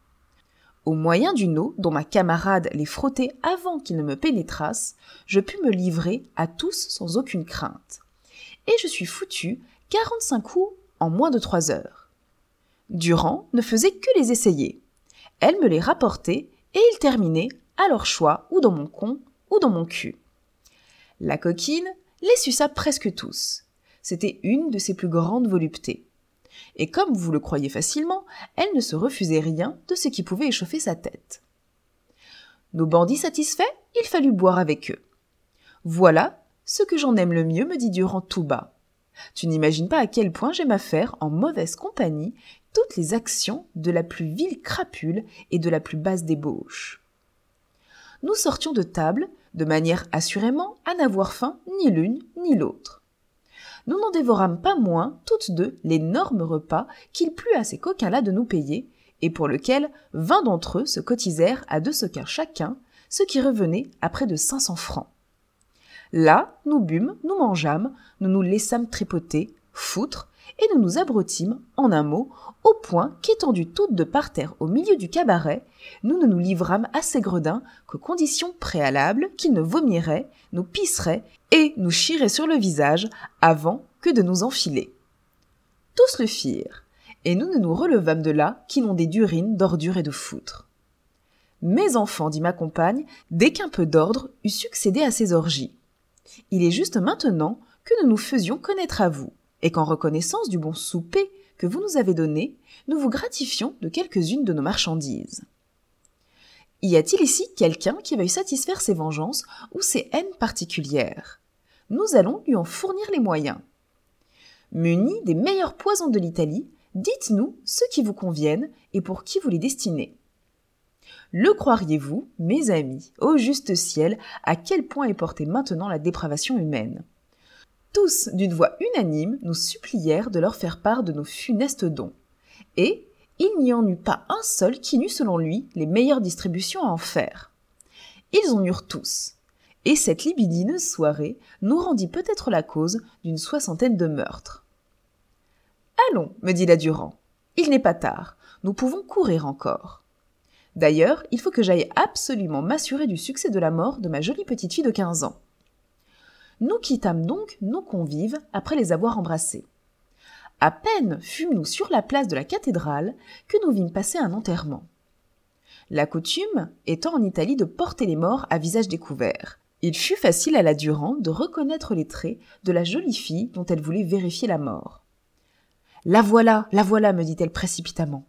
Au moyen d'une eau dont ma camarade les frottait avant qu'ils ne me pénétrassent, je pus me livrer à tous sans aucune crainte. Et je suis foutu 45 coups en moins de trois heures. Durand ne faisait que les essayer. Elle me les rapportait et ils terminaient à leur choix ou dans mon con ou dans mon cul. La coquine les suça presque tous. C'était une de ses plus grandes voluptés et comme vous le croyez facilement, elle ne se refusait rien de ce qui pouvait échauffer sa tête. Nos bandits satisfaits, il fallut boire avec eux. Voilà ce que j'en aime le mieux, me dit Durand tout bas. Tu n'imagines pas à quel point j'aime à faire, en mauvaise compagnie, toutes les actions de la plus vile crapule et de la plus basse débauche. Nous sortions de table, de manière assurément à n'avoir faim ni l'une ni l'autre nous n'en dévorâmes pas moins, toutes deux, l'énorme repas qu'il plut à ces coquins-là de nous payer, et pour lequel vingt d'entre eux se cotisèrent à deux sequins chacun, ce qui revenait à près de cinq cents francs. Là, nous bûmes, nous mangeâmes, nous nous laissâmes tripoter, foutre, et nous nous abrotîmes, en un mot, au point qu'étendues toutes de par terre au milieu du cabaret, nous ne nous livrâmes à ces gredins qu'aux conditions préalables qu'ils ne vomiraient, nous pisseraient et nous chiraient sur le visage avant que de nous enfiler. Tous le firent, et nous ne nous relevâmes de là qu'inondés d'urine, d'ordures et de foutre. Mes enfants, dit ma compagne, dès qu'un peu d'ordre eut succédé à ces orgies. Il est juste maintenant que nous nous faisions connaître à vous et qu'en reconnaissance du bon souper que vous nous avez donné, nous vous gratifions de quelques-unes de nos marchandises. Y a-t-il ici quelqu'un qui veuille satisfaire ses vengeances ou ses haines particulières? Nous allons lui en fournir les moyens. Munis des meilleurs poisons de l'Italie, dites-nous ceux qui vous conviennent et pour qui vous les destinez. Le croiriez-vous, mes amis, au juste ciel, à quel point est portée maintenant la dépravation humaine? Tous, d'une voix unanime, nous supplièrent de leur faire part de nos funestes dons. Et, il n'y en eut pas un seul qui n'eût selon lui les meilleures distributions à en faire. Ils en eurent tous. Et cette libidineuse soirée nous rendit peut-être la cause d'une soixantaine de meurtres. Allons, me dit la Durand. Il n'est pas tard. Nous pouvons courir encore. D'ailleurs, il faut que j'aille absolument m'assurer du succès de la mort de ma jolie petite fille de quinze ans. Nous quittâmes donc nos convives après les avoir embrassés. À peine fûmes-nous sur la place de la cathédrale que nous vîmes passer un enterrement. La coutume étant en Italie de porter les morts à visage découvert, il fut facile à la Durand de reconnaître les traits de la jolie fille dont elle voulait vérifier la mort. La voilà, la voilà, me dit-elle précipitamment.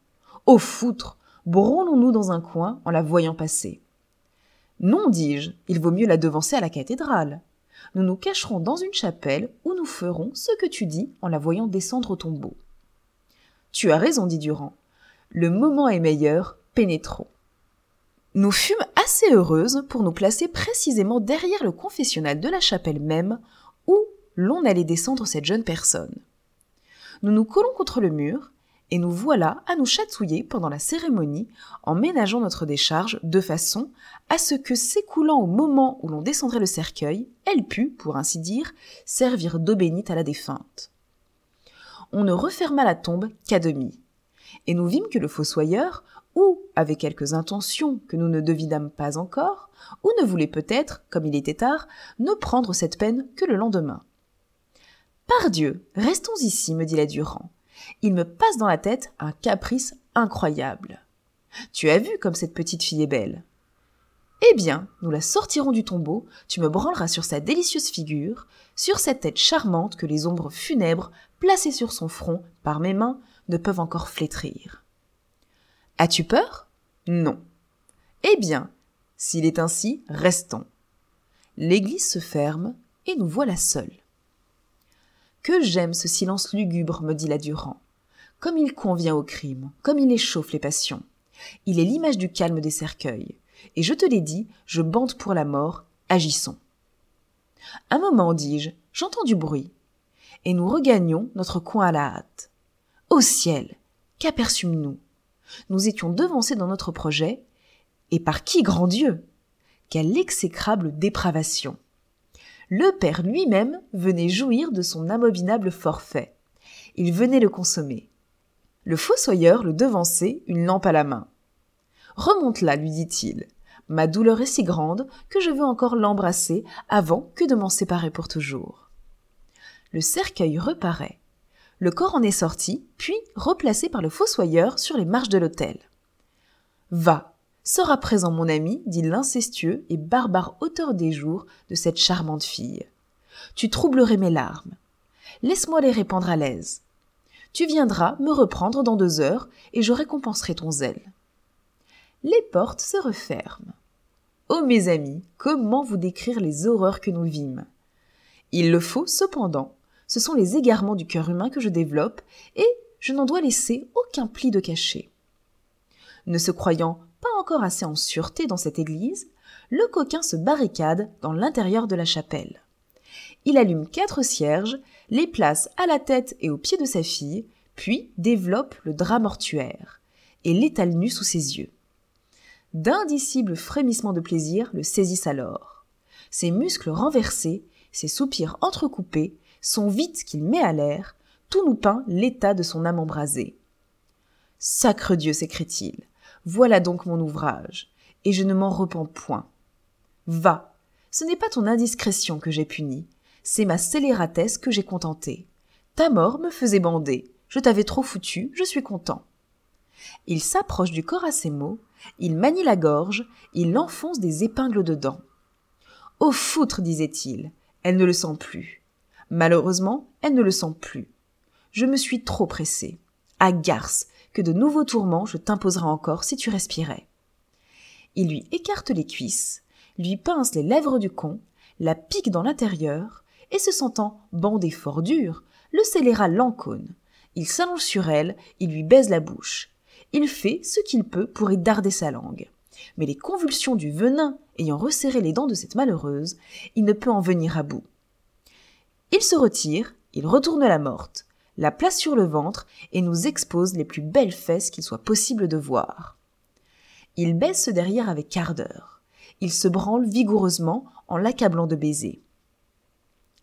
Au foutre, branlons-nous dans un coin en la voyant passer. Non, dis-je, il vaut mieux la devancer à la cathédrale nous nous cacherons dans une chapelle où nous ferons ce que tu dis en la voyant descendre au tombeau. Tu as raison, dit Durand. Le moment est meilleur, pénétrons. Nous fûmes assez heureuses pour nous placer précisément derrière le confessionnal de la chapelle même où l'on allait descendre cette jeune personne. Nous nous collons contre le mur, et nous voilà à nous chatouiller pendant la cérémonie en ménageant notre décharge de façon à ce que s'écoulant au moment où l'on descendrait le cercueil, elle pût, pour ainsi dire, servir d'eau bénite à la défunte. On ne referma la tombe qu'à demi, et nous vîmes que le fossoyeur, ou avec quelques intentions que nous ne devinâmes pas encore, ou ne voulait peut-être, comme il était tard, ne prendre cette peine que le lendemain. Pardieu, restons ici, me dit la Durand il me passe dans la tête un caprice incroyable. Tu as vu comme cette petite fille est belle? Eh bien, nous la sortirons du tombeau, tu me branleras sur sa délicieuse figure, sur cette tête charmante que les ombres funèbres, placées sur son front par mes mains, ne peuvent encore flétrir. As-tu peur? Non. Eh bien, s'il est ainsi, restons. L'église se ferme, et nous voilà seuls. Que j'aime ce silence lugubre, me dit la Durand. Comme il convient au crime, comme il échauffe les passions. Il est l'image du calme des cercueils. Et je te l'ai dit, je bande pour la mort, agissons. Un moment, dis-je, j'entends du bruit. Et nous regagnons notre coin à la hâte. Au ciel, qu'aperçûmes-nous? Nous étions devancés dans notre projet, et par qui, grand Dieu? Quelle exécrable dépravation le père lui-même venait jouir de son abominable forfait. Il venait le consommer. Le fossoyeur le devançait, une lampe à la main. Remonte là, lui dit-il. Ma douleur est si grande que je veux encore l'embrasser avant que de m'en séparer pour toujours. Le cercueil reparaît. Le corps en est sorti, puis replacé par le fossoyeur sur les marches de l'autel. Va, Sors à présent, mon ami, dit l'incestueux et barbare auteur des jours de cette charmante fille. Tu troublerais mes larmes. Laisse-moi les répandre à l'aise. Tu viendras me reprendre dans deux heures, et je récompenserai ton zèle. Les portes se referment. Oh mes amis, comment vous décrire les horreurs que nous vîmes Il le faut, cependant, ce sont les égarements du cœur humain que je développe, et je n'en dois laisser aucun pli de cachet. Ne se croyant encore assez en sûreté dans cette église, le coquin se barricade dans l'intérieur de la chapelle. Il allume quatre cierges, les place à la tête et aux pieds de sa fille, puis développe le drap mortuaire, et l'étale nu sous ses yeux. D'indicibles frémissements de plaisir le saisissent alors. Ses muscles renversés, ses soupirs entrecoupés, son vite qu'il met à l'air, tout nous peint l'état de son âme embrasée. Sacre Dieu, s'écrie-t-il, voilà donc mon ouvrage, et je ne m'en repens point. Va, ce n'est pas ton indiscrétion que j'ai punie, c'est ma scélératesse que j'ai contentée. Ta mort me faisait bander, je t'avais trop foutu, je suis content. Il s'approche du corps à ces mots, il manie la gorge, il enfonce des épingles dedans. Au foutre, disait-il, elle ne le sent plus. Malheureusement, elle ne le sent plus. Je me suis trop pressé. À garce, que de nouveaux tourments je t'imposerai encore si tu respirais. Il lui écarte les cuisses, lui pince les lèvres du con, la pique dans l'intérieur, et se sentant bandé fort dur, le scélérat l'enconne. Il s'allonge sur elle, il lui baise la bouche. Il fait ce qu'il peut pour y darder sa langue. Mais les convulsions du venin ayant resserré les dents de cette malheureuse, il ne peut en venir à bout. Il se retire, il retourne la morte, la place sur le ventre et nous expose les plus belles fesses qu'il soit possible de voir. Il baisse ce derrière avec ardeur. Il se branle vigoureusement en l'accablant de baisers.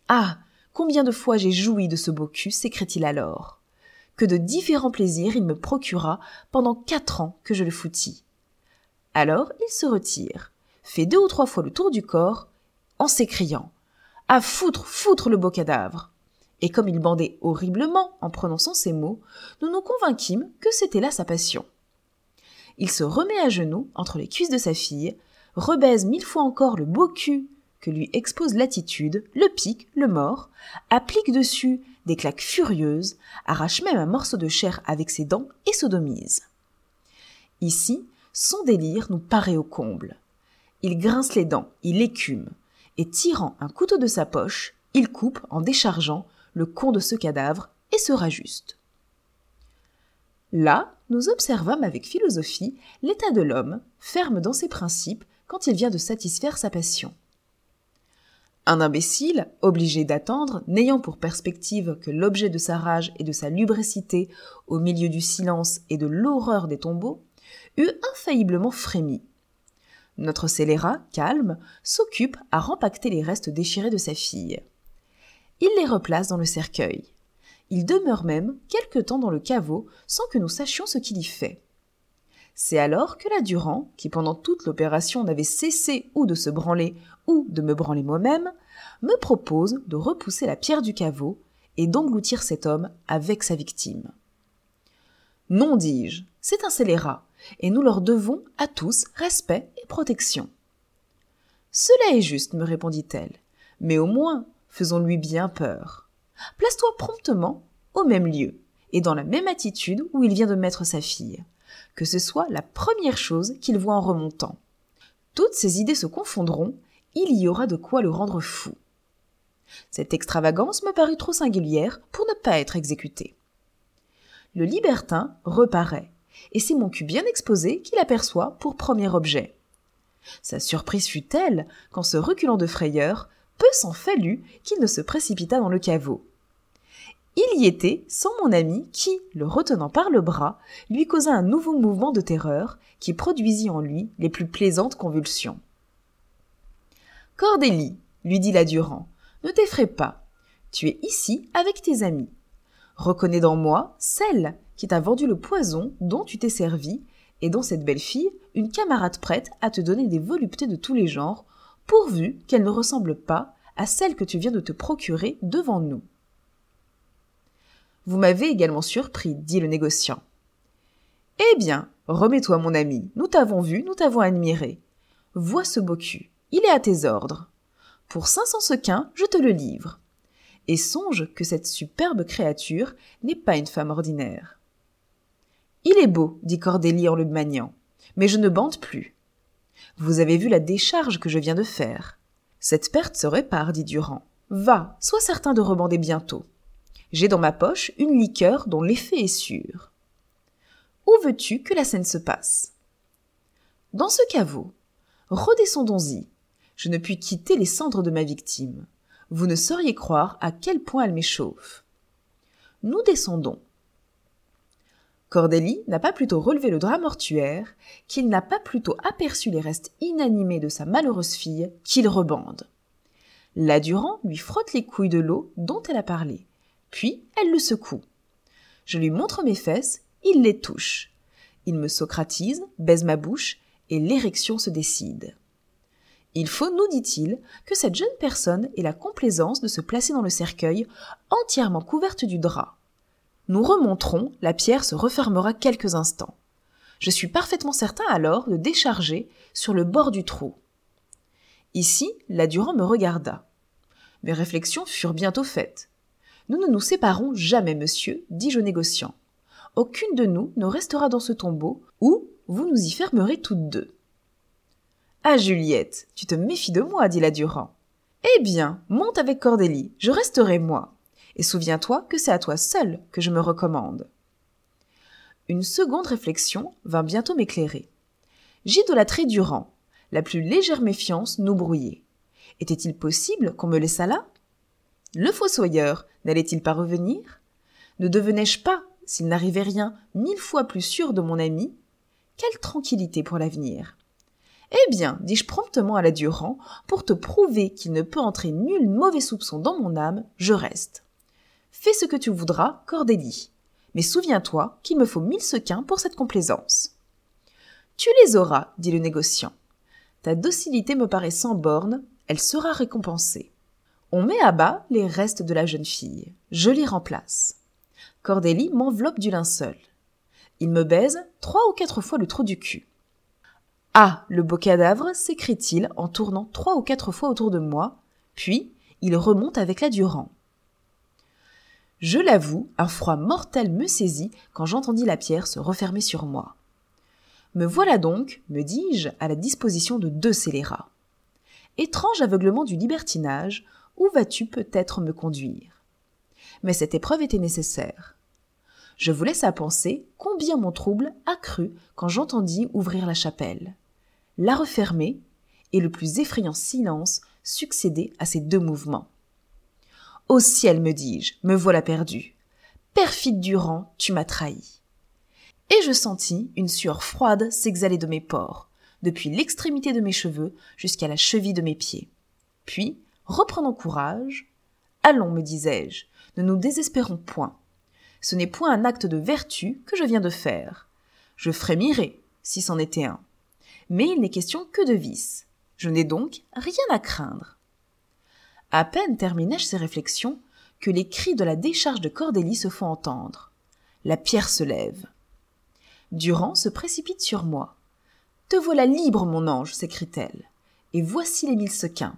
Ah combien de fois j'ai joui de ce beau cul s'écrie-t-il alors. Que de différents plaisirs il me procura pendant quatre ans que je le foutis. Alors il se retire, fait deux ou trois fois le tour du corps, en s'écriant À foutre, foutre le beau cadavre Et comme il bandait horriblement en prononçant ces mots, nous nous convainquîmes que c'était là sa passion. Il se remet à genoux entre les cuisses de sa fille, rebaise mille fois encore le beau cul que lui expose l'attitude, le pique, le mord, applique dessus des claques furieuses, arrache même un morceau de chair avec ses dents et sodomise. Ici, son délire nous paraît au comble. Il grince les dents, il écume, et tirant un couteau de sa poche, il coupe, en déchargeant, le con de ce cadavre et se rajuste. Là, nous observâmes avec philosophie l'état de l'homme, ferme dans ses principes quand il vient de satisfaire sa passion. Un imbécile, obligé d'attendre, n'ayant pour perspective que l'objet de sa rage et de sa lubricité au milieu du silence et de l'horreur des tombeaux, eût infailliblement frémi. Notre scélérat, calme, s'occupe à rempacter les restes déchirés de sa fille. Il les replace dans le cercueil. Il demeure même quelque temps dans le caveau sans que nous sachions ce qu'il y fait. C'est alors que la Durand, qui pendant toute l'opération n'avait cessé ou de se branler ou de me branler moi-même, me propose de repousser la pierre du caveau et d'engloutir cet homme avec sa victime. Non, dis-je, c'est un scélérat, et nous leur devons à tous respect et protection. Cela est juste, me répondit-elle, mais au moins faisons-lui bien peur. Place-toi promptement au même lieu, et dans la même attitude où il vient de mettre sa fille que ce soit la première chose qu'il voit en remontant. Toutes ses idées se confondront, il y aura de quoi le rendre fou. Cette extravagance me parut trop singulière pour ne pas être exécutée. Le libertin reparaît, et c'est mon cul bien exposé qu'il aperçoit pour premier objet. Sa surprise fut telle qu'en se reculant de frayeur, peu s'en fallut qu'il ne se précipita dans le caveau. Il y était sans mon ami qui, le retenant par le bras, lui causa un nouveau mouvement de terreur qui produisit en lui les plus plaisantes convulsions. Cordélie, lui dit la Durand, ne t'effraie pas. Tu es ici avec tes amis. Reconnais dans moi celle qui t'a vendu le poison dont tu t'es servi, et dans cette belle fille, une camarade prête à te donner des voluptés de tous les genres, pourvu qu'elle ne ressemble pas à celle que tu viens de te procurer devant nous. Vous m'avez également surpris, dit le négociant. Eh bien, remets-toi, mon ami, nous t'avons vu, nous t'avons admiré. Vois ce beau cul, il est à tes ordres. Pour cinq cents sequins, je te le livre. Et songe que cette superbe créature n'est pas une femme ordinaire. Il est beau, dit Cordélie en le maniant, mais je ne bande plus. Vous avez vu la décharge que je viens de faire. Cette perte se répare, dit Durand. Va, sois certain de rebander bientôt. J'ai dans ma poche une liqueur dont l'effet est sûr. Où veux-tu que la scène se passe? Dans ce caveau. Redescendons-y. Je ne puis quitter les cendres de ma victime. Vous ne sauriez croire à quel point elle m'échauffe. Nous descendons. Cordélie n'a pas plutôt relevé le drap mortuaire qu'il n'a pas plutôt aperçu les restes inanimés de sa malheureuse fille qu'il rebande. La Durand lui frotte les couilles de l'eau dont elle a parlé, puis elle le secoue. Je lui montre mes fesses, il les touche. Il me socratise, baise ma bouche, et l'érection se décide. Il faut, nous dit-il, que cette jeune personne ait la complaisance de se placer dans le cercueil, entièrement couverte du drap. Nous remonterons, la pierre se refermera quelques instants. Je suis parfaitement certain alors de décharger sur le bord du trou. Ici, la Durand me regarda. Mes réflexions furent bientôt faites. Nous ne nous séparons jamais, monsieur, dis-je au négociant. Aucune de nous ne restera dans ce tombeau, ou vous nous y fermerez toutes deux. Ah, Juliette, tu te méfies de moi, dit la Durand. Eh bien, monte avec Cordélie, je resterai moi. Et souviens-toi que c'est à toi seul que je me recommande. Une seconde réflexion vint bientôt m'éclairer. J'idolâtrais Durand. La plus légère méfiance nous brouillait. Était-il possible qu'on me laissât là? Le fossoyeur n'allait-il pas revenir? Ne devenais-je pas, s'il n'arrivait rien, mille fois plus sûr de mon ami? Quelle tranquillité pour l'avenir eh bien, dis-je promptement à la Durand, pour te prouver qu'il ne peut entrer nul mauvais soupçon dans mon âme, je reste. Fais ce que tu voudras, Cordélie. Mais souviens-toi qu'il me faut mille sequins pour cette complaisance. Tu les auras, dit le négociant. Ta docilité me paraît sans borne, elle sera récompensée. On met à bas les restes de la jeune fille. Je les remplace. Cordélie m'enveloppe du linceul. Il me baise trois ou quatre fois le trou du cul. Ah. Le beau cadavre, s'écrie-t-il en tournant trois ou quatre fois autour de moi, puis il remonte avec la Durand. Je l'avoue, un froid mortel me saisit quand j'entendis la pierre se refermer sur moi. Me voilà donc, me dis-je, à la disposition de deux scélérats. Étrange aveuglement du libertinage, où vas-tu peut-être me conduire? Mais cette épreuve était nécessaire. Je vous laisse à penser combien mon trouble accrut quand j'entendis ouvrir la chapelle la refermer, et le plus effrayant silence succéder à ces deux mouvements. Au ciel, me dis-je, me voilà perdu. Perfide Durand, tu m'as trahi. Et je sentis une sueur froide s'exhaler de mes pores, depuis l'extrémité de mes cheveux jusqu'à la cheville de mes pieds. Puis, reprenant courage, Allons, me disais-je, ne nous désespérons point. Ce n'est point un acte de vertu que je viens de faire. Je frémirais, si c'en était un mais il n'est question que de vice. Je n'ai donc rien à craindre. À peine terminai-je ces réflexions que les cris de la décharge de Cordélie se font entendre. La pierre se lève. Durand se précipite sur moi. Te voilà libre, mon ange, s'écrie-t-elle. Et voici les mille sequins.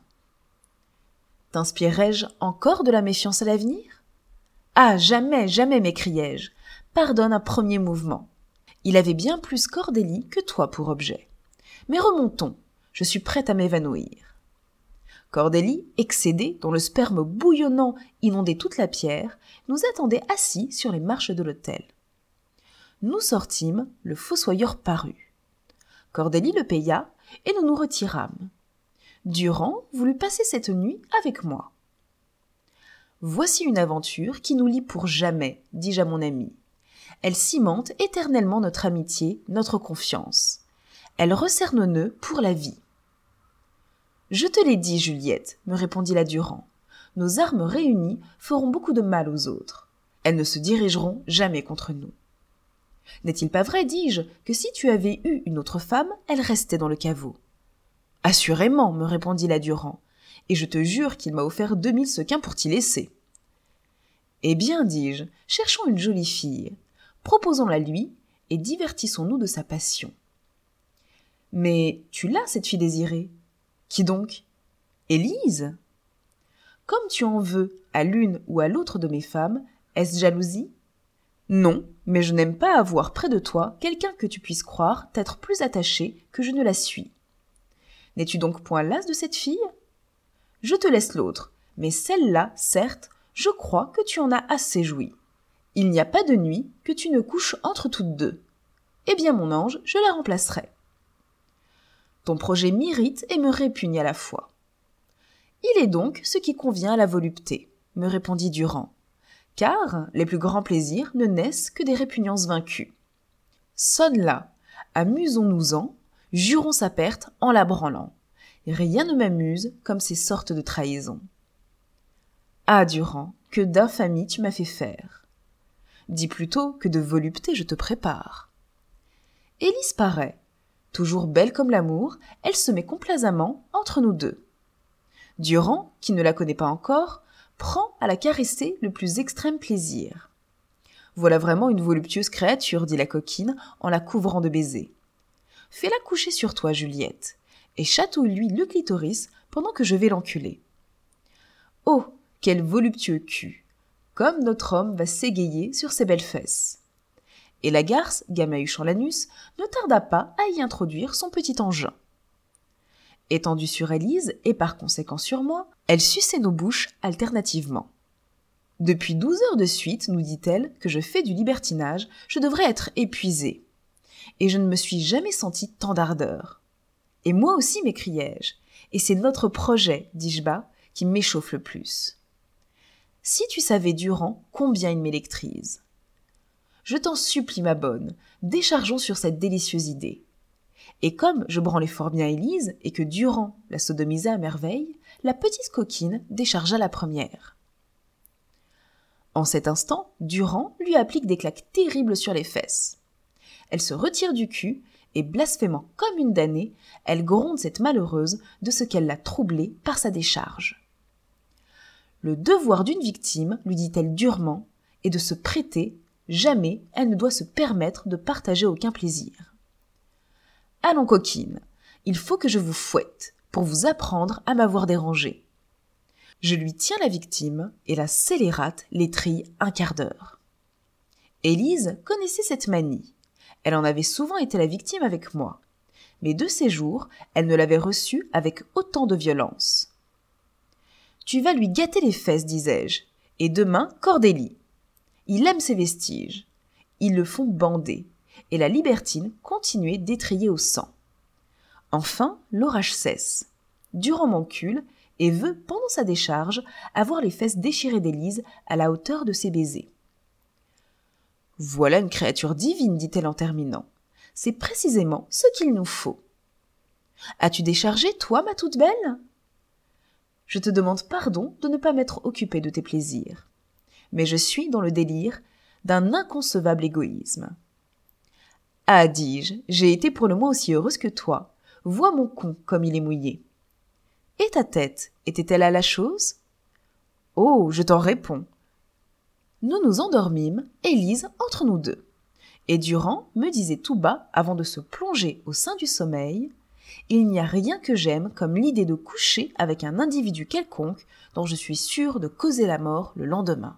T'inspirerai-je encore de la méfiance à l'avenir? Ah, jamais, jamais, m'écriai-je. Pardonne un premier mouvement. Il avait bien plus Cordélie que toi pour objet. Mais remontons, je suis prête à m'évanouir. Cordélie, excédée, dont le sperme bouillonnant inondait toute la pierre, nous attendait assis sur les marches de l'hôtel. Nous sortîmes, le fossoyeur parut. Cordélie le paya, et nous nous retirâmes. Durand voulut passer cette nuit avec moi. Voici une aventure qui nous lie pour jamais, dis-je à mon ami. Elle cimente éternellement notre amitié, notre confiance. Elle resserre nos nœuds pour la vie. Je te l'ai dit, Juliette, me répondit la Durand. Nos armes réunies feront beaucoup de mal aux autres. Elles ne se dirigeront jamais contre nous. N'est-il pas vrai, dis-je, que si tu avais eu une autre femme, elle restait dans le caveau? Assurément, me répondit la Durand, et je te jure qu'il m'a offert deux mille sequins pour t'y laisser. Eh bien, dis-je, cherchons une jolie fille, proposons-la lui, et divertissons-nous de sa passion. Mais tu l'as, cette fille désirée? Qui donc? Élise? Comme tu en veux à l'une ou à l'autre de mes femmes, est-ce jalousie? Non, mais je n'aime pas avoir près de toi quelqu'un que tu puisses croire t'être plus attaché que je ne la suis. N'es-tu donc point lasse de cette fille? Je te laisse l'autre, mais celle-là, certes, je crois que tu en as assez joui. Il n'y a pas de nuit que tu ne couches entre toutes deux. Eh bien, mon ange, je la remplacerai. Ton projet m'irrite et me répugne à la fois. Il est donc ce qui convient à la volupté, me répondit Durand, car les plus grands plaisirs ne naissent que des répugnances vaincues. Sonne là, amusons-nous-en, jurons sa perte en la branlant. Rien ne m'amuse comme ces sortes de trahisons. Ah, Durand, que d'infamie tu m'as fait faire. Dis plutôt que de volupté je te prépare. Élise paraît, Toujours belle comme l'amour, elle se met complaisamment entre nous deux. Durand, qui ne la connaît pas encore, prend à la caresser le plus extrême plaisir. Voilà vraiment une voluptueuse créature, dit la coquine en la couvrant de baisers. Fais-la coucher sur toi, Juliette, et chatouille-lui le clitoris pendant que je vais l'enculer. Oh, quel voluptueux cul Comme notre homme va s'égayer sur ses belles fesses et la garce, Gamaeus lanus, ne tarda pas à y introduire son petit engin. Étendue sur Élise et par conséquent sur moi, elle suçait nos bouches alternativement. Depuis douze heures de suite, nous dit-elle, que je fais du libertinage, je devrais être épuisée. Et je ne me suis jamais sentie tant d'ardeur. Et moi aussi, m'écriai-je. Et c'est notre projet, dis-je bas, qui m'échauffe le plus. Si tu savais Durand combien il m'électrise. Je t'en supplie, ma bonne, déchargeons sur cette délicieuse idée. Et comme je branlais fort bien Élise et que Durand la sodomisait à merveille, la petite coquine déchargea la première. En cet instant, Durand lui applique des claques terribles sur les fesses. Elle se retire du cul et blasphémant comme une damnée, elle gronde cette malheureuse de ce qu'elle l'a troublée par sa décharge. Le devoir d'une victime, lui dit-elle durement, est de se prêter, jamais elle ne doit se permettre de partager aucun plaisir. Allons, coquine, il faut que je vous fouette pour vous apprendre à m'avoir dérangé. Je lui tiens la victime et la scélérate l'étrille un quart d'heure. Élise connaissait cette manie. Elle en avait souvent été la victime avec moi. Mais de ces jours, elle ne l'avait reçue avec autant de violence. Tu vas lui gâter les fesses, disais-je, et demain, Cordélie. Il aime ses vestiges. Ils le font bander et la libertine continuait d'étrier au sang. Enfin, l'orage cesse. Durand m'encule et veut, pendant sa décharge, avoir les fesses déchirées d'Élise à la hauteur de ses baisers. Voilà une créature divine, dit-elle en terminant. C'est précisément ce qu'il nous faut. As-tu déchargé, toi, ma toute belle? Je te demande pardon de ne pas m'être occupée de tes plaisirs. Mais je suis dans le délire d'un inconcevable égoïsme. Ah, dis-je, j'ai été pour le moins aussi heureuse que toi. Vois mon con comme il est mouillé. Et ta tête, était-elle à la chose? Oh, je t'en réponds. Nous nous endormîmes, Élise entre nous deux. Et Durand me disait tout bas, avant de se plonger au sein du sommeil, Il n'y a rien que j'aime comme l'idée de coucher avec un individu quelconque dont je suis sûre de causer la mort le lendemain.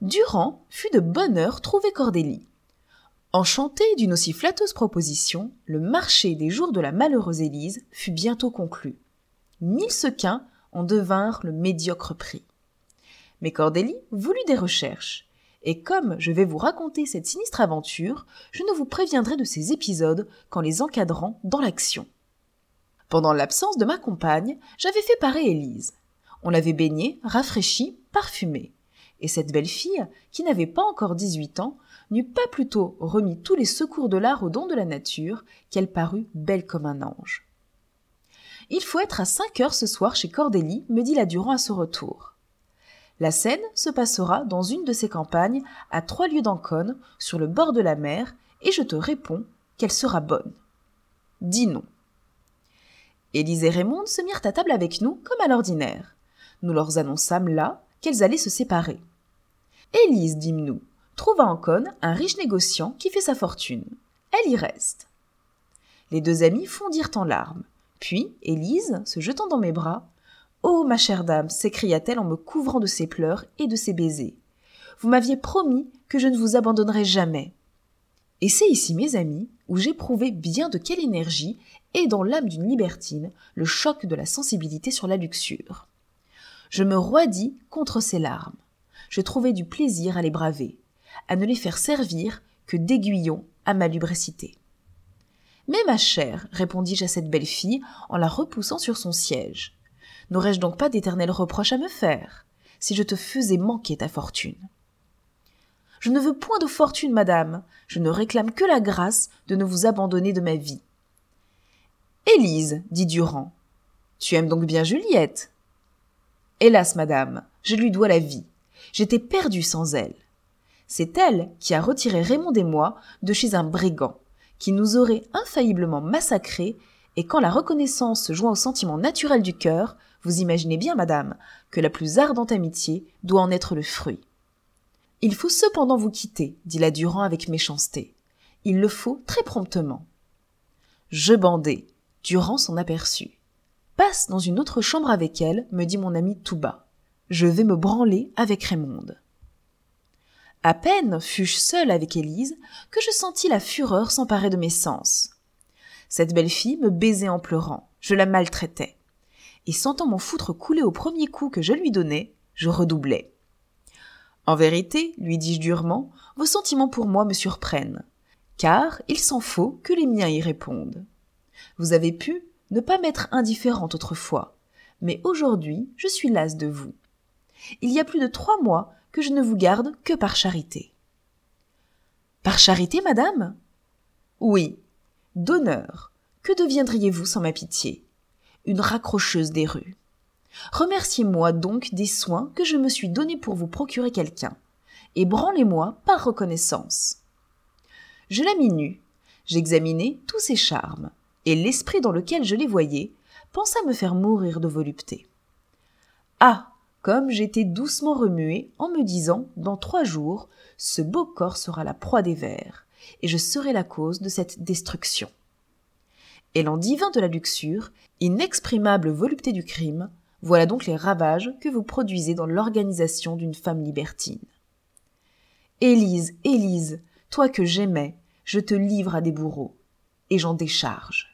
Durand fut de bonne heure trouver Cordélie. Enchanté d'une aussi flatteuse proposition, le marché des jours de la malheureuse Élise fut bientôt conclu. Mille sequins en devinrent le médiocre prix. Mais Cordélie voulut des recherches, et comme je vais vous raconter cette sinistre aventure, je ne vous préviendrai de ces épisodes qu'en les encadrant dans l'action. Pendant l'absence de ma compagne, j'avais fait parer Élise. On l'avait baignée, rafraîchie, parfumée. Et cette belle fille, qui n'avait pas encore dix-huit ans, n'eût pas plutôt remis tous les secours de l'art aux dons de la nature qu'elle parut belle comme un ange. Il faut être à cinq heures ce soir chez Cordélie, me dit la Durand à ce retour. La scène se passera dans une de ces campagnes, à trois lieues d'Ancône, sur le bord de la mer, et je te réponds qu'elle sera bonne. Dis non. Élise et Raymond se mirent à table avec nous comme à l'ordinaire. Nous leur annonçâmes là qu'elles allaient se séparer. Élise, dîmes-nous, trouve à Ancône un riche négociant qui fait sa fortune. Elle y reste. Les deux amis fondirent en larmes. Puis, Élise, se jetant dans mes bras, Oh, ma chère dame, s'écria-t-elle en me couvrant de ses pleurs et de ses baisers. Vous m'aviez promis que je ne vous abandonnerais jamais. Et c'est ici, mes amis, où j'éprouvais bien de quelle énergie est dans l'âme d'une libertine le choc de la sensibilité sur la luxure. Je me roidis contre ces larmes. Je trouvais du plaisir à les braver à ne les faire servir que d'aiguillons à ma lubricité. Mais ma chère, répondis-je à cette belle fille en la repoussant sur son siège, n'aurais-je donc pas d'éternels reproches à me faire si je te faisais manquer ta fortune? Je ne veux point de fortune, madame, je ne réclame que la grâce de ne vous abandonner de ma vie. Élise, dit Durand, tu aimes donc bien Juliette? Hélas, madame, je lui dois la vie. J'étais perdu sans elle. C'est elle qui a retiré Raymond et moi de chez un brigand, qui nous aurait infailliblement massacrés, et quand la reconnaissance se joint au sentiment naturel du cœur, vous imaginez bien, madame, que la plus ardente amitié doit en être le fruit. Il faut cependant vous quitter, dit la Durand avec méchanceté. Il le faut très promptement. Je bandai. Durand s'en aperçut. Passe dans une autre chambre avec elle, me dit mon ami tout bas. Je vais me branler avec Raymonde. À peine fus-je seule avec Élise que je sentis la fureur s'emparer de mes sens. Cette belle fille me baisait en pleurant, je la maltraitais. Et sentant mon foutre couler au premier coup que je lui donnais, je redoublais. En vérité, lui dis-je durement, vos sentiments pour moi me surprennent, car il s'en faut que les miens y répondent. Vous avez pu ne pas m'être indifférente autrefois, mais aujourd'hui je suis lasse de vous. Il y a plus de trois mois que je ne vous garde que par charité. Par charité, madame? Oui, d'honneur. Que deviendriez-vous sans ma pitié? Une raccrocheuse des rues. Remerciez-moi donc des soins que je me suis donnés pour vous procurer quelqu'un, et branlez-moi par reconnaissance. Je la mis nue, j'examinai tous ses charmes, et l'esprit dans lequel je les voyais pensa me faire mourir de volupté. Ah comme j'étais doucement remué en me disant dans trois jours ce beau corps sera la proie des vers, et je serai la cause de cette destruction. Élan divin de la luxure, inexprimable volupté du crime, voilà donc les ravages que vous produisez dans l'organisation d'une femme libertine. Élise, Élise, toi que j'aimais, je te livre à des bourreaux, et j'en décharge.